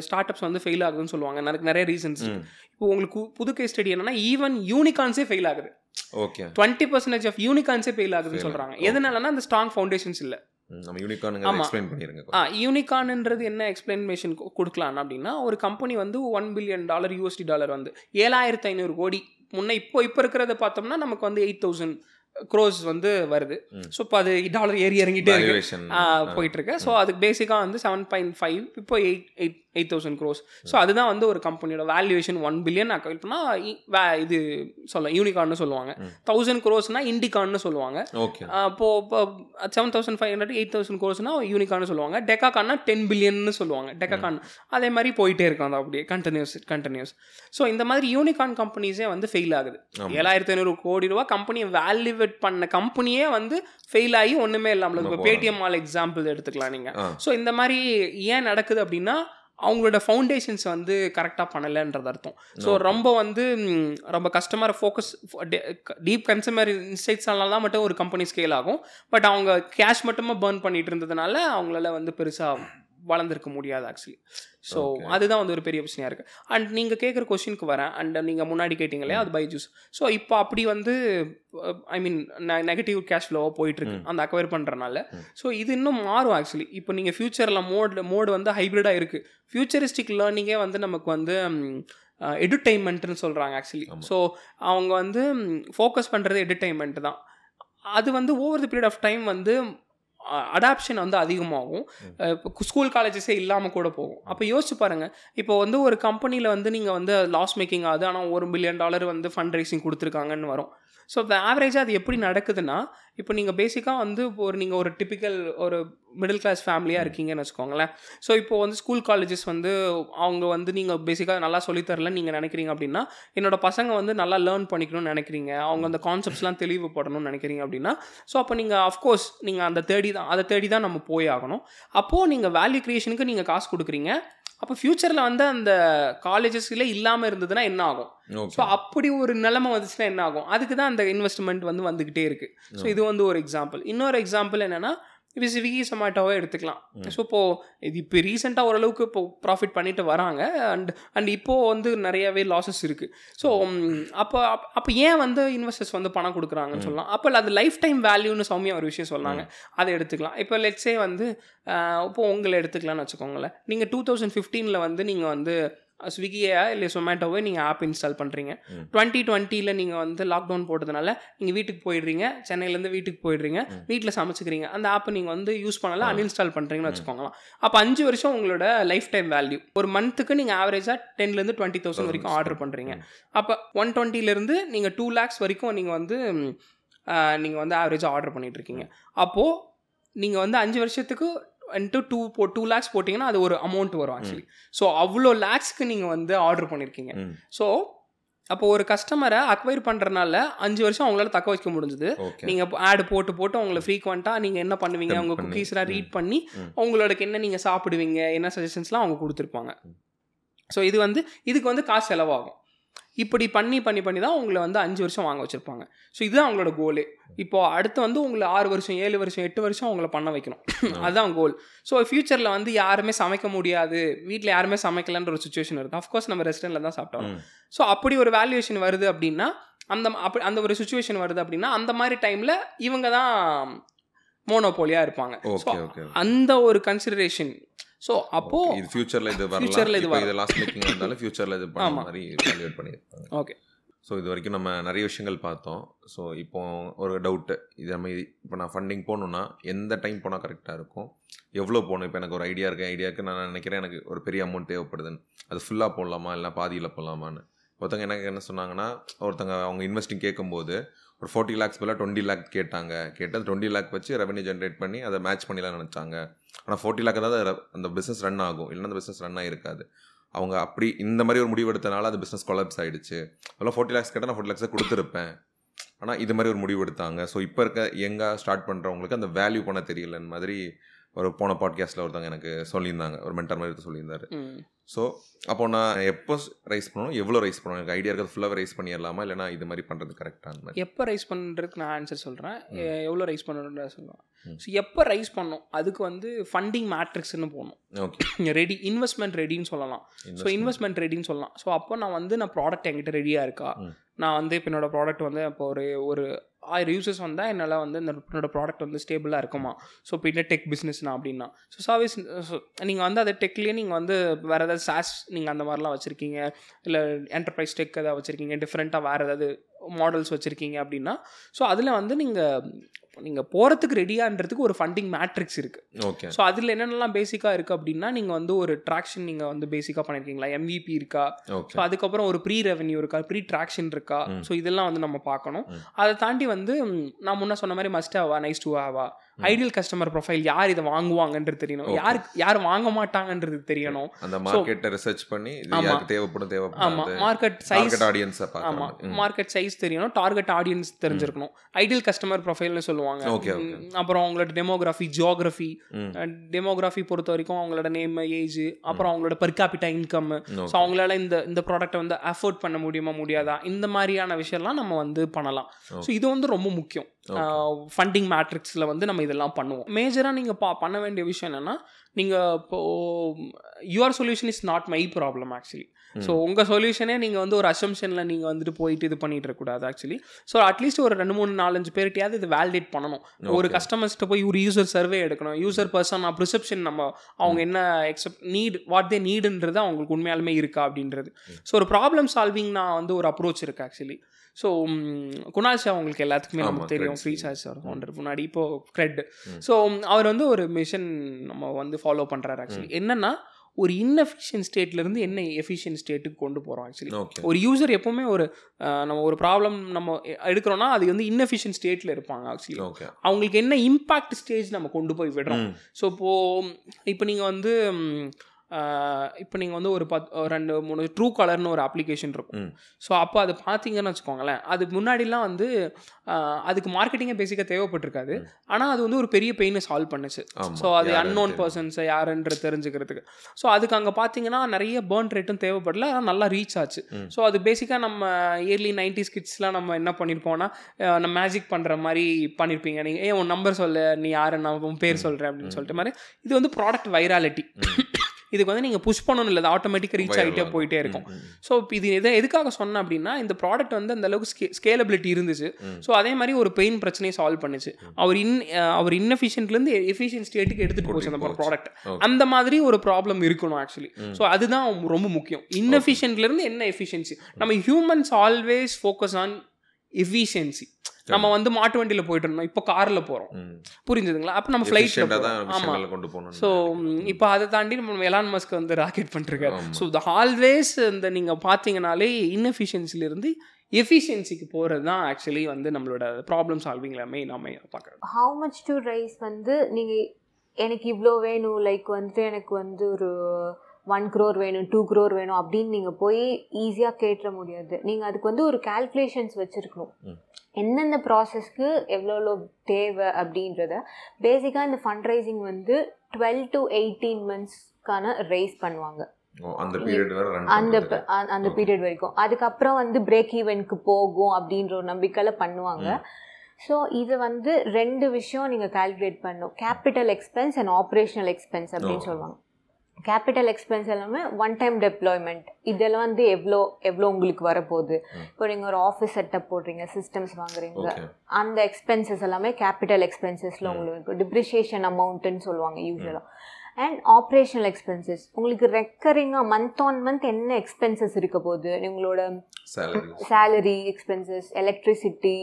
startups வந்து ஃபெயில் ஆகுதுன்னு சொல்லுவாங்க. எனக்கு நிறைய ரீசன்ஸ். இப்போ உங்களுக்கு புது கேஸ் ஸ்டடி என்னன்னா ஈவன் யூனிகான்ஸே ஃபெயில் ஆகுது. ஓகே டுவெண்ட்டி பர்சன்டேஜ் ஆஃப் யூனிகான்ஸே ஃபெயில் ஆகுதுன்னு சொல்கிறாங்க ஆகுது. எதனாலனா அந்த ஸ்ட்ராங் ஃபவுண்டேஷன்ஸ் இல்லை. யூனிகான்ன்றது என்ன எக்ஸ்பிளனேஷன் கொடுக்கலாம் அப்படின்னா ஒரு கம்பெனி வந்து one billion dollar USD dollar வந்து ஏழாயிரத்து ஐநூறு கோடி. முன்ன இப்போ இப்போ இருக்கிறத பார்த்தோம்னா நமக்கு வந்து எயிட் தௌசண்ட் க்ரோஸ் வந்து வருது. ஸோ இப்போ அது டாலர் ஏறி இறங்கிட்டே இருக்கு. போயிட்டு இருக்கு. ஸோ அதுக்கு பேசிக்காக வந்து செவன் பாயிண்ட் ஃபைவ் இப்போ eight eight eight thousand crores so அதுதான் வந்து ஒரு கம்பெனியோட வேல்யூவேஷன் ஒன் பில்லியன் அக்கௌண்ட்னா இது சொல்லலாம் யூனிகான்னு சொல்லுவாங்க. தௌசண்ட் க்ரோஸ்னா இண்டிகான்னு சொல்லுவாங்க. ஓகே இப்போ இப்போ seven thousand five hundred eight thousand கோர்ஸ்னா யூனிகான்னு சொல்லுவாங்க. டெக்காகான்னா டென் பில்லியன்னு சொல்லுவாங்க. டெக்காகான் அதே மாதிரி போயிட்டே இருக்கும் அது அப்படியே கண்டினியூஸ் கண்டினியூஸ் ஸோ இந்த மாதிரி யூனிகான் கம்பெனிஸே வந்து ஃபெயில் ஆகுது. ஏழாயிரத்தி ஐநூறு கோடி ரூபா கம்பெனியை வேல்யூவேட் பண்ண கம்பெனியே வந்து ஃபெயில் ஆகி ஒன்றுமே இல்லாமல் இப்போ. பேடிஎம் மால் எக்ஸாம்பிள் எடுத்துக்கலாம் நீங்கள். ஸோ இந்த மாதிரி ஏன் நடக்குது அப்படின்னா அவங்களோட ஃபவுண்டேஷன்ஸ் வந்து கரெக்டாக பண்ணலைன்றது அர்த்தம் ஸோ. ரொம்ப வந்து ரொம்ப கஸ்டமர் ஃபோக்கஸ் டீப் கன்சூமர் இன்சைட்ஸ்னால தான் மட்டும் ஒரு கம்பெனி ஸ்கேல் ஆகும் பட் அவங்க கேஷ் மட்டுமா பர்ன் பண்ணிட்டு இருந்ததுனால அவங்களால வந்து பெருசாக வளர்ந்துருக்க முடியாது ஆக்சுவலி ஸோ. அதுதான் வந்து ஒரு பெரிய பிரச்சனையாக இருக்குது அண்ட் நீங்கள் கேட்குற கொஷினுக்கு வரேன். அண்ட் நீங்கள் முன்னாடி கேட்டிங்களே அது பைஜூஸ் ஸோ இப்போ அப்படி வந்து ஐ மீன் நெகட்டிவ் கேஷ் ஃப்ளோவாக போயிட்டுருக்கு. அந்த அக்வயர் பண்ணுறனால. ஸோ இது இன்னும் மாறும் ஆக்சுவலி இப்போ நீங்கள் ஃப்யூச்சரில் மோட் மோடு வந்து ஹைப்ரிடாக இருக்குது ஃப்யூச்சரிஸ்டிக் லேர்னிங்கே வந்து நமக்கு வந்து எடுடைன்மெண்ட்னு சொல்கிறாங்க ஆக்சுவலி. ஸோ அவங்க வந்து ஃபோக்கஸ் பண்ணுறது எடுடைன்மெண்ட் தான். அது வந்து over the period of time வந்து அடாப்ஷன் வந்து அதிகமாகும். இப்போ ஸ்கூல் காலேஜஸே இல்லாமல் கூட போகும். அப்போ யோசிச்சு பாருங்கள் இப்போ வந்து ஒரு கம்பெனியில் வந்து நீங்கள் வந்து லாஸ் மேக்கிங் ஆகுது. ஆனால் ஒரு பில்லியன் டாலர் வந்து ஃபண்ட் ரைசிங் கொடுத்துருக்காங்கன்னு வரும். ஸோ ஆவரேஜாக அது எப்படி நடக்குதுன்னா இப்போ நீங்கள் பேசிக்காக வந்து ஒரு நீங்கள் ஒரு டிப்பிக்கல் ஒரு மிடில் கிளாஸ் ஃபேமிலியாக இருக்கீங்கன்னு வச்சுக்கோங்களேன். ஸோ இப்போ வந்து ஸ்கூல் காலேஜஸ் வந்து அவங்க வந்து நீங்கள் பேசிக்காக நல்லா சொல்லித்தரலன்னு நீங்கள் நினைக்கிறீங்க அப்படின்னா என்னோட பசங்க வந்து நல்லா லேர்ன் பண்ணிக்கணும்னு நினைக்கிறீங்க. அவங்க அந்த கான்செப்ட்ஸ்லாம் தெளிவுபடணும்னு நினைக்கிறீங்க அப்படின்னா ஸோ அப்போ நீங்கள் அஃப்கோர்ஸ் நீங்கள் அந்த தேடி தான் அதை தேடி தான் நம்ம போய் ஆகணும். அப்போது நீங்கள் வேல்யூ க்ரியேஷனுக்கு நீங்கள் காசு கொடுக்குறீங்க. அப்போ ஃப்யூச்சரில் வந்து அந்த காலேஜஸ்ல இல்லாமல் இருந்ததுன்னா என்ன ஆகும்? ஸோ அப்படி ஒரு நிலைமை வந்துச்சுன்னா என்ன ஆகும்? அதுக்கு தான் அந்த இன்வெஸ்ட்மெண்ட் வந்து வந்துக்கிட்டே இருக்குது ஸோ இது வந்து ஒரு எக்ஸாம்பிள் இன்னொரு எக்ஸாம்பிள் என்னென்னா இப்போ ஸ்விக்கி சொமேட்டோவே எடுத்துக்கலாம். ஸோ இப்போது இது இப்போ ரீசெண்டாக ஓரளவுக்கு இப்போ ப்ராஃபிட் பண்ணிட்டு வராங்க. அண்ட் அண்ட் இப்போது வந்து நிறையவே லாஸஸ் இருக்குது ஸோ அப்போ அப்போ ஏன் வந்து இன்வெஸ்டர்ஸ் வந்து பணம் கொடுக்குறாங்கன்னு சொல்லலாம். அப்போ அது லைஃப் டைம் வேல்யூன்னு சௌமியா ஒரு விஷயம் சொன்னாங்க அதை எடுத்துக்கலாம். இப்போ லெட்ஸே வந்து ஆஹ், இப்போ உங்களை எடுத்துக்கலாம்னு வச்சுக்கோங்களேன். நீங்கள் டூ தௌசண்ட் ஃபிஃப்டீனில் வந்து நீங்கள் வந்து ஸ்விக்கியா இல்லை சொமேட்டோவை நீங்கள் ஆப் இன்ஸ்டால் பண்ணுறீங்க. டுவெண்ட்டி டுவெண்ட்டியில் நீங்கள் வந்து லாக்டவுன் போட்டதுனால நீங்கள் வீட்டுக்கு போயிடுறீங்க. சென்னையிலேருந்து வீட்டுக்கு போயிடுறீங்க. வீட்டில் சமைச்சிக்கிறீங்க. அந்த ஆப்பை நீங்கள் வந்து யூஸ் பண்ணல அன்இன்ஸ்டால் பண்ணுறீங்கன்னு வச்சுக்கோங்களேன். அப்போ அஞ்சு வருஷம் உங்களோட லைஃப் டைம் வேல்யூ ஒரு மந்த்துக்கு நீங்கள் ஆவரேஜாக டென்லேருந்து டுவெண்ட்டி தௌசண்ட் வரைக்கும் ஆர்டர் பண்ணுறீங்க அப்போ ஒன் டுவெண்ட்டிலேருந்து நீங்கள் டூ லேக்ஸ் வரைக்கும் நீங்கள் வந்து நீங்கள் வந்து ஆவரேஜாக ஆர்டர் பண்ணிட்டு இருக்கீங்க. அப்போது நீங்கள் வந்து அஞ்சு வருஷத்துக்கு இன்ட்டு டூ போ டூ லேக்ஸ் போட்டிங்கன்னா அது ஒரு அமௌண்ட் வரும் ஆக்சுவலி ஸோ அவ்வளோ லேக்ஸ்க்கு நீங்கள் வந்து ஆர்டர் பண்ணியிருக்கீங்க ஸோ அப்போ ஒரு கஸ்டமரை அக்வைர் பண்ணுறனால அஞ்சு வருஷம் அவங்களால தக்க வைக்க முடிஞ்சுது. நீங்கள் ஆடு போட்டு போட்டு உங்களை ஃப்ரீக்வெண்ட்டாக நீங்கள் என்ன பண்ணுவீங்க? பண்ணி. குக்கீஸ்லாம். ரீட் பண்ணி. உங்களோட என்ன நீங்கள் சாப்பிடுவீங்க? என்ன சஜஷன்ஸ்லாம் அவங்க கொடுத்துருப்பாங்க. ஸோ இது வந்து இதுக்கு வந்து காசு செலவாகும். இப்படி பண்ணி பண்ணி பண்ணி தான் உங்களை வந்து அஞ்சு வருஷம் வாங்க வச்சுருப்பாங்க. ஸோ இதுதான் அவங்களோட கோலே இப்போ அடுத்து வந்து உங்களை ஆறு வருஷம் ஏழு வருஷம் எட்டு வருஷம் அவங்கள பண்ண வைக்கணும். அதுதான் கோல் ஸோ ஃப்யூச்சரில் வந்து யாருமே சமைக்க முடியாது. வீட்டில் யாருமே சமைக்கலன்ற ஒரு சுச்சுவேஷன் இருக்குது அஃப்கோர்ஸ் நம்ம ரெஸ்டாரண்ட்டில் தான் சாப்பிட்டோம். ஸோ அப்படி ஒரு வேல்யூவேஷன் வருது அப்படின்னா அந்த அப்படி அந்த ஒரு சுச்சுவேஷன் வருது அப்படின்னா அந்த மாதிரி டைமில் இவங்க தான் மோனோபோலியாக இருப்பாங்க. ஸோ அந்த ஒரு கன்சிடரேஷன் ஸோ அப்போது இது ஃபியூச்சர்ல இது வரலாம். Futureல இது. இது லாஸ்ட் மேக்கிங் இருந்தாலும் ஃபியூச்சர்ல இது பண்ண. மாதிரி evaluate பண்ணியிருப்பாங்க. ஓகே ஸோ இது வரைக்கும் நம்ம நிறைய விஷயங்கள் பார்த்தோம். ஸோ இப்போ ஒரு டவுட்டு இது நம்ம இப்போ நான் ஃபண்டிங் போகணுன்னா எந்த டைம் போனால் கரெக்டாக இருக்கும்? எவ்வளோ போகணும்? இப்போ எனக்கு ஒரு ஐடியா இருக்கு ஐடியாவுக்கு நான் நினைக்கிறேன் எனக்கு ஒரு பெரிய அமௌண்ட் தேவைப்படுதுன்னு. அது ஃபுல்லாக போடலாமா? இல்லை பாதியில் போடலாமான்னு. ஒருத்தங்க எனக்கு என்ன சொன்னாங்கன்னா ஒருத்தங்க அவங்க இன்வெஸ்டிங் கேட்கும்போது ஒரு ஃபார்ட்டி லேக்ஸ் பதிலாக டுவெண்ட்டி லேக் கேட்டாங்க. கேட்டது டுவெண்ட்டி லேக் வச்சு ரெவன்யூ ஜென்ரேட் பண்ணி அதை மேட்ச் பண்ணிலாம் நினச்சாங்க. ஆனால் ஃபோர்ட்டி லேக் தான் அந்த பிஸ்னஸ் ரன் ஆகும். இல்லைன்னா அந்த பிஸ்னஸ் ரன் ஆகிருக்காது அவங்க அப்படி இந்த மாதிரி ஒரு முடிவு எடுத்தனால அந்த பிஸ்னஸ் கொலாப்ஸ் ஆயிடுச்சு. அதெல்லாம் ஃபோர்ட்டி லேக்ஸ் கேட்டால் நான் ஃபோர்ட்டி லேக்ஸை கொடுத்துருப்பேன். ஆனால் இது மாதிரி ஒரு முடிவு எடுத்தாங்க. ஸோ இப்போ இருக்க எங்கே ஸ்டார்ட் பண்ணுறவங்களுக்கு அந்த வேல்யூ பண்ண தெரியலன்னு மாதிரி ஒரு போன பாட்காஸ்ட்டில் ஒருத்தவங்க எனக்கு சொல்லியிருந்தாங்க. ஒரு மென்டர் மாதிரி சொல்லியிருந்தாரு. ஸோ அப்போ நான் எப்போ ரைஸ் பண்ணணும் எவ்வளோ ரைஸ் பண்ணணும்? எனக்கு ஐடியா இருக்கிறது ஃபுல்லாக ரைஸ் பண்ணிடலாமா? இல்லைனா இது மாதிரி பண்ணுறது கரெக்டான மாதிரி? எப்போ ரைஸ் பண்ணுறதுக்கு நான் ஆன்சர் சொல்கிறேன் எவ்வளோ ரைஸ் பண்ணணுன்ற சொல்லுவேன். ஸோ எப்போ ரைஸ் பண்ணணும்? அதுக்கு வந்து ஃபண்டிங் மேட்ரிக்ஸ்னு போகணும் ஓகே ரெடி இன்வெஸ்ட்மெண்ட் ரெடின்னு சொல்லலாம். ஸோ இன்வெஸ்ட்மெண்ட் ரெடின்னு சொல்லலாம். ஸோ அப்போ நான் வந்து நான் ப்ராடக்ட் என்கிட்ட ரெடியாக இருக்கா. நான் வந்து இப்போ என்னோட ப்ராடக்ட் வந்து இப்போ ஒரு ஒரு ஆயிரம் யூசர்ஸ் வந்தால் என்னால் வந்து இந்த என்னோட ப்ராடக்ட் வந்து ஸ்டேபிளாக இருக்குமா? ஸோ இப்போ என்ன டெக் பிஸ்னஸ்னா அப்படின்னா ஸோ சர்வீஸ் நீங்கள் வந்து அதை டெக்லேயே நீங்கள் வந்து வேறு ஏதாவது சாஸ் நீங்கள் அந்த மாதிரிலாம் வச்சுருக்கீங்க இல்லை என்டர்பிரைஸ் டெக் ஏதாவது வச்சுருக்கீங்க டிஃப்ரெண்ட்டாக வேறு ஏதாவது மாடல்ஸ் வச்சுருக்கீங்க அப்படின்னா ஸோ அதில் வந்து நீங்கள் நீங்கள் போகிறதுக்கு ரெடியான்றதுக்கு ஒரு ஃபண்டிங் மேட்ரிக்ஸ் இருக்குது ஓகே ஸோ அதில் என்னென்னலாம் பேசிக்காக இருக்குது அப்படின்னா நீங்கள் வந்து ஒரு ட்ராக்ஷன் நீங்கள் வந்து பேசிக்காக பண்ணியிருக்கீங்களா எம்விபி இருக்கா? ஸோ அதுக்கப்புறம் ஒரு ப்ரீ ரெவென்யூ இருக்கா? ப்ரீ ட்ராக்ஷன் இருக்கா. ஸோ இதெல்லாம் வந்து நம்ம பார்க்கணும். அதை தாண்டி வந்து நான் முன்ன சொன்ன மாதிரி must Aava nice to Aava? Ideal customer profile யார் இதை வாங்குவாங்கன்றது தெரியணும். யார் யார் வாங்க மாட்டாங்கன்றது தெரியணும். அந்த மார்க்கெட்டை ரிசர்ச் பண்ணி ஆமா. யாருக்கு தேவைப்படும் ஆமாம் தேவைப்படாது மார்க்கெட் சைஸ் ஆடியன்ஸை பார்க்கலாம் மார்க்கெட் சைஸ் தெரியணும். டார்கெட் ஆடியன்ஸ் தெரிஞ்சிருக்கணும். ஐடியல் கஸ்டமர் ப்ரொஃபைல்னு சொல்லுவாங்க. அப்புறம் அவங்களோட டெமோகிராஃபி ஜியோகிராஃபி டெமோகிராஃபி பொறுத்த வரைக்கும் அவங்களோட நேம் ஏஜ் அப்புறம் அவங்களோட per capita இன்கம் ஸோ அவங்களால இந்த இந்த ப்ராடக்ட்டை வந்து அஃபோர்ட் பண்ண முடியுமா முடியாதா? இந்த மாதிரியான விஷயம்லாம் நம்ம வந்து பண்ணலாம். ஸோ இது வந்து ரொம்ப முக்கியம். ஃபண்டிங் மேட்ரிக்ஸில் வந்து நம்ம இதெல்லாம் பண்ணுவோம். மேஜராக நீங்கள் பா பண்ண வேண்டிய விஷயம் என்னென்னா நீங்கள் இப்போது your solution is not my problem actually so உங்கள் சொல்யூஷனே நீங்கள் வந்து ஒரு அசம்ஷனில் நீங்கள் வந்துட்டு போயிட்டு இது பண்ணிட்டு இருக்கக்கூடாது ஆக்சுவலி ஸோ அட்லீஸ்ட் ஒரு ரெண்டு மூணு நாலஞ்சு பேர்கிட்டயாவது இது வேலிடேட் பண்ணணும். ஒரு கஸ்டமர்ஸ்கிட்ட போய் ஒரு யூசர் சர்வே எடுக்கணும். யூசர் பர்சன் ப்ரிசெப்ஷன் நம்ம அவங்க என்ன எக்ஸப்ட் நீட் வாட் தே நீடுன்றது அவங்களுக்கு உண்மையாலுமே இருக்கா அப்படின்றது. ஸோ ஒரு ப்ராப்ளம் சால்விங் நான் வந்து ஒரு அப்ரோச் இருக்கு ஆக்சுவலி ஸோ குணால் ஷா உங்களுக்கு எல்லாத்துக்குமே நமக்கு தெரியும். ஃப்ரீ. சார்ஜ் சார் ஃபவுண்டர் முன்னாடி இப்போ க்ரெட் ஸோ அவர் வந்து ஒரு மிஷன் நம்ம வந்து ஃபாலோ பண்ணுறாரு ஆக்சுவலி என்னன்னா ஒரு inefficient ஸ்டேட்ல இருந்து என்ன எஃபிஷியன்ட் ஸ்டேட்டுக்கு கொண்டு போகிறோம் ஆக்சுவலி ஒரு யூசர் எப்பவுமே ஒரு நம்ம ஒரு ப்ராப்ளம் நம்ம எடுக்கிறோம்னா அது வந்து இன்னெஃபிஷியன்ட் ஸ்டேட்டில் இருப்பாங்க ஆக்சுவலி அவங்களுக்கு என்ன இம்பாக்ட் ஸ்டேஜ் நம்ம கொண்டு போய் விடுறோம். ஸோ இப்போது இப்போ நீங்கள் வந்து இப்போ நீங்கள் வந்து ஒரு பத் ரெண்டு மூணு ட்ரூ கலர்னு ஒரு அப்ளிகேஷன் இருக்கும். ஸோ அப்போ அது பார்த்தீங்கன்னு வச்சுக்கோங்களேன் அது முன்னாடிலாம் வந்து அதுக்கு மார்க்கெட்டிங்கே பேசிக்காக தேவைப்பட்டிருக்காது. ஆனால் அது வந்து ஒரு பெரிய பெயினை சால்வ் பண்ணுச்சு. ஸோ அது அன்னோன். பர்சன்ஸை யாருன்றது தெரிஞ்சுக்கிறதுக்கு. ஸோ அதுக்கு அங்கே பார்த்தீங்கன்னா நிறைய பேர்ன் ரேட்டும் தேவைப்படல ஆனால் நல்லா ரீச் ஆச்சு. ஸோ அது பேசிக்காக நம்ம இயர்லி நைன்டி கிட்ஸ்லாம் நம்ம என்ன பண்ணியிருப்போம்னா நம்ம மேஜிக் பண்ணுற மாதிரி பண்ணியிருப்பீங்க நீங்கள் ஏன் உன் நம்பர் சொல்லு நீ யாரு நான் உன் பேர் சொல்கிறேன் அப்படின்னு சொல்லிட்டு மாதிரி. இது வந்து ப்ராடக்ட் வைராலிட்டி இதுக்கு வந்து நீங்கள் புஷ் பண்ணணும் இல்லை ஆட்டோமேட்டிக்காக ரீச் ஆகிட்டே. போயிட்டே இருக்கும். ஸோ இது எதை எதுக்காக சொன்னேன் அப்படின்னா இந்த ப்ராடக்ட் வந்து அந்த அளவுக்கு ஸ்கே ஸ்கேலபிலிட்டி இருந்துச்சு. ஸோ அதே மாதிரி ஒரு பெயின் பிரச்சனையை சால்வ் பண்ணுச்சு அவர் இன் அவர் இன்னெஃபிஷியன்ட்லேருந்து எஃபிஷியன்ட் ஸ்டேட்டுக்கு எடுத்துகிட்டு போச்சு அந்த. ப்ராடக்ட். அந்த மாதிரி ஒரு ப்ராப்ளம் இருக்கணும் ஆக்சுவலி. ஸோ அதுதான் ரொம்ப முக்கியம் இன்னெஃபிஷியன்ட்லேருந்து என்ன எஃபிஷியன்சி நம்ம humans always focus on efficiency நம்ம வந்து மாட்டு வண்டியில் போயிட்டு இருந்தோம் இப்போ காரில் போகிறோம். புரிஞ்சுதுங்களா? அப்போ நம்ம ஃப்ளைட்டில் தான் ஆமாம் கொண்டு போகணும்னு ஸோ. இப்போ அதை தாண்டி நம்ம எலான் மஸ்க் வந்து ராக்கெட் பண்ணிருக்காரு. ஸோ த ஆல்வேஸ் இந்த நீங்கள் பார்த்தீங்கனாலே இன்எஃபிஷியன்சிலிருந்து எஃபிஷியன்சிக்கு போகிறது தான் ஆக்சுவலி வந்து நம்மளோட ப்ராப்ளம் சால்விங்கில் மெயின் நம்ம பார்க்குறது ஹவு மச் டு ரைஸ் வந்து நீங்கள் எனக்கு இவ்வளோ வேணும் லைக் வந்துட்டு எனக்கு வந்து ஒரு ஒன் க்ரோர் வேணும் டூ க்ரோர் வேணும் அப்படின்னு நீங்கள் போய் ஈஸியாக கேட்டுற முடியாது. நீங்கள் அதுக்கு வந்து ஒரு கால்குலேஷன்ஸ் வச்சுருக்கணும். எந்தெந்த ப்ராசஸ்க்கு எவ்வளோ எவ்வளோ தேவை அப்படின்றத பேசிக்காக இந்த ஃபண்ட் ரைசிங் வந்து டுவெல் டு எயிட்டீன் மந்த்ஸ்க்கான ரைஸ் பண்ணுவாங்க. அந்த அந்த. பீரியட் வரைக்கும். அதுக்கப்புறம் வந்து பிரேக் ஈவென்ட்க்கு போகும் அப்படின்ற ஒரு நம்பிக்கையில பண்ணுவாங்க. ஸோ இது வந்து ரெண்டு விஷயம் நீங்கள் கால்குலேட் பண்ணணும். Capital expense and operational expense அப்படின்னு. சொல்லுவாங்க. கேபிட்டல் எக்ஸ்பென்ஸ் எல்லாமே ஒன் டைம் டெப்ளாய்மெண்ட் இதெல்லாம் வந்து எவ்வளோ எவ்வளோ உங்களுக்கு வரப்போகுது. இப்போ நீங்கள் ஒரு ஆஃபீஸ் செட்டப் போடுறீங்க சிஸ்டம்ஸ் வாங்குறீங்க. அந்த எக்ஸ்பென்சஸ் எல்லாமே கேபிட்டல் எக்ஸ்பென்சஸில். உங்களுக்கு டிப்ரிஷியேஷன் அமௌண்ட்டுன்னு சொல்லுவாங்க யூஸ்வலாக அண்ட் ஆப்ரேஷனல் எக்ஸ்பென்சஸ் உங்களுக்கு ரெக்கரிங்காக மந்த் ஆன் மந்த் என்ன எக்ஸ்பென்சஸ் இருக்க போகுது? உங்களோட salary expenses electricity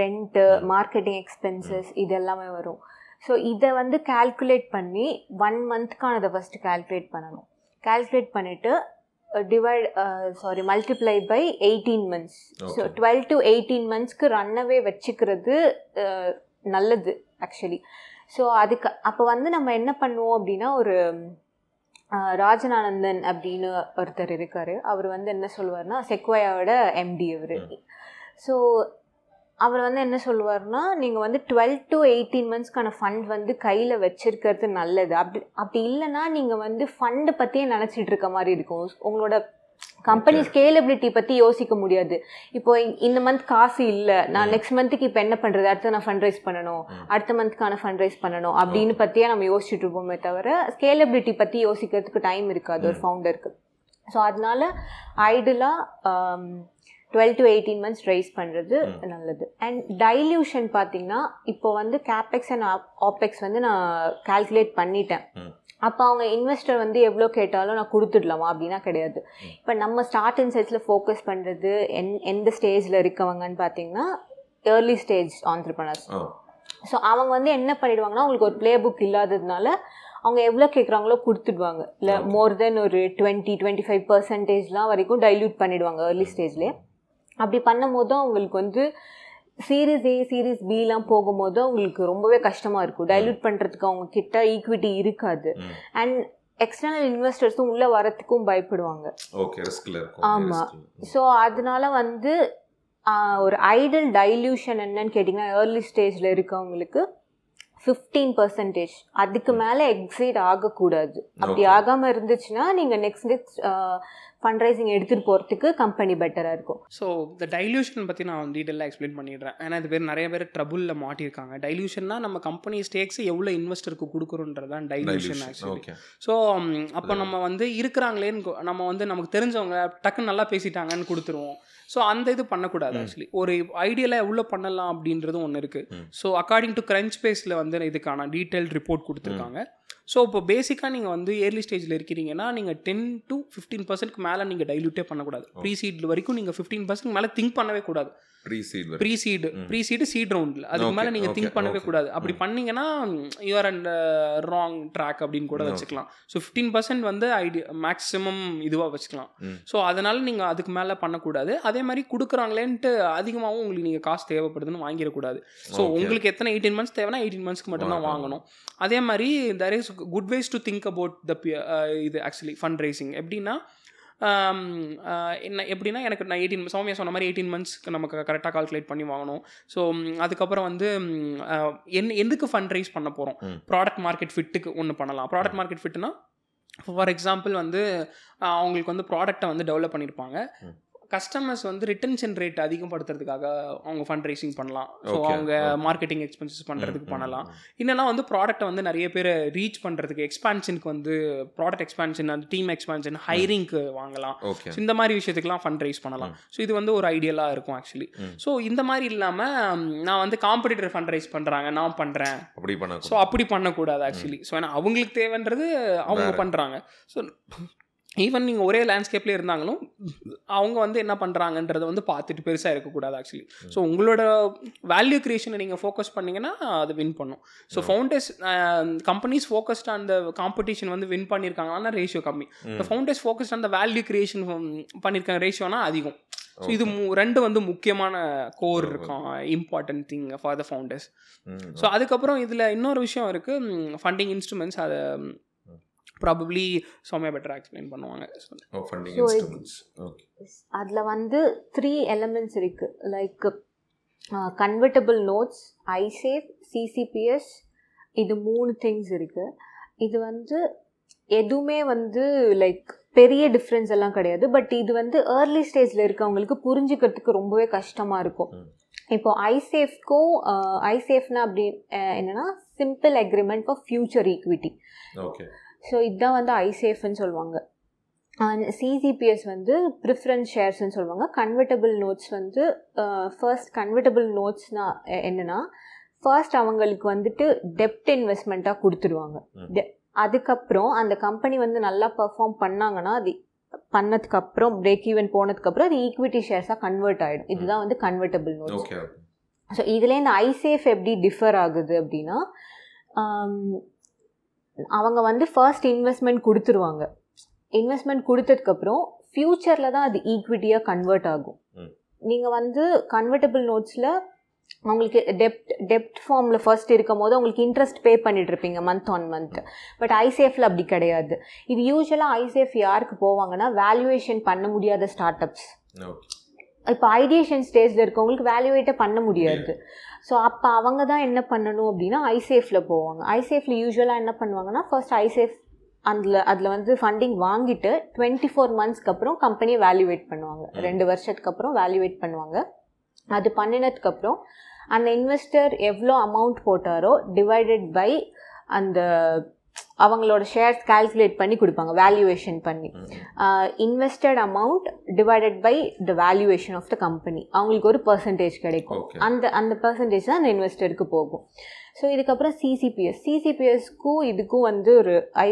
rent marketing expenses இது எல்லாமே வரும். ஸோ இதை வந்து கால்குலேட் பண்ணி ஒன் மந்த்க்கானதை ஃபஸ்ட்டு கால்குலேட் பண்ணணும். கால்குலேட் பண்ணிவிட்டு divide sorry multiply by eighteen months so. Twelve to eighteen மந்த்ஸ்க்கு ரன்னவே வச்சுக்கிறது நல்லது ஆக்சுவலி ஸோ அதுக்கு அப்போ வந்து நம்ம என்ன பண்ணுவோம் அப்படின்னா ஒரு அஹ், ராஜனானந்தன் அப்படின்னு ஒருத்தர் இருக்காரு. அவர் வந்து என்ன சொல்லுவார்னா செக்வாயோட எம்டி அவர். ஸோ அவர் வந்து என்ன சொல்லுவார்னா நீங்கள் வந்து டுவெல் டு எயிட்டீன் மந்த்ஸ்க்கான ஃபண்ட் வந்து கையில் வச்சிருக்கிறது நல்லது. அப்படி அப்படி இல்லைன்னா நீங்கள் வந்து ஃபண்டு பற்றியே நினச்சிட்டு இருக்க மாதிரி இருக்கும். உங்களோட கம்பெனி ஸ்கேலபிலிட்டி பற்றி யோசிக்க முடியாது. இப்போ இந்த மந்த் காசு இல்லை. நான் நெக்ஸ்ட் மந்த்துக்கு இப்போ என்ன பண்ணுறது அடுத்து நான் ஃபண்ட் ரைஸ் பண்ணணும் அடுத்த மந்த்க்கான ஃபண்ட் ரைஸ் பண்ணணும். அப்படின்னு பற்றியே நம்ம யோசிச்சுட்டு இருப்போமே தவிர ஸ்கேலபிலிட்டி பற்றி யோசிக்கிறதுக்கு டைம் இருக்காது ஒரு ஃபவுண்டருக்கு ஸோ அதனால ஐடலாக twelve to eighteen months raise பண்ணுறது நல்லது. அண்ட் டைல்யூஷன் பார்த்தீங்கன்னா இப்போ வந்து கேபெக்ஸ் அண்ட் ஆப்பெக்ஸ் வந்து நான் கால்குலேட் பண்ணிட்டேன். அப்போ அவங்க இன்வெஸ்டர் வந்து எவ்வளோ கேட்டாலும் நான் கொடுத்துடலாமா அப்படின்னா கிடையாது. இப்போ நம்ம ஸ்டார்ட் அண்ட் சைட்ஸில் ஃபோக்கஸ் பண்ணுறது என் எந்த ஸ்டேஜில் இருக்கவங்கன்னு பார்த்தீங்கன்னா ஏர்லி ஸ்டேஜ் ஆண்டர்பனர்ஸ் ஸோ அவங்க வந்து என்ன பண்ணிடுவாங்கன்னா அவங்களுக்கு ஒரு ப்ளே புக் இல்லாததுனால அவங்க எவ்வளோ கேட்குறாங்களோ கொடுத்துடுவாங்க. இல்லை மோர் தென் ஒரு டுவெண்ட்டி டுவெண்ட்டி ஃபைவ் பர்சன்டேஜ்லாம் வரைக்கும் டைல்யூட் பண்ணிடுவாங்க ஏர்லி ஸ்டேஜ்லேயே அப்படி பண்ணும்போது தான் உங்களுக்கு வந்து சீரீஸ் ஏ சீரீஸ் பிலாம் போகும்போது அவங்களுக்கு ரொம்பவே கஷ்டமாக இருக்கும் டைல்யூட் பண்ணுறதுக்கு அவங்க கிட்ட ஈக்விட்டி இருக்காது. அண்ட் எக்ஸ்டர்னல் இன்வெஸ்டர்ஸும் உள்ளே வரத்துக்கும் பயப்படுவாங்க ஓகே ரிஸ்க்ல இருக்கும் ஆமா. risk ல. ஸோ அதனால வந்து ஒரு ஐடல் டைல்யூஷன் என்னன்னு கேட்டிங்கன்னா ஏர்லி ஸ்டேஜில் இருக்கவங்களுக்கு ஃபிஃப்டீன் பர்சன்டேஜ் அதுக்கு மேலே எக்ஸைட் ஆகக்கூடாது அப்படி. ஆகாமல் இருந்துச்சுன்னா நீங்கள் நெக்ஸ்ட் நெக்ஸ்ட் ஃபண்ட் ரைசிங் எடுத்துகிட்டு போகிறதுக்கு கம்பெனி பெட்டராக இருக்கும். ஸோ இந்த டைல்யூஷன் பற்றி நான் டீட்டெயிலாக எக்ஸ்பிளைன் பண்ணிடுறேன். ஏன்னா இது பேர் நிறைய பேர் ட்ரபுளில் மாட்டியிருக்காங்க. டைல்யூஷன்னா நம்ம கம்பெனி ஸ்டேக்ஸ் எவ்வளோ இன்வெஸ்டருக்கு கொடுக்குறோன்றது தான் டைல்யூஷன் ஆக்சுவலி ஸோ அப்போ நம்ம வந்து இருக்கிறாங்களேன்னு நம்ம வந்து நமக்கு தெரிஞ்சவங்க டக்குன்னு நல்லா பேசிட்டாங்கன்னு கொடுத்துருவோம். ஸோ அந்த இது பண்ணக்கூடாது ஆக்சுவலி ஒரு ஐடியாவில் எவ்வளோ பண்ணலாம் அப்படின்றதும் ஒன்று இருக்குது. ஸோ அக்கார்டிங் டு கிரன்ச் பேஸில் வந்து இதுக்கான டீட்டெயில் ரிப்போர்ட் கொடுத்துருக்காங்க. ஸோ இப்போ பேசிக்காக நீங்கள் வந்து ஏர்லி ஸ்டேஜில் இருக்கிறீங்கன்னா நீங்கள் டென் டு ஃபிஃப்டீன் பர்சன்ட்க்கு மேலே நீங்கள் டைல்யூட்டே பண்ணக்கூடாது. ப்ரீ சீட் வரைக்கும் நீங்கள் ஃபிஃப்டீன் பர்சன்ட் மேலே திங்க் பண்ணவே கூடாது. Pre seed pre seed pre seed seed ரவுண்டில் அதுக்கு மேலே நீங்கள் திங்க் பண்ணவே. கூடாது. அப்படி பண்ணீங்கன்னா யூஆர் அண்ட் ராங் ட்ராக் அப்படின்னு கூட. வச்சுக்கலாம். ஸோ ஃபிஃப்டீன் பர்சன்ட் வந்து ஐடி மேக்ஸிமம் இதுவாக வச்சுக்கலாம். ஸோ அதனால நீங்கள் அதுக்கு மேலே பண்ணக்கூடாது. அதே மாதிரி கொடுக்குறாங்களேன்ட்டு அதிகமாகவும் உங்களுக்கு நீங்கள் காசு தேவைப்படுதுன்னு வாங்கிடக்கூடாது. ஸோ. உங்களுக்கு எத்தனை எயிட்டீன் மந்த்ஸ் தேவைன்னா எயிட்டீன் மந்த்ஸ்க்கு மட்டும்தான். வாங்கணும். அதே மாதிரி there is good ways to think about the இது ஆக்சுவலி ஃபண்ட் ரைசிங் எப்படின்னா ஆம், ஆஹ் என்ன எப்படின்னா எனக்கு நான் எயிட்டீன் சௌமியா சொன்ன மாதிரி எயிட்டீன் மந்த்ஸ்க்கு நமக்கு கரெக்டாக கால்குலேட் பண்ணி வாங்கணும். ஸோ அதுக்கப்புறம் வந்து ஆஹ், என்ன எதுக்கு ஃபண்ட் ரைஸ் பண்ண போகிறோம். ப்ராடக்ட் மார்க்கெட் ஃபிட்டுக்கு ஒன்று பண்ணலாம். ப்ராடக்ட் மார்க்கெட் ஃபிட்னா ஃபார் எக்ஸாம்பிள் வந்து ஆஹ், அவங்களுக்கு வந்து ப்ராடக்ட்டை வந்து டெவலப் பண்ணியிருப்பாங்க. கஸ்டமர்ஸ் வந்து ரிட்டன்ஷன் ரேட் அதிகப்படுத்துறதுக்காக அவங்க ஃபண்ட் ரைசிங் பண்ணலாம் ஸோ அவங்க. மார்க்கெட்டிங் எக்ஸ்பென்சஸ் பண்ணுறதுக்கு பண்ணலாம். ம். இல்லைனா வந்து ப்ராடக்ட்டை வந்து நிறைய பேர் ரீச் பண்ணுறதுக்கு எக்ஸ்பான்ஷனுக்கு வந்து ப்ராடக்ட் எக்ஸ்பான்ஷன் அந்த டீம் எக்ஸ்பான்ஷன் ஹைரிங்க்கு வாங்கலாம். ஸோ இந்த மாதிரி விஷயத்துக்குலாம் ஃபண்ட் ரைஸ் பண்ணலாம் ஸோ இது வந்து ஒரு ஐடியலாக இருக்கும் ஆக்சுவலி. ஸோ இந்த மாதிரி இல்லாமல் நான் வந்து காம்படிட்டர் ஃபண்ட் ரைஸ் பண்ணுறாங்க நான் பண்ணுறேன் அப்படி பண்ண ஸோ அப்படி பண்ணக்கூடாது ஆக்சுவலி ஸோ ஏன்னா அவங்களுக்கு தேவைன்றது அவங்க. பண்ணுறாங்க ஸோ ஈவன் நீங்கள் ஒரே லேண்ட்ஸ்கேப்லேயே இருந்தாங்களும் அவங்க வந்து என்ன பண்ணுறாங்கன்றதை வந்து பார்த்துட்டு பெருசாக இருக்கக்கூடாது ஆக்சுவலி ஸோ உங்களோட வேல்யூ கிரியேஷனை நீங்கள் ஃபோக்கஸ் பண்ணீங்கன்னா அது வின் பண்ணும். ஸோ ஃபவுண்டர்ஸ் கம்பெனிஸ் ஃபோக்கஸ்ட் அந்த காம்படிஷன் வந்து வின் பண்ணியிருக்காங்கன்னா ரேஷியோ கம்மி. இந்த ஃபவுண்டர்ஸ் ஃபோக்கஸ்ட் அந்த வேல்யூ கிரியேஷன் பண்ணியிருக்காங்க ரேஷியோனா அதிகம். ஸோ இது ரெண்டு வந்து முக்கியமான கோர் இருக்கும் important thing for the founders so அதுக்கப்புறம் இதில் இன்னொரு விஷயம் இருக்குது ஃபண்டிங் இன்ஸ்ட்ருமெண்ட்ஸ் அதை ப்ராபப்ளி சௌமியா பெட்டராக எக்ஸ்பிளைன் பண்ணுவாங்க. ஓகே அதில் வந்து த்ரீ எலமெண்ட்ஸ் இருக்குது like convertible notes iSAFE CCPS இது மூணு திங்ஸ் இருக்குது இது வந்து எதுவுமே வந்து லைக் பெரிய டிஃப்ரென்ஸ் எல்லாம் கிடையாது. பட் இது வந்து ஏர்லி ஸ்டேஜில் இருக்கவங்களுக்கு புரிஞ்சுக்கிறதுக்கு ரொம்பவே கஷ்டமாக இருக்கும். இப்போ ஐசேஃப்க்கும் ஐசேஃப்னா அப்படி அஹ், என்னன்னா simple agreement for future equity okay so இதுதான் வந்து ஐசேஃப்னு சொல்லுவாங்க. சிசிபிஎஸ் வந்து ப்ரிஃபரன்ஸ் ஷேர்ஸ்னு சொல்லுவாங்க. கன்வெர்ட்டபிள் நோட்ஸ் வந்து ஃபர்ஸ்ட் கன்வெர்ட்டபிள் நோட்ஸ்னா என்னன்னா ஃபர்ஸ்ட் அவங்களுக்கு வந்துட்டு டெப்ட் இன்வெஸ்ட்மெண்ட்டாக கொடுத்துருவாங்க. அதுக்கப்புறம் அந்த கம்பெனி வந்து நல்லா பெர்ஃபார்ம் பண்ணாங்கன்னா அது பண்ணதுக்கப்புறம் பிரேக் ஈவன் போனதுக்கப்புறம் அது ஈக்விட்டி ஷேர்ஸாக கன்வெர்ட் ஆகிடும் இதுதான் வந்து கன்வெர்ட்டபிள் நோட்ஸ் ஸோ இதில் இந்த ஐசேஃப் எப்படி டிஃபர் ஆகுது அப்படின்னா அவங்க வந்து ஃபர்ஸ்ட் இன்வெஸ்ட்மெண்ட் கொடுத்துருவாங்க. இன்வெஸ்ட்மெண்ட் கொடுத்ததுக்கப்புறம் ஃப்யூச்சரில் தான் அது ஈக்விட்டியாக கன்வெர்ட் ஆகும். நீங்கள் வந்து கன்வெர்ட்டபிள் நோட்ஸில் உங்களுக்கு டெப்ட் டெப்ட் ஃபார்மில் ஃபர்ஸ்ட் இருக்கும் போது உங்களுக்கு இன்ட்ரெஸ்ட் பே பண்ணிட்டு இருப்பீங்க மந்த் ஆன் மந்த் பட் ஐசேஃபில் அப்படி கிடையாது. இது யூஸ்வலாக ஐசேஃப் யாருக்கு போவாங்கன்னா வேல்யூவேஷன் பண்ண முடியாத ஸ்டார்ட் அப்ஸ் இப்போ ஐடியேஷன் ஸ்டேஜில் இருக்கவங்களுக்கு வேல்யூவேட்டே பண்ண முடியாது. ஸோ அப்போ அவங்க தான் என்ன பண்ணணும் அப்படின்னா ஐசேஃபில் போவாங்க. ஐசேஃபில் யூஸ்வலாக என்ன பண்ணுவாங்கன்னா ஃபர்ஸ்ட் ஐசேஃப் அதில் அதில் வந்து ஃபண்டிங் வாங்கிட்டு டுவெண்ட்டி ஃபோர் மந்த்ஸ்க்கு அப்புறம் கம்பெனியை வேல்யூவேட் பண்ணுவாங்க. ரெண்டு வருஷத்துக்கு அப்புறம் வேல்யூவேட் பண்ணுவாங்க. அது பண்ணினதுக்கப்புறம் அந்த இன்வெஸ்டர் எவ்வளோ அமௌண்ட் போட்டாரோ டிவைடட் பை அந்த அவங்களோட ஷேர்ஸ் கால்குலேட் பண்ணி கொடுப்பாங்க வேல்யூவேஷன் பண்ணி. Invested amount divided by the valuation of the company அவங்களுக்கு ஒரு பர்சன்டேஜ் கிடைக்கும். அந்த அந்த பர்சன்டேஜ் தான் அந்த இன்வெஸ்டருக்கு போகும். ஸோ இதுக்கப்புறம் சிசிபிஎஸ் சிசிபிஎஸ்க்கும் இதுக்கும் வந்து ஒரு ஐ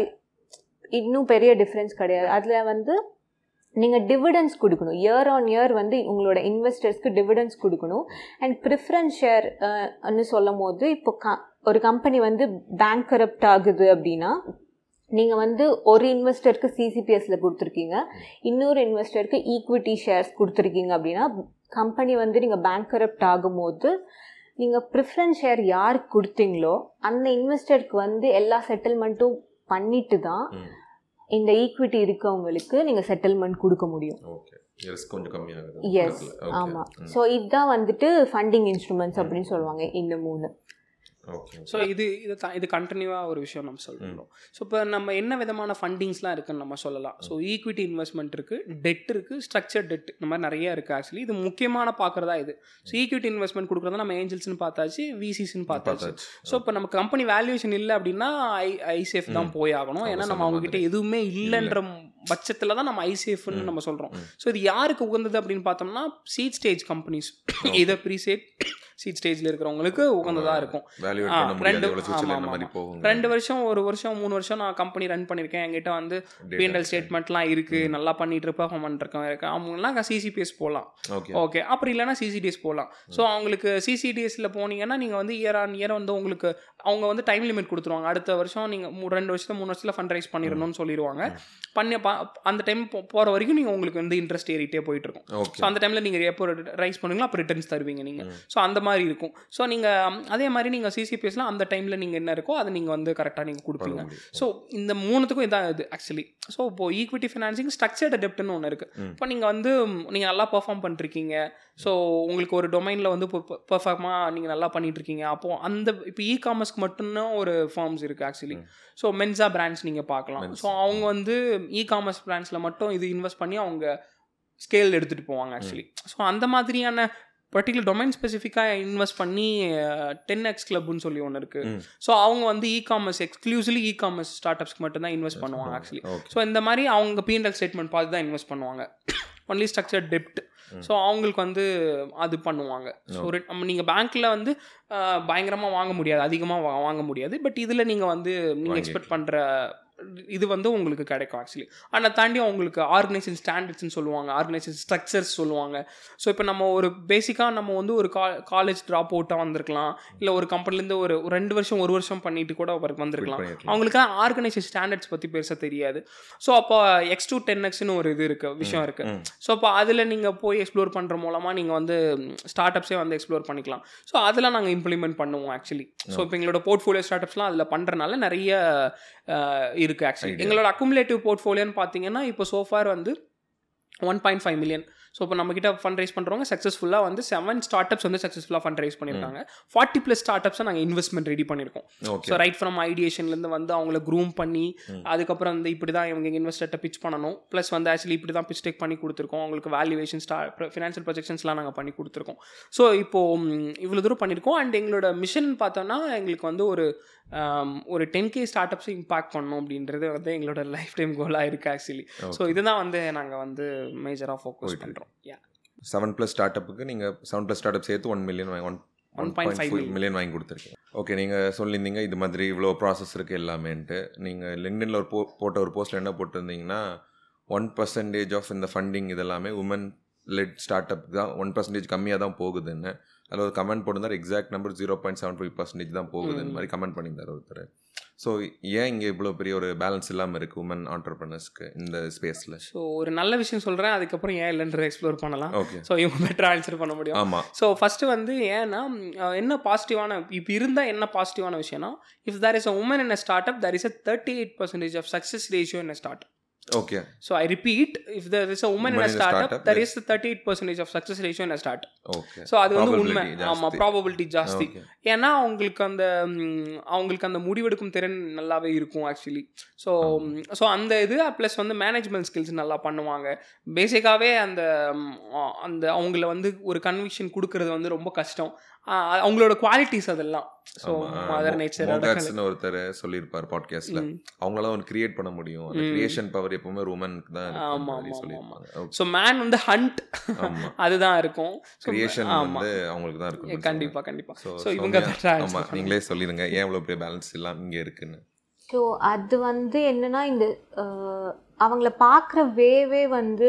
இன்னும் பெரிய டிஃப்ரென்ஸ் கிடையாது. அதில் வந்து நீங்கள் டிவிடன்ஸ் கொடுக்கணும். இயர் ஆன் இயர் வந்து உங்களோட இன்வெஸ்டர்ஸ்க்கு டிவிடன்ஸ் கொடுக்கணும். அண்ட் ப்ரிஃபரன்ஸ் ஷேர் சொல்லும் போது இப்போ க ஒரு கம்பெனி வந்து பேங்க் கரப்ட் ஆகுது அப்படின்னா நீங்கள் வந்து ஒரு இன்வெஸ்டருக்கு சிசிபிஎஸ்ல கொடுத்துருக்கீங்க இன்னொரு இன்வெஸ்டருக்கு ஈக்விட்டி ஷேர்ஸ் கொடுத்துருக்கீங்க அப்படின்னா கம்பெனி வந்து நீங்கள் பேங்க் கரப்ட் ஆகும்போது நீங்கள் ப்ரிஃபரன்ஸ் ஷேர் யாருக்கு கொடுத்தீங்களோ அந்த இன்வெஸ்டருக்கு வந்து எல்லா செட்டில்மெண்ட்டும் பண்ணிட்டு தான் இந்த ஈக்விட்டி இருக்கவங்களுக்கு நீங்கள் செட்டில்மெண்ட் கொடுக்க முடியும். எஸ் ஆமாம் ஸோ இதுதான் வந்துட்டு ஃபண்டிங் இன்ஸ்ட்ருமெண்ட்ஸ் அப்படின்னு சொல்லுவாங்க இந்த மூணு. ஸோ இது இது த- இது கண்டினியூவாக ஒரு விஷயம் நம்ம சொல்கிறோம் ஸோ இப்போ நம்ம என்ன விதமான ஃபண்டிங்ஸ்லாம் இருக்குன்னு நம்ம சொல்லலாம். ஸோ ஈக்விட்டி இன்வெஸ்ட்மெண்ட் இருக்குது டெட் இருக்குது ஸ்ட்ரக்சர் டெட் இந்த மாதிரி நிறைய இருக்குது ஆக்சுவலி இது முக்கியமான பார்க்குறதா இது. ஸோ ஈக்விட்டி இன்வெஸ்ட்மெண்ட் கொடுக்குறதா நம்ம ஏஞ்சல்ஸ்னு பார்த்தாச்சு விசிஸ்னு பார்த்தாச்சு. ஸோ இப்போ நம்ம கம்பெனி வேல்யூவேஷன் இல்லை அப்படின்னா ஐ ஐசேஃப் தான் போய் ஆகணும் ஏன்னா நம்ம அவங்க கிட்ட எதுவுமே இல்லைன்ற பட்சத்தில் தான் நம்ம ஐசேஃப்னு நம்ம சொல்கிறோம் ஸோ இது யாருக்கு உகந்தது அப்படின்னு பார்த்தோம்னா சீட் ஸ்டேஜ் கம்பெனிஸ் இதை ப்ரீசேட் சீட் ஸ்டேஜில் இருக்கிறவங்களுக்கு உகந்ததாக இருக்கும். ரெண்டு- வருஷம் ஒரு வருஷம் மூணு வருஷம் நான் கம்பெனி ரன் பண்ணியிருக்கேன். என்கிட்ட வந்து பிஎன்எல் ஸ்டேட்மெண்ட்லாம் இருக்குது நல்லா பண்ணிட்டு பெர்ஃபார்ம் பண்ணிருக்கேன் இருக்கு. அவங்களாம் சிசிபிஎஸ் போகலாம் ஓகே அப்படி இல்லைனா சிசிடிஎஸ் போகலாம் ஸோ அவங்களுக்கு சிசிடிஎஸ்ல போனீங்கன்னா நீங்கள் வந்து இயர் ஆன் இயர் வந்து உங்களுக்கு அவங்க வந்து டைம் லிமிட் கொடுத்துருவாங்க. அடுத்த வருஷம் நீங்கள் ரெண்டு வருஷத்துல மூணு வருஷத்தில் ஃபண்ட் ரைஸ் பண்ணிடணும்னு சொல்லிடுவாங்க பண்ணி அந்த டைம் போகிற வரைக்கும் நீங்கள் உங்களுக்கு வந்து இன்ட்ரெஸ்ட் ஏறிட்டே போயிட்டு இருக்கும். ஸோ அந்த டைமில் நீங்கள் எப்போ ரைஸ் பண்ணுவீங்களோ அப்போ ரிட்டர்ன்ஸ் தருவீங்க நீங்கள் ஸோ அந்த மாதிரி இருக்கும். ஸோ நீங்கள் அதே மாதிரி நீங்கள் சிசிபிஎஸ்லாம் அந்த டைமில் நீங்கள் என்ன இருக்கோ அதை நீங்கள் வந்து கரெக்டாக நீங்கள் கொடுப்பீங்க. ஸோ இந்த மூணுத்துக்கும் இதான் இது ஆக்சுவலி ஸோ இப்போ ஈக்விட்டி ஃபினான்சிங் ஸ்ட்ரக்சர்டு டெப்ட்னு ஒன்று இருக்குது இப்போ நீங்கள் வந்து நீங்கள் நல்லா பெர்ஃபார்ம் பண்ணிருக்கீங்க. ஸோ உங்களுக்கு ஒரு டொமைனில் வந்து பெர்ஃபார்மாக நீங்கள் நல்லா பண்ணிட்டு இருக்கீங்க அப்போது அந்த இப்போ இ காமர்ஸ்க்கு மட்டும்தான் ஒரு ஃபார்ம்ஸ் இருக்குது ஆக்சுவலி ஸோ மென்ஸா பிராண்ட்ஸ் நீங்கள் பார்க்கலாம். ஸோ அவங்க வந்து இ காமர்ஸ் பிராண்ட்ஸில் மட்டும் இது இன்வெஸ்ட் பண்ணி அவங்க ஸ்கேல் எடுத்துகிட்டு போவாங்க ஆக்சுவலி ஸோ அந்த மாதிரியான பர்டிகுலர் டொமைன் ஸ்பெசிஃபிக்காக இன்வெஸ்ட் பண்ணி டென் எக்ஸ் கிளப்னு சொல்லி ஒன்று இருக்குது. ஸோ அவங்க வந்து e commerce exclusively e commerce start அப்ஸ்க்கு மட்டும் தான் இன்வெஸ்ட் பண்ணுவாங்க ஆக்சுவலி ஸோ இந்த மாதிரி அவங்க பிஎன்எல் ஸ்டேட்மெண்ட் பார்த்து தான் இன்வெஸ்ட் பண்ணுவாங்க. ஒன்லி ஸ்ட்ரக்சர் டெப்ட் ஸோ அவங்களுக்கு வந்து அது பண்ணுவாங்க. ஸோ நீங்கள் பேங்க்கில் வந்து பயங்கரமாக வாங்க முடியாது அதிகமாக வாங்க முடியாது. பட் இதில் நீங்கள் வந்து நீங்கள் எக்ஸ்பெக்ட் பண்ணுற இது வந்து உங்களுக்கு கிடைக்கும் ஆக்சுவலி ஆனால் தாண்டி அவங்களுக்கு ஆர்கனைசேஷன் ஸ்டாண்டர்ட்ஸ்னு சொல்லுவாங்க ஆர்கனைசேஷன் ஸ்ட்ரக்சர்ஸ் சொல்லுவாங்க. ஸோ இப்போ நம்ம ஒரு பேசிக்காக நம்ம வந்து ஒரு கா காலேஜ் ட்ராப் அவுட்டாக வந்திருக்கலாம். இல்லை ஒரு கம்பெனிலேருந்து ஒரு ஒரு ரெண்டு வருஷம் ஒரு வருஷம் பண்ணிட்டு கூட அவர் வந்திருக்கலாம். அவங்களுக்கு ஆர்கனைசேஷன் ஸ்டாண்டர்ட்ஸ் பற்றி பெருசாக தெரியாது. ஸோ அப்போ எக்ஸ் டூ டென் எக்ஸ்னு ஒரு இது இருக்குது விஷயம் இருக்குது. ஸோ அப்போ அதில் நீங்கள் போய் எக்ஸ்ப்ளோர் பண்ணுற மூலமாக நீங்கள் வந்து ஸ்டார்ட் அப்ஸே வந்து எக்ஸ்ப்ளோர் பண்ணிக்கலாம். ஸோ அதெல்லாம் நாங்கள் இம்ப்ளிமெண்ட் பண்ணுவோம் ஆக்சுவலி ஸோ இப்போ எங்களோட போர்ட்ஃபோலியோ ஸ்டார்ட் அப்ஸ்லாம் அதில் பண்ணுறனால நிறைய அஹ், இருக்கு ஆக்சுவலி எங்களோட அக்குமுலேட்டிவ் போர்ட்ஃபோலியோன்னு பார்த்தீங்கன்னா இப்போ சோஃபார் வந்து one point five million so இப்போ நம்மக்கிட்ட ஃபண்ட் ரைஸ் பண்ணுறவங்க சக்ஸஸ்ஃபுல்லாக வந்து செவன் ஸ்டார்ட் அப்ஸ் வந்து சக்ஸஸ்ஃபுல்லாக ஃபண்ட் ரைஸ் பண்ணியிருக்காங்க. ஃபார்ட்டி ப்ளஸ் ஸ்டார்ட் அப்ஸை நாங்கள் இன்வெஸ்ட்மெண்ட் ரெடி பண்ணியிருக்கோம். ஸோ ரைட் ஃப்ரம் ஐடியேஷன்லேருந்து வந்து அவங்கள க்ரூம் பண்ணி அதுக்கப்புறம் வந்து இப்படி தான் இவங்க இன்வெஸ்டர்ட்ட பிச் பண்ணணும். ப்ளஸ் வந்து ஆக்சுவலி இப்படி தான் பிச் டேக் பண்ணி கொடுத்துருக்கோம். அவங்களுக்கு வேல்யூவேஷன் ஸ்டா ஃபினான்ஷியல் ப்ரொஜெக்ஷன்ஸ்லாம் நாங்கள் பண்ணி கொடுத்துருக்கோம். ஸோ இப்போது இவ்வளோ தூரம் பண்ணியிருக்கோம். அண்ட் எங்களோட மிஷன் பார்த்தோன்னா எங்களுக்கு வந்து ஒரு ஒரு டென் கே ஸ்டார்ட் அப்ஸை இம்பாக்ட் பண்ணணும் அப்படின்றது வந்து எங்களோட லைஃப் டைம் கோலாக இருக்குது ஆக்சுவலி ஸோ இதுதான் வந்து நாங்கள் வந்து மேஜராக ஃபோக்கஸ் பண்ணுறோம் யா செவன் ப்ளஸ் ஸ்டார்ட் அப்புக்கு நீங்கள் செவன் ப்ளஸ் ஸ்டார்ட் அப் சேர்த்து one million one one point five million வாங்கி கொடுத்துருக்கீங்க. ஓகே நீங்கள் சொல்லியிருந்தீங்க இது மாதிரி இவ்வளோ ப்ராசஸ் இருக்குது எல்லாமேன்ட்டு. நீங்கள் லிங்க்டின்ல ஒரு போ போட்ட ஒரு போஸ்ட்டில் என்ன போட்டிருந்தீங்கன்னா ஒன் பர்சன்டேஜ் ஆஃப் இந்த ஃபண்டிங் இதெல்லாமே உமன் லெட் ஸ்டார்ட் அப் தான் ஒன் பர்சன்டேஜ் கம்மியாக தான் போகுதுன்னு. அதில் ஒரு கமெண்ட் போட்டிருந்தார் exact number zero point seven five percentage தான் போகுதுன்னு மாதிரி கமெண்ட் பண்ணியிருந்தார் ஒருத்தர். ஸோ ஏன் இங்கே இவ்வளோ பெரிய ஒரு பேலன்ஸ் இல்லாமல் இருக்குது உமன் ஆண்டர்பிரினர்ஸ்க்கு இந்த ஸ்பேஸில் ஸோ ஒரு நல்ல விஷயம் சொல்கிறேன் அதுக்கப்புறம் ஏன் இல்லைன்றதை எக்ஸ்ப்ளோர் பண்ணலாம். ஓகே ஸோ இவங்க பெட்டர் ஆன்சர் பண்ண முடியும். ஆமாம் ஸோ ஃபஸ்ட்டு வந்து ஏன்னா என்ன பாசிட்டிவான இப்போ இருந்தால் என்ன பாசிட்டிவான விஷயம்னா if there is a woman in a start up there is a thirty eight percentage of success ratio in a start okay I repeat if there is a woman in Woman a in a startup, up there is thirty eight percentage of success ratio in a start okay so அது வந்து உண்மை. ஜாஸ்தி. Probability ஜாஸ்தி. Okay. ஏன்னா அவங்களுக்கு அந்த அவங்களுக்கு அந்த முடிவெடுக்கும் திறன் நல்லாவே இருக்கும் ஆக்சுவலி ஸோ ஸோ அந்த இது ப்ளஸ் வந்து மேனேஜ்மெண்ட் ஸ்கில்ஸ் நல்லா பண்ணுவாங்க. பேசிக்காகவே அந்த அந்த அவங்கள வந்து ஒரு கன்விக்ஷன் கொடுக்கறது வந்து ரொம்ப கஷ்டம். அவங்களோட குவாலிட்டிஸ் அதெல்லாம். ஸோ மதர் நேச்சர் ஒருத்தர் சொல்லியிருப்பார் பாட்காஸ்ட்ல அவங்களால ஒன்று கிரியேட் பண்ண முடியும். அந்த கிரியேஷன் பவர் எப்பவுமே உமனுக்கு தான் ஆமா, இருக்கும் மாதிரி ஆமா, சொல்லியிருப்பாங்க. ஸோ மேன் வந்து ஹண்ட் அதுதான் இருக்கும். So, கிரியேஷன் வந்து அவங்களுக்கு தான் இருக்கும் கண்டிப்பா கண்டிப்பா. ஸோ இவங்க தான் ஆமா நீங்களே சொல்லிடுங்க ஏன் இவ்வளோ பெரிய பேலன்ஸ் இல்லாம இங்க இருக்குன்னு? ஸோ அது வந்து என்னன்னா இந்த அவங்கள பார்க்குற வேவே வந்து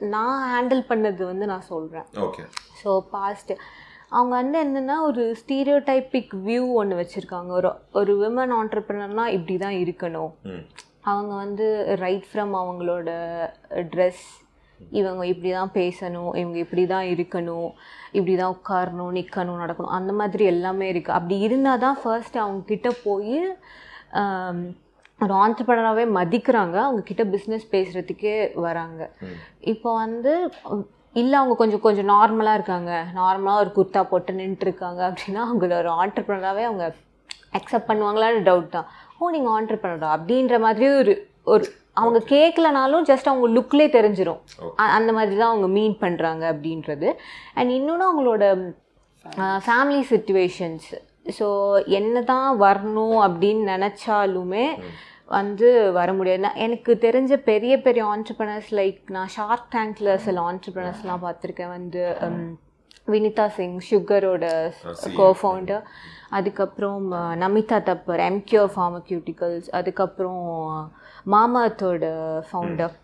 நான் ஹேண்டில் பண்ணது வந்து நான் சொல்கிறேன் ஓகே ஸோ பாஸ்ட் அவங்க வந்து என்னென்னா ஒரு ஸ்டீரியோடைபிக் வியூ ஒன்று வச்சுருக்காங்க. ஒரு ஒரு விமன் ஆண்டர்பிரினர்னா இப்படி தான் இருக்கணும் அவங்க வந்து ரைட் ஃப்ரம் அவங்களோட ட்ரெஸ் இவங்க இப்படி தான் பேசணும் இவங்க இப்படி தான் இருக்கணும் இப்படி தான் உட்காரணும் நிற்கணும் நடக்கணும் அந்த மாதிரி எல்லாமே இருக்குது அப்படி இருந்தால் தான் ஃபர்ஸ்ட் அவங்க கிட்ட போய் ஒரு ஆண்டர்பனராகவே மதிக்கிறாங்க. அவங்க கிட்ட பிஸ்னஸ் பேசுகிறதுக்கே வராங்க. இப்போ வந்து இல்லை அவங்க கொஞ்சம் கொஞ்சம் நார்மலாக இருக்காங்க. நார்மலாக ஒரு குர்த்தா போட்டு நின்றுருக்காங்க அப்படின்னா அவங்கள ஒரு ஆண்டர்பனராகவே அவங்க அக்செப்ட் பண்ணுவாங்களான்னு டவுட் தான். ஓ நீங்கள் ஆண்டர்பனரா அப்படின்ற மாதிரி ஒரு ஒரு அவங்க கேட்கலனாலும் ஜஸ்ட் அவங்க லுக்லேயே தெரிஞ்சிரும். அ- அந்த மாதிரி தான் அவங்க மீன் பண்ணுறாங்க அப்படின்றது. அண்ட் இன்னொன்று அவங்களோட ஃபேமிலி சுச்சுவேஷன்ஸ் ஸோ என்ன தான் வரணும் அப்படின்னு நினச்சாலுமே வந்து வர முடியாது. நான் எனக்கு தெரிஞ்ச பெரிய பெரிய ஆண்டர்பனர்ஸ் லைக் நான் ஷார்க் டேங்க்ல சில ஆண்டர்பனர்ஸ்லாம் பார்த்துருக்கேன். வந்து um, வினிதா சிங் சுகரோட கோஃபவுண்டர் அதுக்கப்புறம் அஹ், நமிதா தப்பர் எம்கியூர் ஃபார்மக்யூட்டிக்கல்ஸ் அதுக்கப்புறம் மாமாத்தோட ஃபவுண்டர்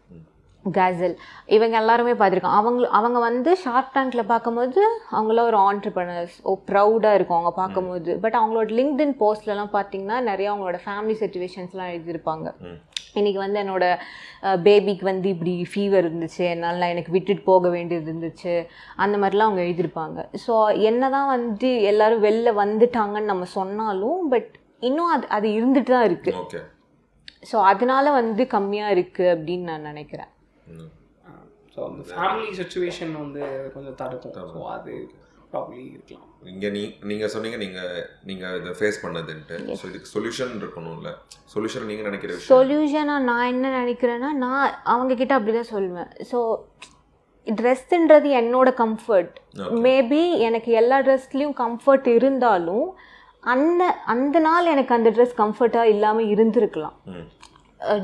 கேசல் இவங்க எல்லாருமே பார்த்துருக்கோம். அவங்க அவங்க வந்து ஷார்க் டேங்க்ல பார்க்கும்போது அவங்களாம் ஒரு ஆண்டர்பனர்ஸ் ஓ ப்ரௌடாக இருக்கும் அவங்க பார்க்கும்போது. பட் அவங்களோட லிங்க்டின் போஸ்ட்லலாம் பார்த்தீங்கன்னா நிறைய அவங்களோட ஃபேமிலி சுச்சுவேஷன்ஸ்லாம் எழுதியிருப்பாங்க. இன்னைக்கு வந்து என்னோட பேபிக்கு வந்து இப்படி ஃபீவர் இருந்துச்சு. என்னால் நான் எனக்கு விட்டுட்டு போக வேண்டியது இருந்துச்சு. அந்த மாதிரிலாம் அவங்க எழுதியிருப்பாங்க. ஸோ என்ன தான் வந்து எல்லாரும் வெளில வந்துட்டாங்கன்னு நம்ம சொன்னாலும் பட் இன்னும் அது அது இருந்துட்டு தான் இருக்குது ஸோ அதனால வந்து கம்மியாக இருக்குது அப்படின்னு நான் நினைக்கிறேன். ஸோ அந்த ஃபேமிலி சுச்சுவேஷன் வந்து கொஞ்சம் தடுக்கும். ஸோ அது ப்ராப்ளி இருக்கலாம். இங்கே நீ நீங்கள் சொன்னீங்க நீங்கள் நீங்கள் இதை ஃபேஸ் பண்ணதுன்ட்டு. ஸோ இதுக்கு சொல்யூஷன் இருக்கணும்ல. சொல்யூஷன் நீங்கள் நினைக்கிற விஷயம்? சொல்யூஷனாக நான் என்ன நினைக்கிறேன்னா நான் அவங்க கிட்ட அப்படி தான் சொல்லுவேன். ஸோ ட்ரெஸ்ஸுன்றது என்னோட கம்ஃபர்ட் மேபி எனக்கு எல்லா ட்ரெஸ்லேயும் கம்ஃபர்ட் இருந்தாலும் அந்த அந்த நாள் எனக்கு அந்த ட்ரெஸ் கம்ஃபர்ட்டாக இல்லாமல் இருந்திருக்கலாம்.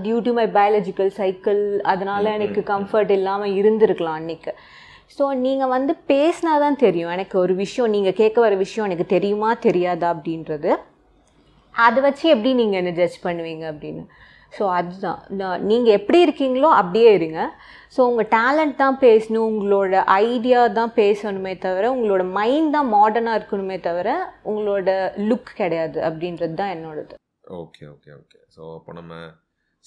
Due to my biological cycle அதனால எனக்கு கம்ஃபர்ட் இல்லாமல் இருந்திருக்கலாம் அன்னைக்கு. ஸோ நீங்கள் வந்து பேசினா தான் தெரியும். எனக்கு ஒரு விஷயம் நீங்கள் கேட்க வர விஷயம் எனக்கு தெரியுமா தெரியாதா அப்படின்றது. அதை வச்சு எப்படி நீங்கள் என்ன ஜட்ஜ் பண்ணுவீங்க அப்படின்னு. ஸோ அதுதான். நீங்கள் எப்படி இருக்கீங்களோ அப்படியே இருங்க. ஸோ உங்கள் டேலண்ட் தான் பேசணும் உங்களோட ஐடியா தான் பேசணுமே தவிர உங்களோட மைண்ட் தான் மாடர்னாக இருக்கணுமே தவிர உங்களோட லுக் கிடையாது அப்படின்றது தான் என்னோடது. ஓகே ஓகே ஓகே ஸோ அப்போ நம்ம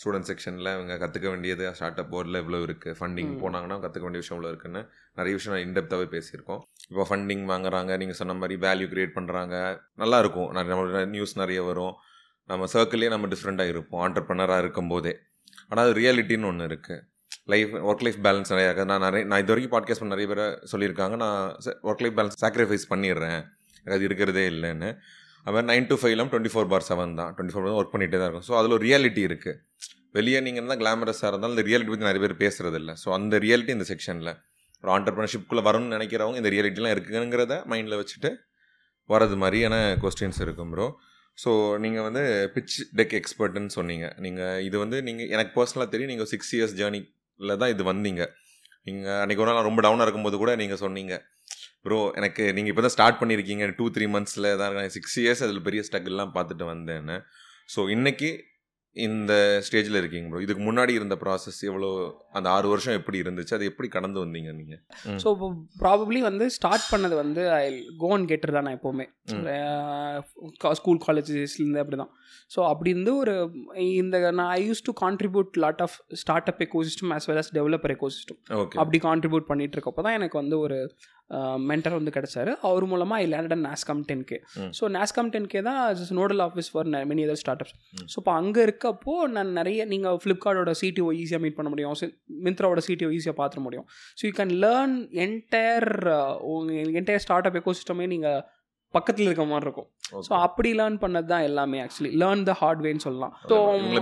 ஸ்டூடெண்ட் செக்ஷனில் இவங்க கற்றுக்க வேண்டியது ஸ்டார்ட் அப் போர்டில் இவ்வளோ இருக்குது ஃபண்டிங் போனாங்கன்னா கற்றுக்க வேண்டிய விஷயம் இவ்வளோ இருக்குன்னு நிறைய விஷயம் நான் இன்டெப்த்தாகவே பேசியிருக்கோம். இப்போ ஃபண்டிங் வாங்குறாங்க நீங்கள் சொன்ன மாதிரி வேல்யூ கிரியேட் பண்ணுறாங்க நல்லா இருக்கும். நிறைய நம்ம நியூஸ் நிறைய வரும். நம்ம சர்க்கிள்லேயே நம்ம டிஃப்ரெண்ட்டாக இருப்போம். ஆண்டர்பனராக இருக்கும்போதே ஆனால் அது ரியாலிட்டின்னு ஒன்று இருக்குது லைஃப் ஒர்க் லைஃப் பேலன்ஸ் நிறையா இருக்குது நான் நிறைய நான் இது வரைக்கும் பாட்காஸ்ட் பண்ண நிறைய பேர் சொல்லியிருக்காங்க. நான் ஒர்க் லைஃப் பேலன்ஸ் சாக்ரிஃபைஸ் பண்ணிடுறேன். எனக்கு அது இருக்கிறதே இல்லைன்னு. அவன் நைன் டு ஃபைவ்லாம் டுவெண்ட்டி ஃபோர் பார் செவன் தான். டுவெண்ட்டி ஃபோர் ஒர்க் பண்ணிகிட்டே தான் இருக்கும். ஸோ அதில் ஒரு ரியாலிட்டி இருக்குது வெளியே நீங்கள் இருந்தால் கிளாமரஸாக இருந்தாலும் இந்த ரியாலிட்டி பற்றி நிறைய பேர் பேசுகிறது இல்லை. ஸோ அந்த ரியாலிட்டி இந்த செக்ஷனில் ஒரு ஆண்டர்பிரினர்ஷிப்குள்ளே வரணும்னு நினைக்கிறவங்க இந்த ரியாலிட்டிலாம் இருக்குங்கிறத மைண்டில் வச்சுட்டு வரது மாதிரியான கொஸ்டின்ஸ் இருக்கும் ப்ரோ ஸோ நீங்கள் வந்து பிச் டெக் எக்ஸ்பர்ட்டுன்னு சொன்னீங்க. நீங்கள் இது வந்து நீங்கள் எனக்கு பர்சனலாக தெரியும். நீங்கள் சிக்ஸ் இயர்ஸ் ஜேர்னியில் தான் இது வந்தீங்க. நீங்கள் அன்றைக்கி ஒரு நாள் ரொம்ப டவுனாக இருக்கும்போது கூட நீங்கள் சொன்னீங்க. ப்ரோ எனக்கு நீங்கள் இப்போ தான் ஸ்டார்ட் பண்ணியிருக்கீங்க டூ த்ரீ மந்த்ஸில் தான் சிக்ஸ் இயர்ஸ் அதில் பெரிய ஸ்ட்ரகிள்லாம் பார்த்துட்டு வந்தேன்னு ஸோ இன்னைக்கு இந்த ஸ்டேஜில் இருக்கீங்க ப்ரோ இதுக்கு முன்னாடி இருந்த ப்ராசஸ் எவ்வளோ அந்த ஆறு வருஷம் எப்படி இருந்துச்சு? அது எப்படி கடந்து வந்தீங்க நீங்கள் ஸோ ப்ராபப்ளி வந்து ஸ்டார்ட் பண்ணது வந்து ஐ கோன் கெட்டர் தான் நான் எப்போவுமே. ஸ்கூல் காலேஜஸ்லேருந்து அப்படி தான் ஸோ அப்படி இருந்து ஒரு இந்த நான் I use to contribute lot of start up ecosystem as well as developer ecosystem அப்படி கான்ட்ரிபியூட் பண்ணிட்டு இருக்கப்போ தான் எனக்கு வந்து ஒரு மென்டர் வந்து கிடைச்சாரு. அவர் மூலமாக I land NASSCOM ten K. So NASSCOM ten K தான் nodal office for many other start ups so இப்போ அங்கே இருக்கப்போ நான் நிறைய நீங்கள் ஃப்ளிப்கார்ட்டோட சிடிஓ ஈஸியாக மீட் பண்ண முடியும். மிந்த்ராவோட சிடிஓ ஈஸியாக பார்த்துட முடியும். So you can learn entire entire start up எக்கோசிஸ்டமே நீங்கள் பக்கத்தில் இருக்க மாதிரி இருக்கும். ஸோ அப்படி லேர்ன் பண்ணது தான் எல்லாமே ஆக்சுவலி லேர்ன் த ஹார்ட்வேன்னு சொல்லலாம். ஸோ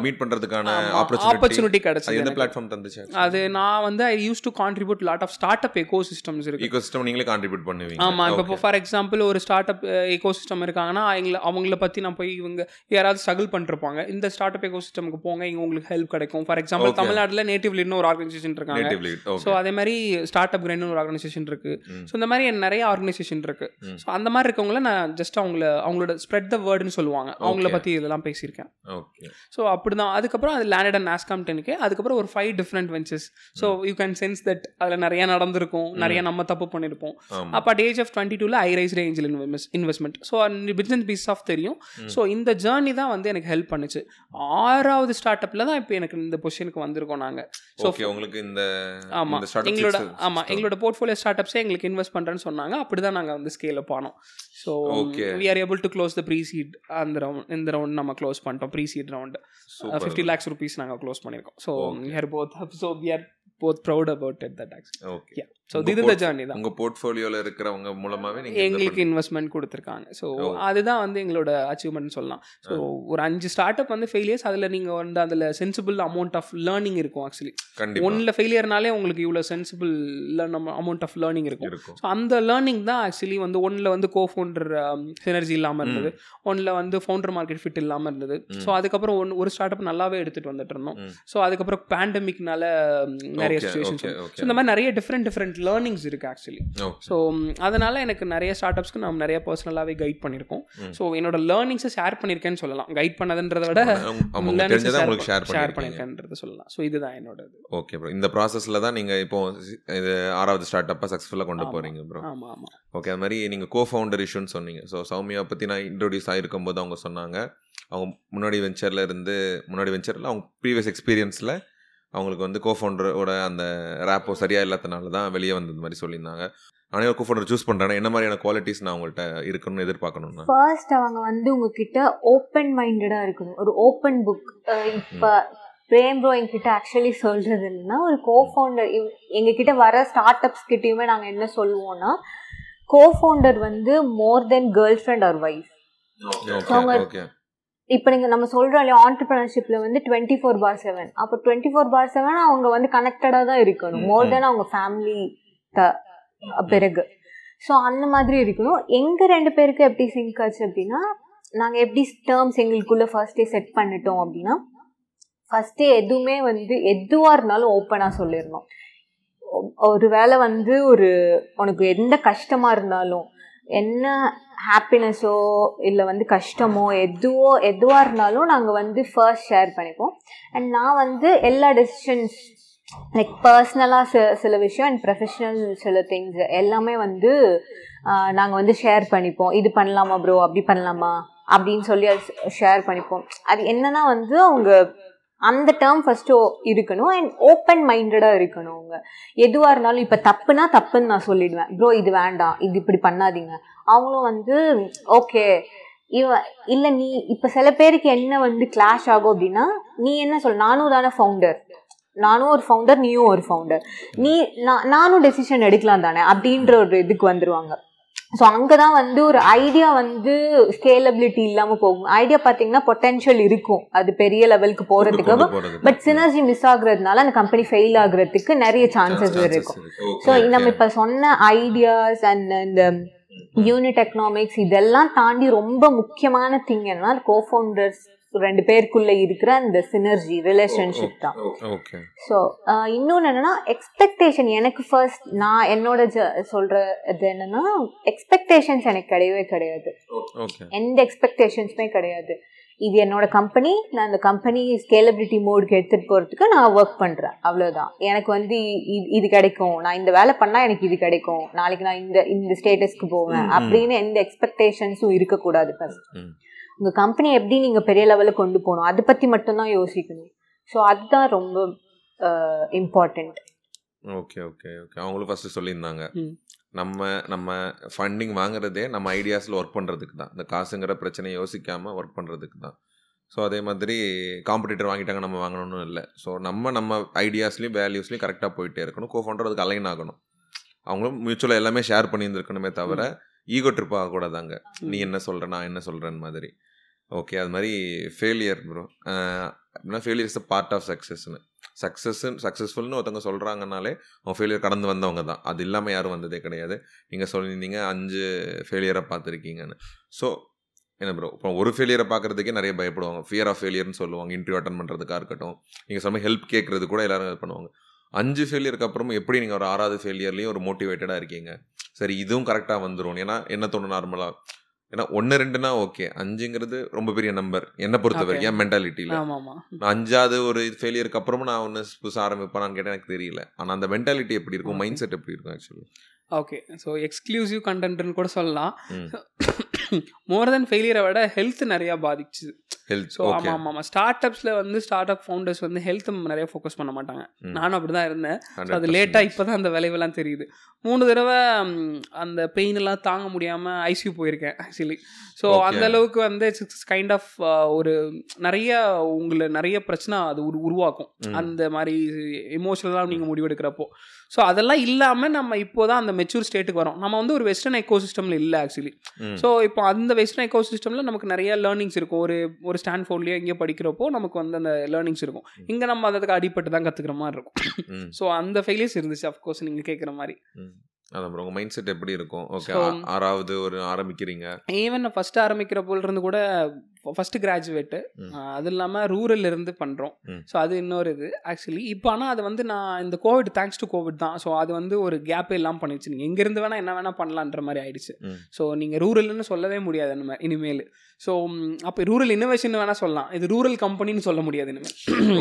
மீட் பண்ணுறதுக்கான ஆப்பர்ச்சுனிட்டி கிடைச்சது எந்த. பிளாட்ஃபார்ம் தந்துச்சு அது நான் வந்து I use to contribute lot of start up ecosystems இருக்கு. ஈகோ சிஸ்டம் நீங்களே கான்ட்ரிபியூட் பண்ணுவீங்க. ஆமாம் இப்போ ஃபார் எக்ஸாம்பிள் ஒரு ஸ்டார்ட் அப் எக்கோ சிஸ்டம் இருக்காங்கன்னா அவங்கள அவங்கள பற்றி நான் போய் இவங்க யாராவது ஸ்ட்ரகிள் பண்ணிருப்பாங்க. இந்த ஸ்டார்ட் அப் எக்கோ சிஸ்டம்க்கு போங்க இங்கே உங்களுக்கு ஹெல்ப் கிடைக்கும். For example. தமிழ்நாட்டில் நேட்டிவ்ல இன்னும் ஒரு ஆர்கனைசேஷன் இருக்காங்க. ஸோ அதே மாதிரி ஸ்டார்ட் அப் கிரைண்ட் ஒரு ஆர்கனைசேஷன் இருக்கு. ஸோ இந்த மாதிரி நிறைய ஆர்கனைசேஷன் இருக்கு. ஸோ அந்த மாதிரி இருக்கவங்கள நான் ஜஸ்ட் அவங்கள அவங்களோட ஸ்ப்ரெட் த வேர்டுன்னு சொல்லுவாங்க. அவங்கள. பற்றி இதெல்லாம் பேசியிருக்கேன். ஓகே ஸோ அப்படி தான் அதுக்கப்புறம் அது லேண்டட் அண்ட் நாஸ்காம் டென்க்கு அதுக்கப்புறம் ஒரு five different ventures so you can sense that அதில் நிறைய நடந்திருக்கும். நிறைய நம்ம தப்பு பண்ணியிருப்போம் அப்போ அட் ஏஜ் ஆஃப் டுவெண்ட்டி டூவில் I raise angel investment so business piece of தெரியும். ஸோ இந்த ஜேர்னி தான் வந்து எனக்கு ஹெல்ப் பண்ணுச்சு. ஆறாவது ஸ்டார்ட் அப்பில் தான் இப்போ எனக்கு இந்த பொசிஷனுக்கு வந்திருக்கோம் நாங்கள் ஸோ உங்களுக்கு இந்த ஆமாம் எங்களோட ஆமாம் எங்களோட போர்ட்ஃபோலியோ ஸ்டார்ட் அப்ஸே எங்களுக்கு இன்வெஸ்ட் பண்ணுறேன்னு சொன்னாங்க. அப்படி தான் நாங்கள் வந்து ஸ்கேல் அப் ஆனோம் so. We are able to close the pre seed அந்த ரவுண்ட் இந்த ரவுண்ட் நம்ம க்ளோஸ் பண்ணிட்டோம் pre seed round. Fifty lakhs rupees நாங்கள் க்ளோஸ் பண்ணியிருக்கோம் so. We are both so we are both proud about it that aux okay so இது the port- journey தான். உங்க போர்ட்ஃபோலியோல இருக்கிறவங்க மூலமாவே நீங்க இந்த எங்களுக்கு இன்வெஸ்ட்மெண்ட் கொடுத்துருக்காங்க. ஸோ. அதுதான் வந்து எங்களோட அச்சீவ்மெண்ட் சொல்லலாம். ஸோ ஒரு அஞ்சு ஸ்டார்ட் அப் வந்து ஃபெயிலியர்ஸ் அதில் நீங்கள் வந்து அதில் சென்சிபிள் அமௌண்ட் ஆஃப் லேர்னிங் இருக்கும் ஆக்சுவலி ஒன்றில் ஃபெயிலியர்னாலே உங்களுக்கு இவ்வளோ சென்சிபிள் அமௌண்ட் ஆஃப் லேர்னிங் இருக்கும். ஸோ அந்த லேர்னிங் தான் ஆக்சுவலி வந்து ஒன்றில் வந்து கோ ஃபவுண்டர் சினர்ஜி இல்லாமல் இருந்தது. ஒன்றில் வந்து ஃபவுண்டர் மார்க்கெட் ஃபிட் இல்லாமல் இருந்தது. ஸோ அதுக்கப்புறம் ஒன் ஒரு ஸ்டார்ட் அப் நல்லாவே எடுத்துகிட்டு வந்துட்டு இருந்தோம். ஸோ அதுக்கப்புறம் பேண்டமிக்னால நிறைய சுச்சுவேஷன்ஸ். இந்த மாதிரி நிறைய டிஃப்ரெண்ட் டிஃப்ரெண்ட் லேர்னிங்ஸ் இருக்குது ஆக்சுவலி. ஸோ அதனால எனக்கு நிறைய ஸ்டார்ட் அப்ஸ்க்கு நான் நிறைய பர்சனலாகவே கைட் பண்ணியிருக்கோம். ஸோ என்னோட லேர்னிங்ஸை ஷேர் பண்ணியிருக்கேன்னு சொல்லலாம். கைட் பண்ணதுன்றத விட ஷேர் பண்ணியிருக்கேன்றத சொல்லலாம். ஸோ இதுதான் என்னோட ஓகே ப்ரோ இந்த ப்ராசஸ்ல தான் நீங்க இப்போ இது ஆறாவது ஸ்டார்ட் அப்பா சக்ஸஸ்ஃபுல்லா கொண்டு ஆமா. போறீங்க ப்ரோ ஆமாம் ஆமாம் ஓகே அது மாதிரி நீங்க கோ ஃபவுண்டர் இஷ்யூன்னு சொன்னீங்க. ஸோ சௌமியா பத்தி நான் இன்ட்ரோடியூஸ் ஆகிருக்கும் போது அவங்க சொன்னாங்க. அவங்க முன்னாடி வெஞ்சர்ல இருந்து முன்னாடி வெஞ்சர்ல அவங்க ப்ரீவியஸ் எக்ஸ்பீரியன்ஸ்ல அவங்களுக்கு வந்து கோ ஃபவுண்டரோட அந்த ரேப்போ சரியா இல்லாதனால தான் வெளியே வந்தது மாதிரி சொல்லியிருந்தாங்க. நானே கோ ஃபவுண்டர் சூஸ் பண்றேன் என்ன மாதிரியான குவாலிட்டிஸ் நான் அவங்கள்ட்ட இருக்கணும்னு எதிர்பார்க்கணும்னா? ஃபர்ஸ்ட் அவங்க வந்து உங்ககிட்ட ஓப்பன் மைண்டடாக இருக்கணும். ஒரு ஓப்பன் புக் இப்போ பிரேம் ப்ரோ என்கிட்ட ஆக்சுவலி சொல்றது என்னன்னா ஒரு கோஃபவுண்டர் எங்ககிட்ட வர ஸ்டார்ட் அப்ஸ் கிட்டயுமே நாங்கள் என்ன சொல்லுவோம்னா கோஃபவுண்டர் வந்து more than girlfriend or wife அவங்க- இப்போ நீங்கள் நம்ம சொல்கிறோம் இல்லையா ஆண்டர்பிரினர்ஷிப்பில் வந்து டுவெண்ட்டி ஃபோர் பார் செவன் அப்போ டுவெண்ட்டி ஃபோர் பார் செவன் அவங்க வந்து கனெக்டடாக தான் இருக்கணும். மோர் தென் அவங்க ஃபேமிலி த பிறகு. ஸோ அந்த மாதிரி இருக்கணும். எங்கள் ரெண்டு பேருக்கு எப்படி சிங்க் ஆச்சு அப்படின்னா நாங்கள் எப்படி டேர்ம்ஸ் எங்களுக்குள்ளே ஃபர்ஸ்டே செட் பண்ணிட்டோம் அப்படின்னா ஃபஸ்ட்டே எதுவுமே வந்து எதுவாக இருந்தாலும் ஓப்பனாக சொல்லிடணும். ஒ- ஒரு வேளை வந்து ஒரு உனக்கு எந்த கஷ்டமாக இருந்தாலும் என்ன ஹாப்பினஸோ இல்லை வந்து கஷ்டமோ எதுவோ எதுவாக இருந்தாலும் நாங்கள் வந்து ஃபர்ஸ்ட் ஷேர் பண்ணிப்போம். அண்ட் நான் வந்து எல்லா டெசிஷன்ஸ் லைக் பர்சனலாக சில சில விஷயம் அண்ட் ப்ரொஃபஷனல் சில திங்ஸ் எல்லாமே வந்து நாங்கள் வந்து ஷேர் பண்ணிப்போம். இது பண்ணலாமா ப்ரோ அப்படி பண்ணலாமா? அப்படின்னு சொல்லி ஷேர் பண்ணிப்போம். அது என்னன்னா வந்து அவங்க அந்த டேர்ம் ஃபஸ்ட்டு இருக்கணும் அண்ட் ஓப்பன் மைண்டடாக இருக்கணும் அவங்க. எதுவாக இருந்தாலும் இப்போ தப்புனா தப்புன்னு நான் சொல்லிடுவேன். ப்ரோ இது வேண்டாம். இது இப்படி பண்ணாதீங்க. அவங்களும் வந்து ஓகே இவ இல்லை நீ இப்போ சில பேருக்கு என்ன வந்து கிளாஷ் ஆகும் அப்படின்னா நீ என்ன சொல் நானும் தானே ஃபவுண்டர் நானும் ஒரு ஃபவுண்டர் நீயும் ஒரு ஃபவுண்டர் நீ நான் நானும் டெசிஷன் எடுக்கலாம் தானே அப்படின்ற ஒரு இதுக்கு வந்துருவாங்க. ஸோ அங்கே தான் வந்து ஒரு ஐடியா வந்து ஸ்கேலபிலிட்டி இல்லாமல் போகும். ஐடியா பார்த்தீங்கன்னா பொட்டென்ஷியல் இருக்கும். அது பெரிய லெவலுக்கு போகிறதுக்கு. பட் சினர்ஜி மிஸ் ஆகுறதுனால அந்த கம்பெனி ஃபெயில் ஆகுறதுக்கு நிறைய சான்சஸ் இருக்கும். ஸோ. நம்ம இப்போ சொன்ன ஐடியாஸ் அண்ட் இந்த யூனிட் எக்கனாமிக்ஸ் இதெல்லாம் தாண்டி ரொம்ப முக்கியமான திங் என்னன்னா கோஃபவுண்டர்ஸ் ரெண்டு பேருக்குள்ள இருக்கிற அந்த சினர்ஜி ரிலேஷன்ஷிப் தான். ஸோ இன்னொன்று என்னன்னா எக்ஸ்பெக்டேஷன் எனக்கு ஃபர்ஸ்ட் நான் என்னோட ஜ சொல்ற இது என்னன்னா எக்ஸ்பெக்டேஷன்ஸ் எனக்கு கிடையவே கிடையாது. எந்த எக்ஸ்பெக்டேஷன்ஸுமே கிடையாது. இது என்னோட கம்பெனி நான் அந்த கம்பெனி ஸ்கேலபிலிட்டி மோடுக்கு எடுத்துகிட்டு போகிறதுக்கு நான் ஒர்க் பண்ணுறேன் அவ்வளோதான் எனக்கு வந்து இது இது கிடைக்கும். நான் இந்த வேலை பண்ணால் எனக்கு இது கிடைக்கும். நாளைக்கு நான் இந்த இந்த ஸ்டேட்டஸ்க்கு போவேன். அப்படின்னு எந்த எக்ஸ்பெக்டேஷன்ஸும் இருக்கக்கூடாது ஃபர்ஸ்ட். உங்கள் கம்பெனி எப்படி நீங்கள் பெரிய லெவலில் கொண்டு போகணும்? அதை பற்றி மட்டும்தான் யோசிக்கணும். ஸோ அதுதான் ரொம்ப இம்பார்ட்டண்ட் ஓகே ஓகே ஓகே. அவங்களும் ஃபர்ஸ்ட் சொல்லியிருந்தாங்க. நம்ம நம்ம ஃபண்டிங் வாங்குறதே நம்ம ஐடியாஸில் ஒர்க் பண்ணுறதுக்கு தான். இந்த காசுங்கிற பிரச்சனையை யோசிக்காமல் ஒர்க் பண்ணுறதுக்கு தான். ஸோ அதே மாதிரி காம்படிட்டர் வாங்கிட்டாங்க நம்ம வாங்கணும்னு இல்லை. ஸோ நம்ம நம்ம ஐடியாஸ்லையும் வேல்யூஸ்லையும் கரெக்டாக போயிட்டே இருக்கணும். கோ ஃபவுண்டர் அதுக்கு அலைன் ஆகணும். அவங்களும் மியூச்சுவலாக எல்லாமே ஷேர் பண்ணியிருந்துருக்கணுமே தவிர ஈகோ ட்ரிப் ஆகக்கூடாதாங்க. நீ என்ன சொல்கிற நான் என்ன சொல்கிறேன்னு மாதிரி. ஓகே அது மாதிரி ஃபெயிலியர் ப்ரோ அப்படின்னா failure is a part of சக்ஸஸ்னு சக்ஸஸ்ன்னு சக்ஸஸ்ஃபுல்னு ஒருத்தவங்க சொல்கிறாங்கனாலே அவங்க ஃபெயிலியர் கடந்து வந்தவங்க தான். அது இல்லாமல் யாரும் வந்ததே கிடையாது. நீங்கள் சொல்லியிருந்தீங்க அஞ்சு ஃபெயிலியரை பார்த்துருக்கீங்கன்னு. ஸோ என்ன ப்ரோ இப்போ ஒரு ஃபெயிலியரை பார்க்குறதுக்கே நிறைய பயப்படுவாங்க. ஃபியர் ஆஃப் ஃபெயிலியர்னு சொல்லுவாங்க. இன்டர்வியூ அட்டன் பண்ணுறதுக்காக இருக்கட்டும். நீங்கள் சொன்ன ஹெல்ப் கேட்குறது கூட எல்லாரும் இது பண்ணுவாங்க. அஞ்சு ஃபெயிலியருக்கு அப்புறமும் எப்படி நீங்கள் ஒரு ஆறாவது ஃபெயிலியர்லேயும் ஒரு மோட்டிவேட்டடாக இருக்கீங்க? சரி இதுவும் கரெக்டாக வந்துடும் ஏன்னா என்ன தோணும் நார்மலாக ஏன்னா ஒன்று ரெண்டுனா ஓகே அஞ்சுங்கிறது ரொம்ப பெரிய நம்பர் என்னை பொறுத்த. வரைக்கும் என் மென்டாலிட்டியில் நான் அஞ்சாவது ஒரு ஃபெயிலியருக்கு அப்புறமும் நான் ஒன்று புதுசாக ஆரம்பிப்பேனான்னு கேட்டால் எனக்கு தெரியல. ஆனால் அந்த மென்டாலிட்டி எப்படி இருக்கும். மைண்ட் செட் எப்படி இருக்கும் ஆக்சுவலி ஓகே ஸோ எக்ஸ்க்ளூசிவ் கண்டென்ட்னு கூட சொல்லலாம். மோர் தென் ஃபெயிலியரை விட ஹெல்த் நிறையா பாதிச்சுது ஹெல்த் ஸோ ஆமாம் ஆமாம் ஆமாம் ஸ்டார்ட் அப்ஸில் வந்து ஸ்டார்ட் அப் ஃபவுண்டர்ஸ் வந்து ஹெல்த் நிறைய ஃபோக்கஸ் பண்ண மாட்டாங்க. நானும் அப்படி தான் இருந்தேன். ஸோ அது லேட்டாக இப்போ தான் அந்த விளைவெல்லாம் தெரியுது. மூணு தடவை அந்த பெயின் எல்லாம் தாங்க முடியாமல் ஐசியூ போயிருக்கேன் ஆக்சுவலி ஸோ. அந்த அளவுக்கு வந்து இட்ஸ் கைண்ட் ஆஃப் ஒரு நிறைய உங்களை நிறைய பிரச்சனை அது உரு உருவாக்கும். அந்த மாதிரி எமோஷனலாக நீங்கள் முடிவெடுக்கிறப்போ. ஸோ அதெல்லாம் இல்லாமல் நம்ம இப்போ தான் அந்த மெச்சூர் ஸ்டேட்டுக்கு வரோம். நம்ம வந்து ஒரு வெஸ்டர்ன் எக்கோ சிஸ்டமில் இல்லை ஆக்சுவலி ஸோ இப்போ அந்த வெஸ்டர்ன் எக்கோ சிஸ்டமில் நமக்கு நிறைய லேர்னிங்ஸ் இருக்கும். ஒரு ஒரு ஸ்டான்ஃபோர்ட்லேயோ எங்கேயோ படிக்கிறப்போ நமக்கு வந்து அந்த லேர்னிங்ஸ் இருக்கும். இங்கே நம்ம அதுக்கு அடிப்பட்டு தான் கற்றுக்கிற மாதிரி இருக்கும். ஸோ அந்த ஃபெயிலியர்ஸ் இருந்துச்சு அஃப்கோர்ஸ் நீங்கள் கேட்குற மாதிரி. அதான் bro, உங்க மைண்ட் செட் எப்படி இருக்கும்? ஓகே ஆறாவது ஒரு ஆரம்பிக்கிறீங்க. ஈவன் ஃபஸ்ட்டு ஆரம்பிக்கிற போல இருந்து கூட ஃபஸ்ட்டு கிராஜுவேட்டு. அது இல்லாமல் ரூரல் இருந்து பண்ணுறோம். ஸோ அது இன்னொரு இது. ஆக்சுவலி இப்போ ஆனால் அது வந்து நான் இந்த கோவிட் தேங்க்ஸ் டு கோவிட் தான். ஸோ அது வந்து ஒரு கேப்பே இல்லாமல் பண்ணிடுச்சு. நீங்கள் எங்கேருந்து வேணால் என்ன வேணால் பண்ணலான்ற மாதிரி ஆயிடுச்சு. ஸோ நீங்கள் ரூரல்னு சொல்லவே முடியாது இனிமே இனிமேல். ஸோ அப்போ ரூரல் இன்னோவேஷன் வேணால் சொல்லலாம். இது ரூரல் கம்பெனின்னு சொல்ல முடியாது இனிமேல்.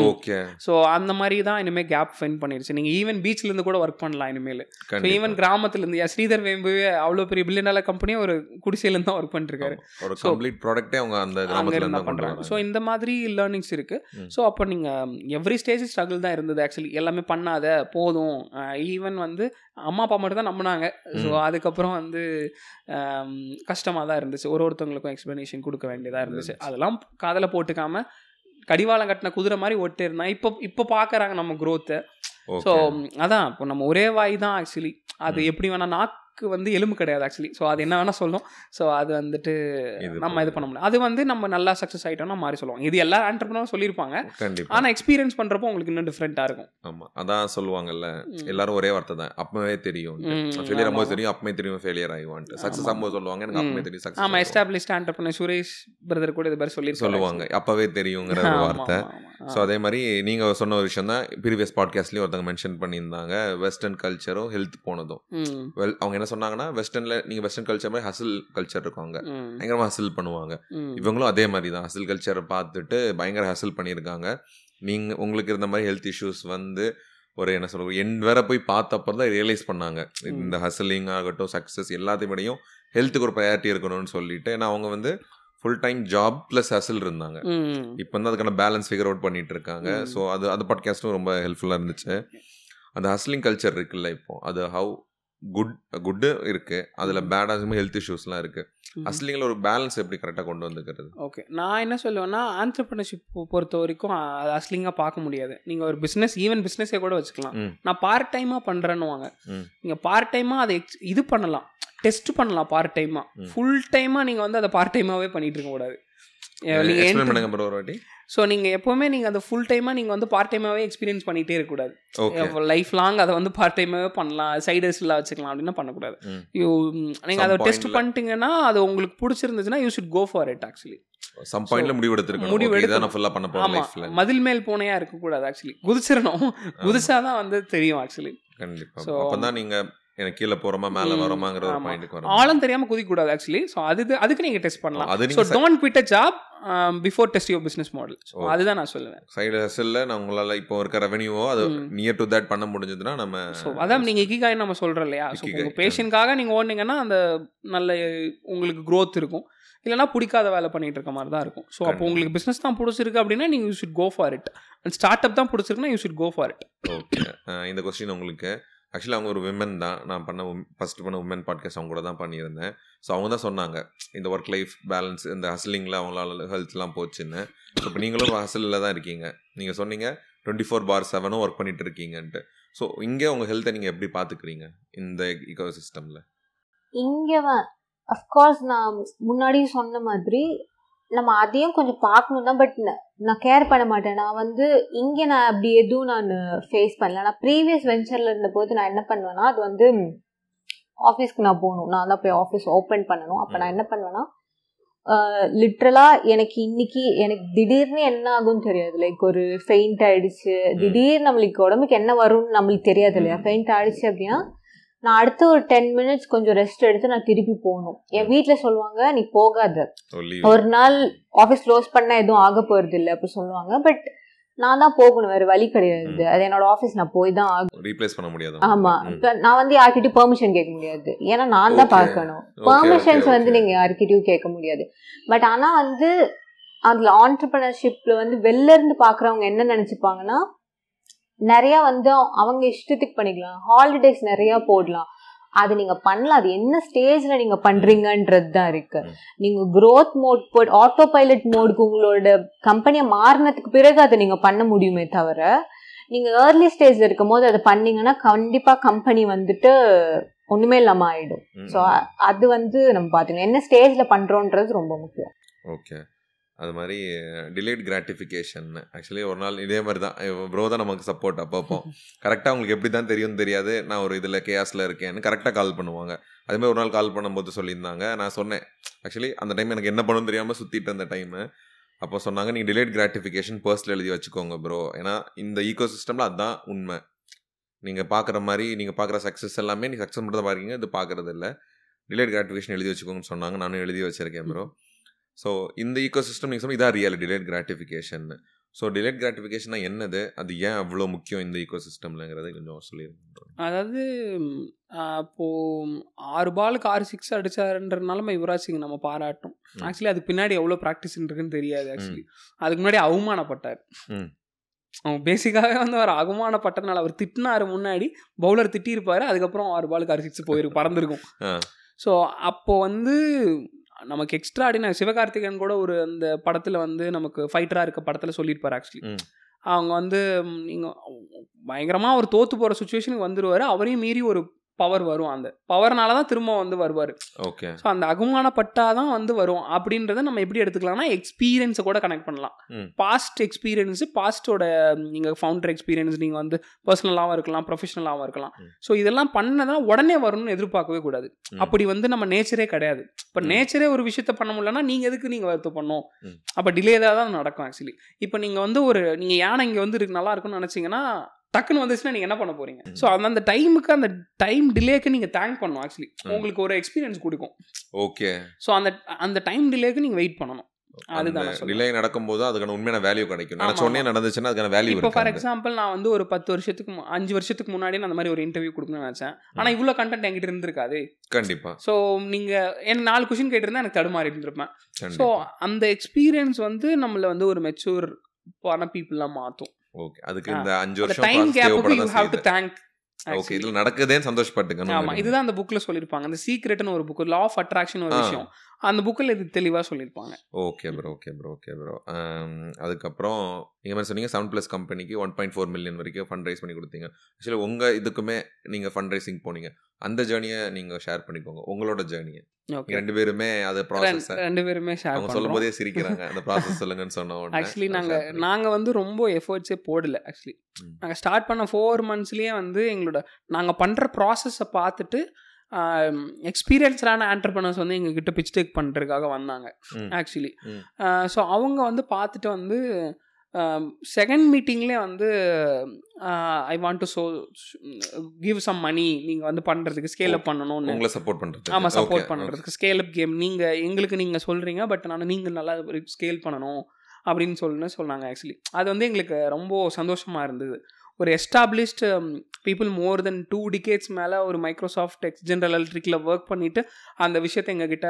ஓகே. ஸோ அந்த மாதிரி தான் இனிமேல் கேப் ஃபைன் பண்ணிடுச்சு. நீங்கள் ஈவன் பீச்லேருந்து கூட ஒர்க் பண்ணலாம் இனிமேல். ஸோ ஈவன் கிராமத்துலேருந்து ஸ்ரீதர் வேம்பு அவ்வளோ பெரிய பில்லியன் டாலர் கம்பெனியும் ஒரு குடிசையிலேருந்து தான் ஒர்க் பண்ணிருக்காரு. ஒரு கம்ப்ளீட் ப்ராடக்ட்டே அவங்க அந்த அங்கே கிராமத்துல இருந்தால் இருந்து கொண்டு பண்ணுறாங்க ஸோ இந்த மாதிரி லேர்னிங்ஸ் இருக்குது. ஸோ அப்போ நீங்கள் எவ்ரி ஸ்டேஜ் ஸ்ட்ரகிள் தான் இருந்தது ஆக்சுவலி எல்லாமே பண்ணாத போதும். ஈவன் வந்து அம்மா அப்பா மட்டும் தான் நம்பினாங்க. ஸோ. அதுக்கப்புறம் வந்து கஷ்டமாக தான் இருந்துச்சு. ஒரு ஒருத்தவங்களுக்கும் எக்ஸ்ப்ளனேஷன் கொடுக்க வேண்டியதாக இருந்துச்சு. அதெல்லாம் காதில் போட்டுக்காம கடிவாளம் கட்டின குதிரை மாதிரி ஒட்டு இருந்தான் இப்போ இப்போ பார்க்குறாங்க நம்ம growth ஸோ அதான் இப்போ நம்ம ஒரே வாய் தான் ஆக்சுவலி அது. எப்படி வேணா நாக்கு வந்து எலும்பு கிடையாது ஆக்சுவலி ஸோ அது என்ன வேணா சொல்லும் ஸோ அது வந்துட்டு நம்ம இது பண்ண முடியும் அது வந்து நம்ம நல்லா சக்ஸஸ் ஆகிட்டோம்னா மாறி சொல்லுவாங்க. இது எல்லா ஆண்டர்பனரும் சொல்லியிருப்பாங்க. ஆனால் எக்ஸ்பீரியன்ஸ் பண்ணுறப்போ உங்களுக்கு இன்னும் டிஃப்ரெண்ட்டாக இருக்கும். ஆமா. அதான் சொல்லுவாங்கல்ல. எல்லாரும் ஒரே வார்த்தை தான். அப்பவே தெரியும். ஃபெயிலியர். ஆகும்போது தெரியும் அப்பவே தெரியும் ஃபெயிலியர் ஆகுவான்ட்டு சக்ஸஸ். ஆகும்போது சொல்லுவாங்க. எனக்கு அப்பவே. தெரியும் ஆமாம் success established entrepreneur Suresh brother கூட இது மாதிரி சொல்லியிருக்காரு சொல்லுவாங்க. அப்பவே தெரியுங்கிற ஒரு வார்த்தை. ஸோ அதே மாதிரி நீங்கள் சொன்ன ஒரு விஷயம் தான். ப்ரீவியஸ் பாட்காஸ்ட்லேயும் ஒருத்தவங்க மென்ஷன் பண்ணியிருந்தாங்க. வெஸ்டர்ன் கல்ச்சரும் ஹெல்த் போனதும். வெல் அவங்க என்ன சொன்னாங்கன்னா வெஸ்டர்னில் நீங்கள் வெஸ்டர்ன் கல்ச்சர் மாதிரி ஹசில் கல்ச்சர் இருக்காங்க ம், பயங்கரமாக ஹசில் பண்ணுவாங்க. இவங்களும் அதே மாதிரி தான். ஹசில் கல்ச்சரை பார்த்துட்டு பயங்கர ஹசில் பண்ணியிருக்காங்க. நீங்கள் உங்களுக்கு இருந்த மாதிரி ஹெல்த் இஷ்யூஸ் வந்து ஒரு என்ன சொல்ற என் வேற போய் பார்த்தப்போ தான் ரியலைஸ் பண்ணாங்க. இந்த ஹசலிங் ஆகட்டும் சக்ஸஸ் எல்லாத்தையும் விடையும் ஹெல்த்துக்கு ஒரு ப்ரையாரிட்டி இருக்கணும்னு சொல்லிட்டு ஏன்னா அவங்க வந்து full time job plus hustle இருந்தாங்க. இப்போ வந்து அதுக்கான பேலன்ஸ் ஃபிகர் அவுட் பண்ணிட்டு இருக்காங்க. ஸோ அது அந்த பாட்காஸ்ட்டும் ரொம்ப ஹெல்ப்ஃபுல்லாக இருந்துச்சு. அந்த ஹஸ்லிங் கல்ச்சர் இருக்குல்ல இப்போ. அது ஹவு குட் குட்டு இருக்கு அதில் ம். பேடாக ஹெல்த் இஷ்யூஸ்லாம் இருக்கு ம். ஹஸ்லிங்கில் ஒரு பேலன்ஸ் எப்படி கரெக்டாக கொண்டு வந்துக்கிறது ஓகே நான் என்ன சொல்லுவேன்னா ஆண்டர்பிரினர்ஷிப் பொறுத்த வரைக்கும் அது அஸ்லிங்காக பார்க்க முடியாது நீங்கள் ஒரு பிஸ்னஸ் ஈவன் பிஸ்னஸே கூட வச்சுக்கலாம். நான் பார்ட் டைமாக பண்ணுறேன்னுவாங்க. நீங்கள் பார்ட் டைமாக அதை இது பண்ணலாம் டெஸ்ட் பண்ணலாம் பார்ட் டைமாக. ஃபுல் டைமாக நீங்கள் வந்து அதை பார்ட் டைமாகவே பண்ணிட்டு இருக்கக்கூடாது நீங்கள் பண்ணுங்க ப்ரோ ஒரு வாட்டி. ஸோ நீங்கள் எப்போவுமே நீங்கள் அந்த ஃபுல் டைமாக நீங்கள் வந்து பார்ட் டைமாகவே எக்ஸ்பீரியன்ஸ் பண்ணிகிட்டே இருக்கக்கூடாது லைஃப் லாங் அதை வந்து பார்ட் டைமாகவே பண்ணலாம் சைடர்ஸில் வச்சுக்கலாம் அப்படின்னு பண்ணக்கூடாது. யூ நீங்கள் அதை டெஸ்ட் பண்ணிட்டீங்கன்னா அது உங்களுக்கு பிடிச்சிருந்துச்சுன்னா you should go for it actually some பாயிண்ட்ல முடிவு எடுத்திருக்கணும். முடிவு எடுக்கணும். நான் ஃபுல்லாக பண்ண போகிறேன் ஆமா. லைஃப்ல மதில் மேல் பூனையா இருக்கக்கூடாது ஆக்சுவலி குதிச்சிடணும். குதிச்சாதான் வந்து தெரியும் ஆக்சுவலி கண்டிப்பா. அப்பதான் நீங்க எனக்கு கீழே போறோமா மேல வரோமாங்கிற ஒரு. பாயிண்ட்க்கு வரும் ஆழம் தெரியாம குதிக்க கூடாது ஆக்சுவலி ஸோ அது அதுக்கு நீங்க டெஸ்ட் பண்ணலாம். ஸோ நீங்க don't quit a job before test your business model so. அதுதான் நான் சொல்லுவேன். சைடு ஹசல்ல நான் உங்களால இப்போ இருக்க ரெவென்யூவோ அது. நியர் டு தட் பண்ண முடிஞ்சதுன்னா நம்ம ஸோ அதான் நீங்கள் இக்கிகாய் நம்ம சொல்கிறோம் இல்லையா? ஸோ Ikigai, உங்கள் பேஷனுக்காக நீங்கள் ஓடினீங்கன்னா அந்த நல்ல உங்களுக்கு growth இருக்கும். இல்லைனா பிடிக்காத வேலை பண்ணிட்டு இருக்க மாதிரி தான் இருக்கும். ஸோ அப்போ. உங்களுக்கு பிஸ்னஸ் தான் பிடிச்சிருக்கு அப்படின்னா நீங்கள் you should go for it and start up தான் பிடிச்சிருக்குன்னா you should go for it okay இந்த கொஸ்டின் உங்களுக்கு. ஆக்சுவலி அவங்க ஒரு விமன் தான். நான் பண்ண ஃபஸ்ட்டு பண்ண உமன் பாட்காஸ்ட் அவங்க கூட தான் பண்ணியிருந்தேன். ஸோ அவங்க தான் சொன்னாங்க இந்த ஒர்க் லைஃப் பேலன்ஸ் இந்த ஹஸ்லிங்கில் அவங்களால ஹெல்த்லாம் போச்சுன்னு. ஸோ இப்போ நீங்களும் ஹஸ்லில் தான் இருக்கீங்க. நீங்கள் சொன்னீங்க டுவெண்ட்டி ஃபோர் பார் செவனும் ஒர்க் பண்ணிட்டு இருக்கீங்கன்ட்டு. ஸோ இங்கே உங்கள் ஹெல்த்தை நீங்கள் எப்படி பார்த்துக்கிறீங்க இந்த இக்கோ சிஸ்டமில் இங்கே அஃப்கோர்ஸ் நான் முன்னாடி சொன்ன மாதிரி நம்ம அதையும் கொஞ்சம் பார்க்கணும் தான். பட் நான் கேர் பண்ண மாட்டேன். நான் வந்து இங்கே நான் அப்படி எதுவும் நான் ஃபேஸ் பண்ணல. நான் ப்ரீவியஸ் வெஞ்சரில் இருந்தபோது நான் என்ன பண்ணுவேன்னா அது வந்து ஆஃபீஸ்க்கு நான் போகணும். நான் தான் போய் ஆஃபீஸ் ஓப்பன் பண்ணணும். அப்போ நான் என்ன பண்ணுவேன்னா லிட்ரலாக எனக்கு இன்னைக்கு எனக்கு திடீர்னு என்ன ஆகும்னு தெரியாது. லைக் ஒரு ஃபெயிண்ட் ஆயிடுச்சு. திடீர்னு நம்மளுக்கு உடம்புக்கு என்ன வரும்னு நம்மளுக்கு தெரியாது இல்லையா? ஃபெயிண்ட் ஆயிடுச்சு அப்படின்னா நான் அடுத்து ஒரு டென் மினிட்ஸ் கொஞ்சம் ரெஸ்ட் எடுத்து நான் திருப்பி போகணும். என் வீட்டில் சொல்லுவாங்க நீ போகாத. ஒரு நாள் ஆஃபீஸ் க்ளோஸ் பண்ண எதுவும் ஆக போறது இல்லை அப்படி சொல்லுவாங்க. பட் நான் தான் போகணும் வேற வழி கிடையாது. அது என்னோட ஆஃபீஸ் நான் போய் தான் ஆகணும். ரீப்ளேஸ் பண்ண முடியாது? ஆமா. நான் வந்து யார்கிட்டயும் பெர்மிஷன் கேட்க முடியாது. ஏன்னா நான் தான். பார்க்கணும். பெர்மிஷன்ஸ் வந்து. நீங்க யார்கிட்டயும் கேட்க முடியாது. பட் ஆனா வந்து அதில் ஆண்டர்பிரினர்ஷிப்பில் வந்து வெளில இருந்து பார்க்குறவங்க என்ன நினச்சிப்பாங்கன்னா நிறையா வந்து அவங்க இஷ்டத்துக்கு பண்ணிக்கலாம். ஹாலிடேஸ் நிறையா போடலாம். அது நீங்க பண்ணலாம். அது என்ன ஸ்டேஜ்ல நீங்க பண்றீங்கன்றது தான் இருக்கு. நீங்க growth மோட் போட் ஆட்டோ பைலட் மோடுக்கு உங்களோட கம்பெனியை மாறினதுக்கு பிறகு அதை நீங்க பண்ண முடியுமே தவிர நீங்க ஏர்லி ஸ்டேஜ்ல இருக்கும் போது அதை பண்ணீங்கன்னா கண்டிப்பா கம்பெனி வந்துட்டு ஒண்ணுமே இல்லாம ஆயிடும். ம், ஸோ அது வந்து நம்ம பாத்துக்கணும் என்ன ஸ்டேஜ்ல பண்றோன்றது ரொம்ப முக்கியம். ஓகே அது மாதிரி டிலேட் கிராட்டிஃபிகேஷன் ஆக்சுவலி ஒரு நாள் இதே மாதிரி தான். ப்ரோ தான் நமக்கு சப்போர்ட் அப்பப்போ. கரெக்டாக உங்களுக்கு எப்படி தான் தெரியும்னு தெரியாது. நான் ஒரு இதில் கேஸில் இருக்கேன்னு கரெக்டாக கால் பண்ணுவாங்க. அதே மாதிரி ஒரு நாள் கால் பண்ணும்போது சொல்லியிருந்தாங்க. நான் சொன்னேன். ஆக்சுவலி அந்த டைம் எனக்கு என்ன பண்ணணும்னு தெரியாமல் சுற்றிட்டு அந்த டைமு அப்போ சொன்னாங்க நீங்கள் டிலேட் கிராட்டிஃபிகேஷன் பர்ஸ்ல எழுதி வச்சுக்கோங்க ப்ரோ ஏன்னா இந்த ஈகோ சிஸ்டமில் அதுதான் உண்மை. நீங்கள் பார்க்குற மாதிரி நீங்கள் பார்க்குற சக்ஸஸ் எல்லாமே நீங்கள் சக்ஸஸ் மட்டும் தான் பார்க்குறீங்க இது பார்க்குறது இல்லை டிலேட் கிராட்டிஃபிகேஷன் எழுதி வச்சுக்கோங்கன்னு சொன்னாங்க. நானும் எழுதி வச்சிருக்கேன் ப்ரோ ஸோ இந்த ஈகோ சிஸ்டம் நீங்கள் சொன்ன இதான் real delayed gratification so delayed கிராட்டிஃபிகேஷனா என்னது? அது ஏன் அவ்வளோ முக்கியம் இந்த ஈகோ சிஸ்டம்லங்கிறத கொஞ்சம் சொல்லியிருக்கேன் அதாவது இப்போ ஆறு பாலுக்கு ஆறு சிக்ஸ் அடிச்சாருன்றனால நம்ம யுவராஜ் சிங் நம்ம பாராட்டும். ஆக்சுவலி அதுக்கு பின்னாடி எவ்வளோ ப்ராக்டிஸ் இருக்குன்னு தெரியாது ஆக்சுவலி அதுக்கு முன்னாடி அவமானப்பட்டார். அவன் பேசிக்காகவே வந்து அவர் அவமானப்பட்டதுனால அவர் திட்டினாரு முன்னாடி பவுலர் திட்டியிருப்பாரு அதுக்கப்புறம் ஆறு பாலுக்கு ஆறு சிக்ஸ் போயிருக்கு பறந்துருக்கும். ஸோ அப்போ வந்து நமக்கு எக்ஸ்ட்ரா ஆடின சிவகார்த்திகேயன் கூட ஒரு அந்த படத்தில் வந்து நமக்கு ஃபைட்டராக இருக்க படத்தில் சொல்லியிருப்பார் ஆக்சுவலி. அவங்க வந்து நீங்கள் பயங்கரமாக அவர் தோத்து போகிற சுச்சுவேஷனுக்கு வந்துருவார் அவரையும் மீறி ஒரு பவர் வரும் அந்த பவர்னால தான் திரும்ப வந்து வருவார் ஓகே ஸோ அந்த அகமானப்பட்டா தான் வந்து வரும் அப்படின்றத நம்ம எப்படி எடுத்துக்கலாம்னா எக்ஸ்பீரியன்ஸை கூட கனெக்ட் பண்ணலாம். பாஸ்ட் எக்ஸ்பீரியன்ஸு பாஸ்டோட நீங்கள் ஃபவுண்டர் எக்ஸ்பீரியன்ஸ் நீங்கள் வந்து பர்சனலாகவும் இருக்கலாம் ப்ரொஃபஷனலாகவும் இருக்கலாம். ஸோ இதெல்லாம் பண்ணதான் உடனே வரணும்னு எதிர்பார்க்கவே கூடாது. அப்படி வந்து நம்ம நேச்சரே கிடையாது இப்போ. நேச்சரே ஒரு விஷயத்த பண்ண முடியலன்னா நீங்கள் எதுக்கு நீங்கள் வருத்தம் பண்ணும். அப்போ டிலே தான் நடக்கும் ஆக்சுவலி இப்போ நீங்கள் வந்து ஒரு நீங்கள் யானை இங்கே வந்து இருக்கு நல்லா இருக்கும்னு நினச்சிங்கன்னா டக்குன்னு வந்துச்சுன்னா நீங்கள் என்ன பண்ண போறீங்க. ஸோ அந்த டைமுக்கு அந்த டைம் டிலேக்கு நீங்கள் தேங்க் பண்ணணும் ஆக்சுவலி. உங்களுக்கு ஒரு எக்ஸ்பீரியன்ஸ் கொடுக்கும். ஓகே. ஸோ அந்த அந்த டைம் டிலேக்கு நீங்கள் வெயிட் பண்ணணும். நான். டிலே நடக்கும்போது அதுக்கான உண்மையான வேல்யூ கிடைக்கும். நினச்ச உடனே நடந்துச்சுன்னா அதுக்கான வேல்யூ இப்போ ஃபார் எக்ஸாம்பிள் நான் வந்து ஒரு பத்து வருஷத்துக்கு அஞ்சு வருஷத்துக்கு முன்னாடி நான் அந்த மாதிரி ஒரு இன்டர்வியூ கொடுக்கணும்னு நினச்சேன். ஆனால் இவ்வளோ கண்டென்ட் என்கிட்ட இருந்திருக்காது. கண்டிப்பா. ஸோ நீங்கள் எனக்கு நாலு கொஷின் கேட்டிருந்தா எனக்கு தடுமாறி இருந்திருப்பேன். ஸோ அந்த எக்ஸ்பீரியன்ஸ் வந்து நம்மள வந்து ஒரு மெச்சூர் பண்ண பீப்புளாக மாற்றும் ஓகே அதுக்கு. இந்த அஞ்சு வருஷம் time கேப்புக்கு you have to. Thank okay இதுல நடக்குதேன்னு சந்தோஷப்பட்டுக்கணும் ஆமா இதுதான் அந்த புக்ல சொல்லியிருப்பாங்க அந்த சீக்ரெட்னு ஒரு புக் லா ஆஃப் அட்ராக்ஷன் ஒரு. விஷயம் அந்த புக்கில் இது தெளிவா சொல்லியிருப்பாங்க. Okay bro okay bro okay bro அதுக்கப்புறம் நீங்கள் மாதிரி சொன்னீங்க செவன் ப்ளஸ் கம்பெனிக்கு ஒன் பாயிண்ட் ஃபோர் மில்லியன் வரைக்கும் ஃபண்ட் ரைஸ் பண்ணி கொடுத்தீங்க. ஆக்சுவலி உங்கள் இதுக்குமே நீங்கள் ஃபண்ட் ரைசிங் போனீங்க. அந்த ஜேர்னியை நீங்கள் ஷேர் பண்ணிக்கோங்க. உங்களோட ஜேர்னியை ரெண்டு பேருமே அது ப்ராசஸ் ரெண்டு பேருமே ஷேர் அவங்க சொல்லும் போதே சிரிக்கிறாங்க. அந்த ப்ராசஸ் சொல்லுங்கன்னு சொன்ன உடனே ஆக்சுவலி அதை நாங்க share பண்ணி- நாங்க வந்து ரொம்ப எஃபர்ட்ஸே போடல ஆக்சுவலி ம். நாங்க ஸ்டார்ட் பண்ண ஃபோர் மந்த்ஸ்லயே வந்து எங்களோட நாங்க பண்ற ப்ராசஸை பார்த்துட்டு எக்ஸ்பீரியன்ஸ்டான ஆண்டர்பனர்ஸ் வந்து எங்ககிட்ட பிச் டேக் பண்ணுறதுக்காக வந்தாங்க. ஆக்சுவலி. ஸோ அவங்க வந்து பார்த்துட்டு வந்து செகண்ட் மீட்டிங்லேயே வந்து I want to so give some money நீங்கள் வந்து பண்ணுறதுக்கு ஸ்கேல் அப் பண்ணணும்னு. உங்களை சப்போர்ட் பண்ணுறது ஆமாம் சப்போர்ட் பண்ணுறதுக்கு ஸ்கேல் அப் கேம் நீங்கள் எங்களுக்கு நீங்கள் சொல்கிறீங்க பட் நான் நீங்கள் நல்லா ஸ்கேல் பண்ணணும் அப்படின்னு சொல்லுன்னு சொன்னாங்க ஆக்சுவலி அது வந்து எங்களுக்கு ரொம்ப சந்தோஷமாக இருந்தது. ஒரு established people more than two decades மேலே ஒரு மைக்ரோசாஃப்ட் எக்ஸ் ஜென்ரல் எலக்ட்ரிக்கில் ஒர்க் பண்ணிவிட்டு அந்த விஷயத்தை எங்ககிட்ட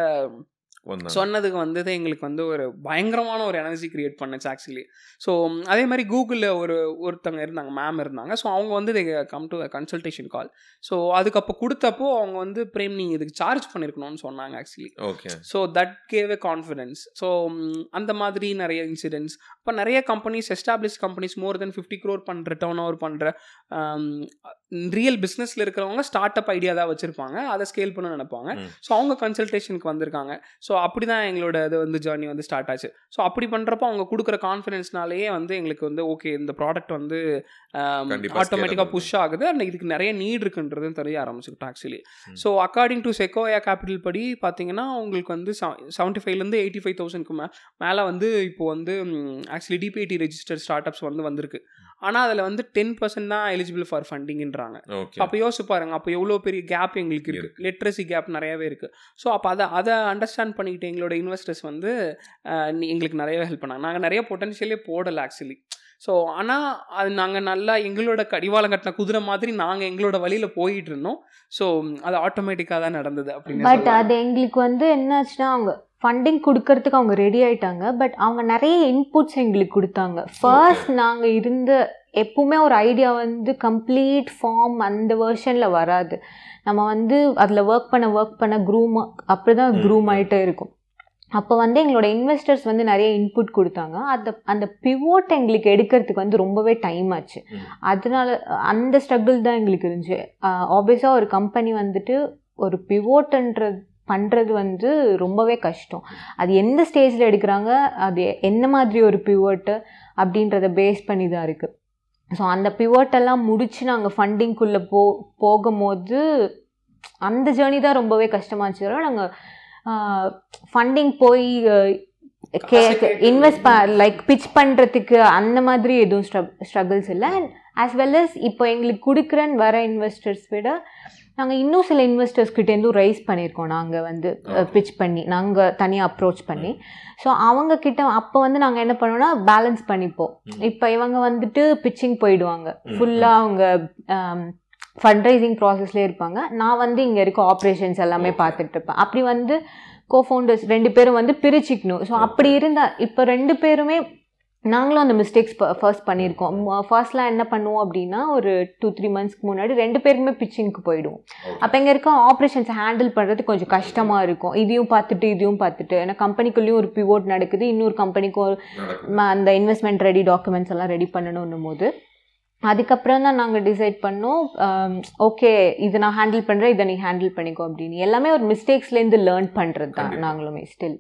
சொன்னதுக்கு வந்தது எங்களுக்கு வந்து ஒரு பயங்கரமான ஒரு எனர்ஜி கிரியேட் பண்ணுச்சு ஆக்சுவலி ஸோ அதே மாதிரி கூகுளில் ஒரு ஒருத்தங்க இருந்தாங்க மேம் இருந்தாங்க. ஸோ அவங்க வந்து come to consultation call so அதுக்கு அப்போ கொடுத்தப்போ அவங்க வந்து பிரேம் நீங்கள் இதுக்கு சார்ஜ் பண்ணியிருக்கணும்னு சொன்னாங்க actually okay so that gave a confidence so அந்த மாதிரி நிறைய இன்சிடென்ட்ஸ் இப்போ நிறைய companies establish companies more than fifty crore பண்ணுற டேர்ன் ஓவர் பண்ணுற ரியல் பிஸ்னஸில் இருக்கிறவங்க ஸ்டார்ட் அப் ஐடியா தான் வச்சுருப்பாங்க. அதை ஸ்கேல் பண்ண நினைப்பாங்க. ஸோ அவங்க கன்சல்டேஷனுக்கு வந்திருக்காங்க. ஸோ அப்படி தான் எங்களோட இது வந்து ஜேர்னி வந்து ஸ்டார்ட் ஆச்சு. ஸோ அப்படி பண்ணுறப்போ அவங்க கொடுக்குற கான்ஃபிடென்ஸ்னாலேயே வந்து எங்களுக்கு வந்து ஓகே இந்த ப்ராடக்ட் வந்து ஆட்டோமேட்டிக்காக scalable. புஷ் ஆகுது. அண்ட் இதுக்கு நிறைய நீட் இருக்குன்றதும் தெரிய ஆரம்பிச்சுக்கிட்டோம் actually. So according to Sequoia Capital படி பார்த்தீங்கன்னா உங்களுக்கு வந்து செவன்ட்டி ஃபைவ்லேருந்து எயிட்டி ஃபைவ் தௌசண்ட்க்கு மே மேலே வந்து இப்போ வந்து actually DPIIT registered start ups வந்து வந்திருக்கு. ஆனால் அதில் வந்து டென் பர்சன்ட் தான் எலிஜிபிள் ஃபார் ஃபண்டிங்ன்றாங்க அப்போ யோசிச்சு பாருங்க அப்போ எவ்வளோ பெரிய கேப் எங்களுக்கு இருக்கு. லிட்ரஸி கேப் நிறையவே இருக்கு. ஸோ அப்போ அதை அதை அண்டர்ஸ்டாண்ட் பண்ணிக்கிட்டு எங்களோட இன்வெஸ்டர்ஸ் வந்து எங்களுக்கு நிறைய ஹெல்ப் பண்ணாங்க. நாங்கள் நிறைய பொட்டன்ஷியலே போடலை ஆக்சுவலி ஸோ ஆனால் அது நாங்கள் நல்லா எங்களோட கடிவாளம் கட்டின குதிரை மாதிரி நாங்கள் எங்களோட வழியில் போயிட்டு இருந்தோம். ஸோ அது ஆட்டோமேட்டிக்காக தான் நடந்தது அப்படின்னு பட். அது எங்களுக்கு வந்து என்னாச்சுன்னா அவங்க ஃபண்டிங் கொடுக்கறதுக்கு அவங்க ரெடி ஆயிட்டாங்க. பட் அவங்க நிறைய இன்புட்ஸ் எங்களுக்கு கொடுத்தாங்க. ஃபர்ஸ்ட் நாங்கள் இருந்த எப்பவுமே ஒரு ஐடியா வந்து கம்ப்ளீட் ஃபார்ம் அந்த வேர்ஷனில் வராது. நம்ம வந்து அதில் ஒர்க் பண்ண ஒர்க் பண்ண க்ரூம் அப்படி தான் க்ரூம் ஆகிட்டே இருக்கும். அப்போ வந்து எங்களோட இன்வெஸ்டர்ஸ் வந்து நிறைய இன்புட் கொடுத்தாங்க. அந்த அந்த பிவோட் எங்களுக்கு எடுக்கிறதுக்கு வந்து ரொம்பவே டைம் ஆச்சு. அதனால அந்த ஸ்ட்ரகிள் தான் எங்களுக்கு இருந்துச்சு. ஆப்வியஸாக ஒரு கம்பெனி வந்துட்டு ஒரு பிவோட்ன்றது பண்ணுறது வந்து ரொம்பவே கஷ்டம். அது எந்த ஸ்டேஜில் எடுக்கிறாங்க? அது என்ன மாதிரி ஒரு பிவோட்டு அப்படின்றத பேஸ் பண்ணி தான் இருக்குது ஸோ அந்த பிவோட்டெல்லாம் முடித்து நாங்கள் ஃபண்டிங்குள்ளே போ போகும்போது அந்த ஜேர்னி தான் ரொம்பவே கஷ்டமாச்சு தவிர நாங்கள் ஃபண்டிங் போய் கே இன்வெஸ்ட் ப லைக் பிச் பண்ணுறதுக்கு அந்த மாதிரி எதுவும் ஸ்ட்ரகிள்ஸ் இல்லை. அண்ட் ஆஸ் வெல் அஸ் இப்போ எங்களுக்கு கொடுக்குறன்னு வர இன்வெஸ்டர்ஸ் விட நாங்கள் இன்னும் சில இன்வெஸ்டர்ஸ் கிட்டேருந்தும் ரைஸ் பண்ணியிருக்கோம் நாங்கள் வந்து பிச் பண்ணி நாங்கள் தனியாக அப்ரோச் பண்ணி. ஸோ அவங்க கிட்ட அப்போ வந்து நாங்கள் என்ன பண்ணுவோம்னா பேலன்ஸ் பண்ணிப்போம். இப்போ இவங்க வந்துட்டு பிச்சிங் போயிடுவாங்க. ஃபுல்லாக அவங்க ஃபண்ட்ரைசிங் ப்ராசஸ்லேயே இருப்பாங்க. நான் வந்து இங்கே இருக்க ஆப்ரேஷன்ஸ் எல்லாமே. பார்த்துட்டு இருப்பேன். அப்படி வந்து கோஃபவுண்டர்ஸ் ரெண்டு பேரும் வந்து பிரிச்சுக்கணும். ஸோ அப்படி இருந்தால் இப்போ ரெண்டு பேருமே நாங்களும் அந்த மிஸ்டேக்ஸ் ஃபர்ஸ்ட் பண்ணியிருக்கோம். ஃபர்ஸ்ட்லாம் என்ன பண்ணுவோம் அப்படின்னா ஒரு டூ த்ரீ மந்த்ஸ்க்கு முன்னாடி ரெண்டு பேருமே பிச்சிங்க்கு போயிடுவோம். அப்போ இங்கே இருக்க ஆப்ரேஷன்ஸை ஹேண்டில் பண்ணுறது கொஞ்சம் கஷ்டமாக இருக்கும். இதையும் பார்த்துட்டு இதையும் பார்த்துட்டு. ஏன்னா கம்பெனிக்குள்ளேயும் ஒரு பிவோட் நடக்குது. இன்னொரு கம்பெனிக்கும் அந்த இன்வெஸ்ட்மெண்ட் ரெடி டாக்குமெண்ட்ஸ் எல்லாம் ரெடி பண்ணணும் போது அதுக்கப்புறம் தான் நாங்கள் டிசைட் பண்ணோம் ஓகே இதை நான் ஹேண்டில் பண்ணுறேன் இதை நீ ஹேண்டில் பண்ணிக்கோ அப்படின்னு. எல்லாமே ஒரு மிஸ்டேக்ஸ்லேருந்து லேர்ன் பண்ணுறது தான். நாங்களுமே ஸ்டில்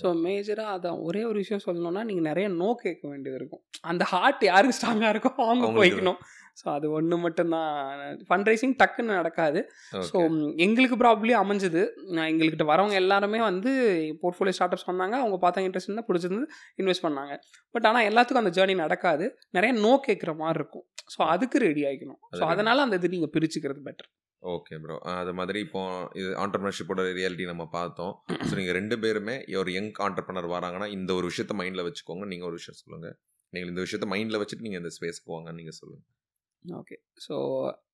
ஸோ மேஜராக அதான் ஒரே ஒரு விஷயம் சொல்லணும்னா நீங்கள் நிறைய நோ கேட்க வேண்டியது இருக்கும். அந்த ஹார்ட் யாருக்கு ஸ்ட்ராங்காக இருக்கோ அவங்க போய்க்கணும். ஸோ அது ஒன்று மட்டும்தான். ஃபண்ட் ரைசிங் டக்குன்னு நடக்காது. ஸோ எங்களுக்கு ப்ராப்ளி அமைஞ்சது. எங்கள்கிட்ட வரவங்க எல்லாருமே வந்து போர்ட்ஃபோலியோ ஸ்டார்ட் அப்ஸ் வந்தாங்க. அவங்க பார்த்தாங்க இன்ட்ரெஸ்ட் இருந்தால் பிடிச்சிருந்து இன்வெஸ்ட் பண்ணாங்க. பட் ஆனால் எல்லாத்துக்கும் அந்த ஜேர்னி நடக்காது. நிறைய நோ கேட்குற மாதிரி இருக்கும். ஸோ அதுக்கு ரெடி ஆகிக்கணும் ஸோ அது அதனால் அந்த இது நீங்கள் பிரிச்சுக்கிறது பெட்டர் ஓகே ப்ரோ அது மாதிரி இப்போ இது ஆண்டர்பிரினர்ஷிப்போட ரியாலிட்டி நம்ம பார்த்தோம். ஸோ நீங்கள் ரெண்டு பேருமே ஒரு யங் ஆண்டர்பனர் வராங்கன்னா இந்த ஒரு விஷயத்த மைண்டில் வச்சுக்கோங்க. நீங்கள் ஒரு விஷயம் சொல்லுங்கள் நீங்கள் இந்த விஷயத்த மைண்டில் வச்சுட்டு நீங்கள் இந்த ஸ்பேஸ்க்கு வாங்கன்னு நீங்கள் சொல்லுங்கள் okay so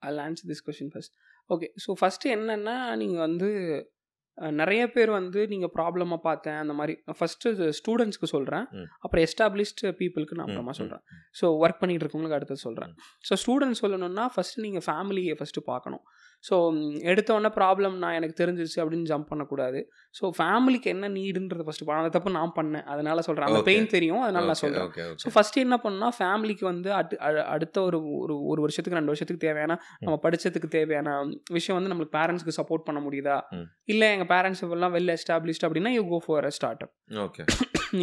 I answer this question first okay so first என்னென்னா நீங்கள் வந்து நிறைய பேர் வந்து நீங்கள் ப்ராப்ளமாக பார்த்தேன் அந்த மாதிரி. ஃபஸ்ட்டு ஸ்டூடெண்ட்ஸ்க்கு சொல்கிறேன். அப்புறம் எஸ்டாப்ளிஷ்டு பீப்புளுக்கு நான் அப்புறமா சொல்கிறேன் ஸோ ஒர்க் பண்ணிட்டு இருக்கவங்களுக்கு அடுத்து சொல்கிறேன் ஸோ ஸ்டூடெண்ட்ஸ் சொல்லணும்னா ஃபஸ்ட்டு நீங்கள் ஃபேமிலியை ஃபஸ்ட்டு பார்க்கணும். ஸோ எடுத்தோடனே ப்ராப்ளம் நான் எனக்கு தெரிஞ்சிருச்சு அப்படின்னு ஜம்ப் பண்ணக்கூடாது. ஸோ ஃபேமிலிக்கு என்ன நீடுன்றது ஃபஸ்ட்டு பண்ண அந்த தப்பு நான் பண்ணேன். அதனால சொல்கிறேன் அந்த. பெயின் தெரியும். அதனால நான் சொல்கிறேன் ஸோ ஃபஸ்ட்டு என்ன பண்ணணும்னா ஃபேமிலிக்கு வந்து அடு அடுத்த ஒரு ஒரு ஒரு வருஷத்துக்கு ரெண்டு வருஷத்துக்கு தேவையான நம்ம படிச்சதுக்கு தேவையான விஷயம் வந்து நம்மளுக்கு பேரண்ட்ஸ்க்கு சப்போர்ட் பண்ண முடியுதா. இல்லை எங்கள் பேரண்ட்ஸ் எல்லாம் வெல் எஸ்டாப்ளிஷ்ட் அப்படின்னா you go for a start up okay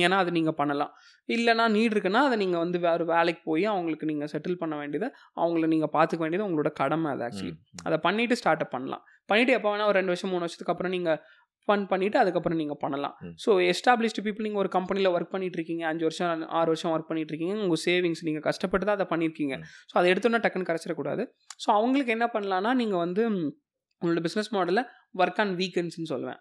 ஏன்னா அது நீங்கள் பண்ணலாம். இல்லைனா நீட் இருக்குன்னா அதை நீங்கள் வந்து வேறு வேலைக்கு போய் அவங்களுக்கு நீங்கள் செட்டில் பண்ண வேண்டியதை அவங்கள நீங்கள் பார்த்துக்க வேண்டியது உங்களோட கடமை அது ஆக்சுவலி அதை பண்ணிவிட்டு ஸ்டார்ட் அப் பண்ணலாம். பண்ணிவிட்டு எப்போ வேணால் ஒரு ரெண்டு வருஷம் மூணு வருஷத்துக்கு அப்புறம் நீங்கள் ஃபன் பண்ணிவிட்டு அதுக்கப்புறம் நீங்கள் பண்ணலாம். ஸோ எஸ்டாப்ளிஷ்டு பீப்புள் நீங்கள் ஒரு கம்பெனியில் ஒர்க் பண்ணிட்டு இருக்கீங்க அஞ்சு வருஷம் ஆறு வருஷம் ஒர்க் பண்ணிட்டு இருக்கீங்க உங்கள் சேவிங்ஸ் நீங்கள் கஷ்டப்பட்டு தான் அதை பண்ணியிருக்கீங்க. ஸோ அதை எடுத்தோன்னே டக்குன்னு கரைச்சிடக்கூடாது. ஸோ அவங்களுக்கு என்ன பண்ணலான்னா நீங்கள் வந்து உங்களோட பிஸ்னஸ் மாடலில் ஒர்க் ஆன் வீக்கெண்ட்ஸ்னு சொல்லுவேன்.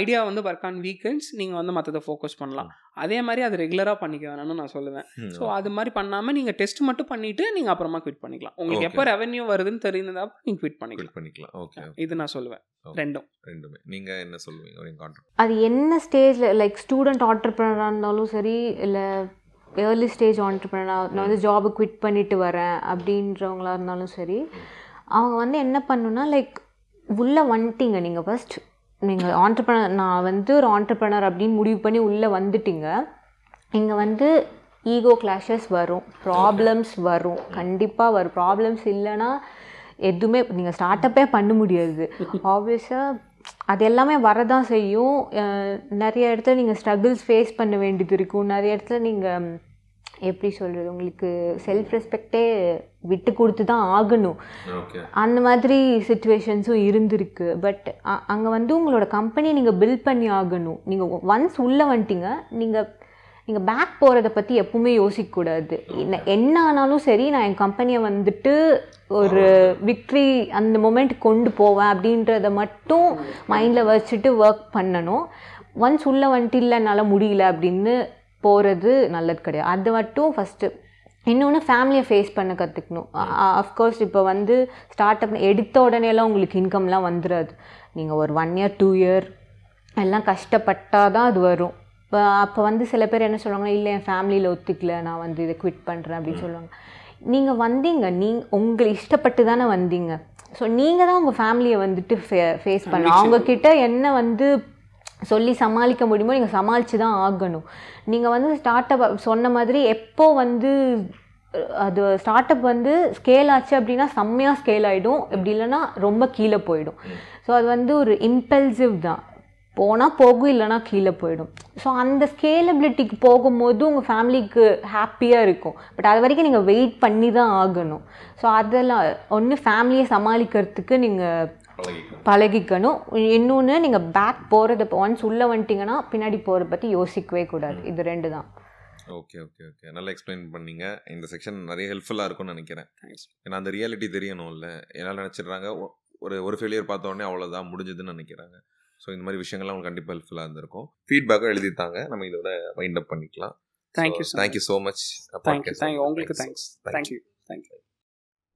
ஐடியா வந்து ஒர்க் ஆன் வீக்கெண்ட்ஸ் நீங்கள் வந்து மற்றதை ஃபோக்கஸ் பண்ணலாம். அதே மாதிரி அது ரெகுலராக பண்ணிக்க வேணும்னு நான் சொல்லுவேன். ஸோ அது மாதிரி பண்ணாமல் நீங்கள் டெஸ்ட் மட்டும் பண்ணிவிட்டு நீங்கள் அப்புறமா குவிட் பண்ணிக்கலாம். உங்களுக்கு Okay. எப்போ ரெவன்யூ வருதுன்னு தெரிந்ததா நீங்கள் குவிட் பண்ணிக்கலாம். பண்ணிக்கலாம். ஓகே இது நான் சொல்லுவேன். ரெண்டும். ரெண்டுமே. நீங்கள் என்ன சொல்லுவீங்க? அது என்ன ஸ்டேஜில் லைக் ஸ்டூடெண்ட் ஆண்டர்பிரினராக இருந்தாலும் சரி இல்லை ஏர்லி ஸ்டேஜ் ஆண்டர்பிரினராக நான் வந்து ஜாபை குவிட் பண்ணிட்டு வரேன் அப்படின்றவங்களா இருந்தாலும் சரி அவங்க வந்து என்ன பண்ணுன்னா லைக் உள்ளே வந்துட்டீங்க நீங்கள் ஃபஸ்ட் நீங்கள் ஆண்டர்பிரினர் நான் வந்து ஒரு ஆண்டர்பிரினர் அப்படின்னு முடிவு பண்ணி உள்ளே வந்துட்டீங்க. இங்கே வந்து ஈகோ கிளாஷஸ் வரும் ப்ராப்ளம்ஸ் வரும். கண்டிப்பாக வரும். ப்ராப்ளம்ஸ் இல்லைன்னா எதுவுமே நீங்கள் ஸ்டார்ட் அப்பே பண்ண முடியாது. ஆப்வியஸாக அது எல்லாமே வரதான் செய்யும். நிறைய இடத்துல நீங்கள் ஸ்ட்ரகிள்ஸ் ஃபேஸ் பண்ண வேண்டியது இருக்கும். நிறைய இடத்துல நீங்கள் எப்படி சொல்கிறது உங்களுக்கு செல்ஃப் ரெஸ்பெக்டே விட்டு கொடுத்து தான் ஆகணும் அந்த மாதிரி சுச்சுவேஷன்ஸும் இருந்திருக்கு. பட் அங்கே வந்து உங்களோட கம்பெனி நீங்கள் பில்ட் பண்ணி ஆகணும். நீங்கள் ஒன்ஸ் உள்ளே வந்துட்டீங்க நீங்கள் நீங்கள் பேக் போகிறத பற்றி எப்பவுமே யோசிக்கக்கூடாது. என்ன என்ன ஆனாலும் சரி நான் என் கம்பெனியை வந்துட்டு ஒரு விக்ட்ரி அந்த மொமெண்ட் கொண்டு போவேன் அப்படின்றத மட்டும் மைண்டில் வச்சுட்டு ஒர்க் பண்ணணும். ஒன்ஸ் உள்ளே வந்துட்டு இல்லை என்னால் முடியல அப்படின்னு போகிறது நல்லது கிடையாது. அது மட்டும் ஃபஸ்ட்டு இன்னொன்று ஃபேமிலியை ஃபேஸ் பண்ண கற்றுக்கணும் அஃப்கோர்ஸ் இப்போ வந்து ஸ்டார்ட் அப் எடுத்த உடனேலாம் உங்களுக்கு இன்கம்லாம் வந்துடாது நீங்கள் ஒரு ஒன் இயர் டூ இயர் எல்லாம் கஷ்டப்பட்டால் தான் அது வரும். இப்போ அப்போ வந்து சில பேர் என்ன சொல்லுவாங்க இல்லை என் ஃபேமிலியில் ஒத்துக்கல நான் வந்து இதை குவிட் பண்ணுறேன் அப்படின்னு சொல்லுவாங்க. நீங்கள் வந்தீங்க நீங்க உங்களை இஷ்டப்பட்டு தானே வந்தீங்க. ஸோ நீங்கள் தான் உங்கள் ஃபேமிலியை வந்துட்டு ஃபே ஃபேஸ் பண்ணணும். அவங்கக்கிட்ட என்ன வந்து சொல்லி சமாளிக்க முடியுமோ நீங்கள் சமாளித்து தான் ஆகணும். நீங்கள் வந்து ஸ்டார்ட் அப் சொன்ன மாதிரி எப்போ வந்து அது ஸ்டார்ட் அப் வந்து ஸ்கேல் ஆச்சு அப்படின்னா செம்மையாக ஸ்கேல் ஆகிடும் இப்படி இல்லைன்னா ரொம்ப கீழே போயிடும். ஸோ அது வந்து ஒரு இம்பல்சிவ் தான். போனால் போகும் இல்லைன்னா கீழே போயிடும். ஸோ அந்த ஸ்கேலபிலிட்டிக்கு போகும்போது உங்கள் ஃபேமிலிக்கு ஹாப்பியாக இருக்கும். பட் அது வரைக்கும் நீங்கள் வெயிட் பண்ணி தான் ஆகணும். ஸோ அதெல்லாம் ஒன்று ஃபேமிலியை சமாளிக்கிறதுக்கு நீங்கள் பழகிக்கணும். இன்னொன்று நீங்கள் பேக் போகிறத ஒன்ஸ் உள்ளே வந்துட்டீங்கன்னா பின்னாடி போகிறத பற்றி யோசிக்கவே கூடாது. இது ரெண்டு தான். Okay okay okay. நல்லா எக்ஸ்பிளைன் பண்ணீங்க. இந்த செக்ஷன் நிறைய ஹெல்ப்ஃபுல்லாக இருக்கும்னு நினைக்கிறேன். ஏன்னா அந்த ரியாலிட்டி தெரியணும்ல. என்னால் நினச்சிடுறாங்க ஒரு ஒரு ஃபெயிலியர் பார்த்த உடனே அவ்வளோதான் முடிஞ்சதுன்னு நினைக்கிறாங்க. ஸோ இந்த மாதிரி விஷயங்கள்லாம் உங்களுக்கு கண்டிப்பாக ஹெல்ப்ஃபுல்லாக இருந்திருக்கும். ஃபீட்பேக்கும் எழுதித்தாங்க. நம்ம இதோட வைண்ட் அப் பண்ணிக்கலாம். Thank you thank you so much thank you thank you உங்களுக்கு thanks thank you thank you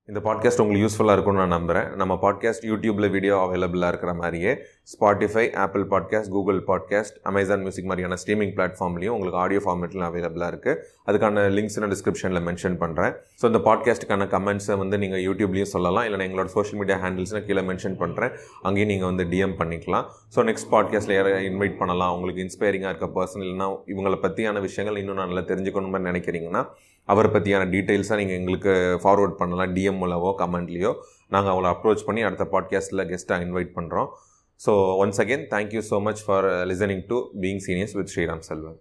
இந்த பாட்காஸ்ட் உங்களுக்கு யூஸ்ஃபுல்லாக இருக்கும்னு நான் நம்புகிறேன் நம்ம பாட்காஸ்ட் யூடியூப்பில் வீடியோ அவைலபிளாக இருக்கிற மாதிரியே Spotify Apple podcast Google podcast Amazon music streaming streaming பிளாட்ஃபார்ம்லையும் உங்களுக்கு ஆடியோ ஃபார்மேட்டில் அவைலபிளாக இருக்குது அதுக்கான லிங்க்ஸ் நான் டிஸ்கிரிப்ஷனில் மென்ஷன் பண்ணுறேன் ஸோ இந்த பாட்காஸ்ட்டுக்கான கமெண்ட்ஸை வந்து நீங்கள் யூடியூப்லேயும் சொல்லலாம். இல்லைனா எங்களோட சோஷியல் மீடியா ஹேண்டில்ஸ் நான் கீழே மென்ஷன் பண்ணுறேன் அங்கேயும் நீங்கள் வந்து டிஎம் பண்ணிக்கலாம். ஸோ நெக்ஸ்ட் பாட்காஸ்ட்டில் யாரை இன்வைட் பண்ணலாம்? உங்களுக்கு இன்ஸ்பைரிங்காக இருக்க பர்சன் இல்லைனா இவங்களை பற்றியான விஷயங்கள் இன்னும் நான் நல்லா தெரிஞ்சுக்கணும்னு நினைக்கிறீங்கன்னா அவரை பற்றியான டீட்டெயில்ஸாக நீங்கள் எங்களுக்கு ஃபார்வர்ட் பண்ணலாம் டிஎம் மூலவோ கமெண்ட்லேயோ நாங்கள் அவளை அப்ரோச் பண்ணி அடுத்த பாட்காஸ்ட்டில் கெஸ்ட்டாக இன்வைட் பண்ணுறோம் so once again thank you so much for listening to being seniors with Sriram Selvan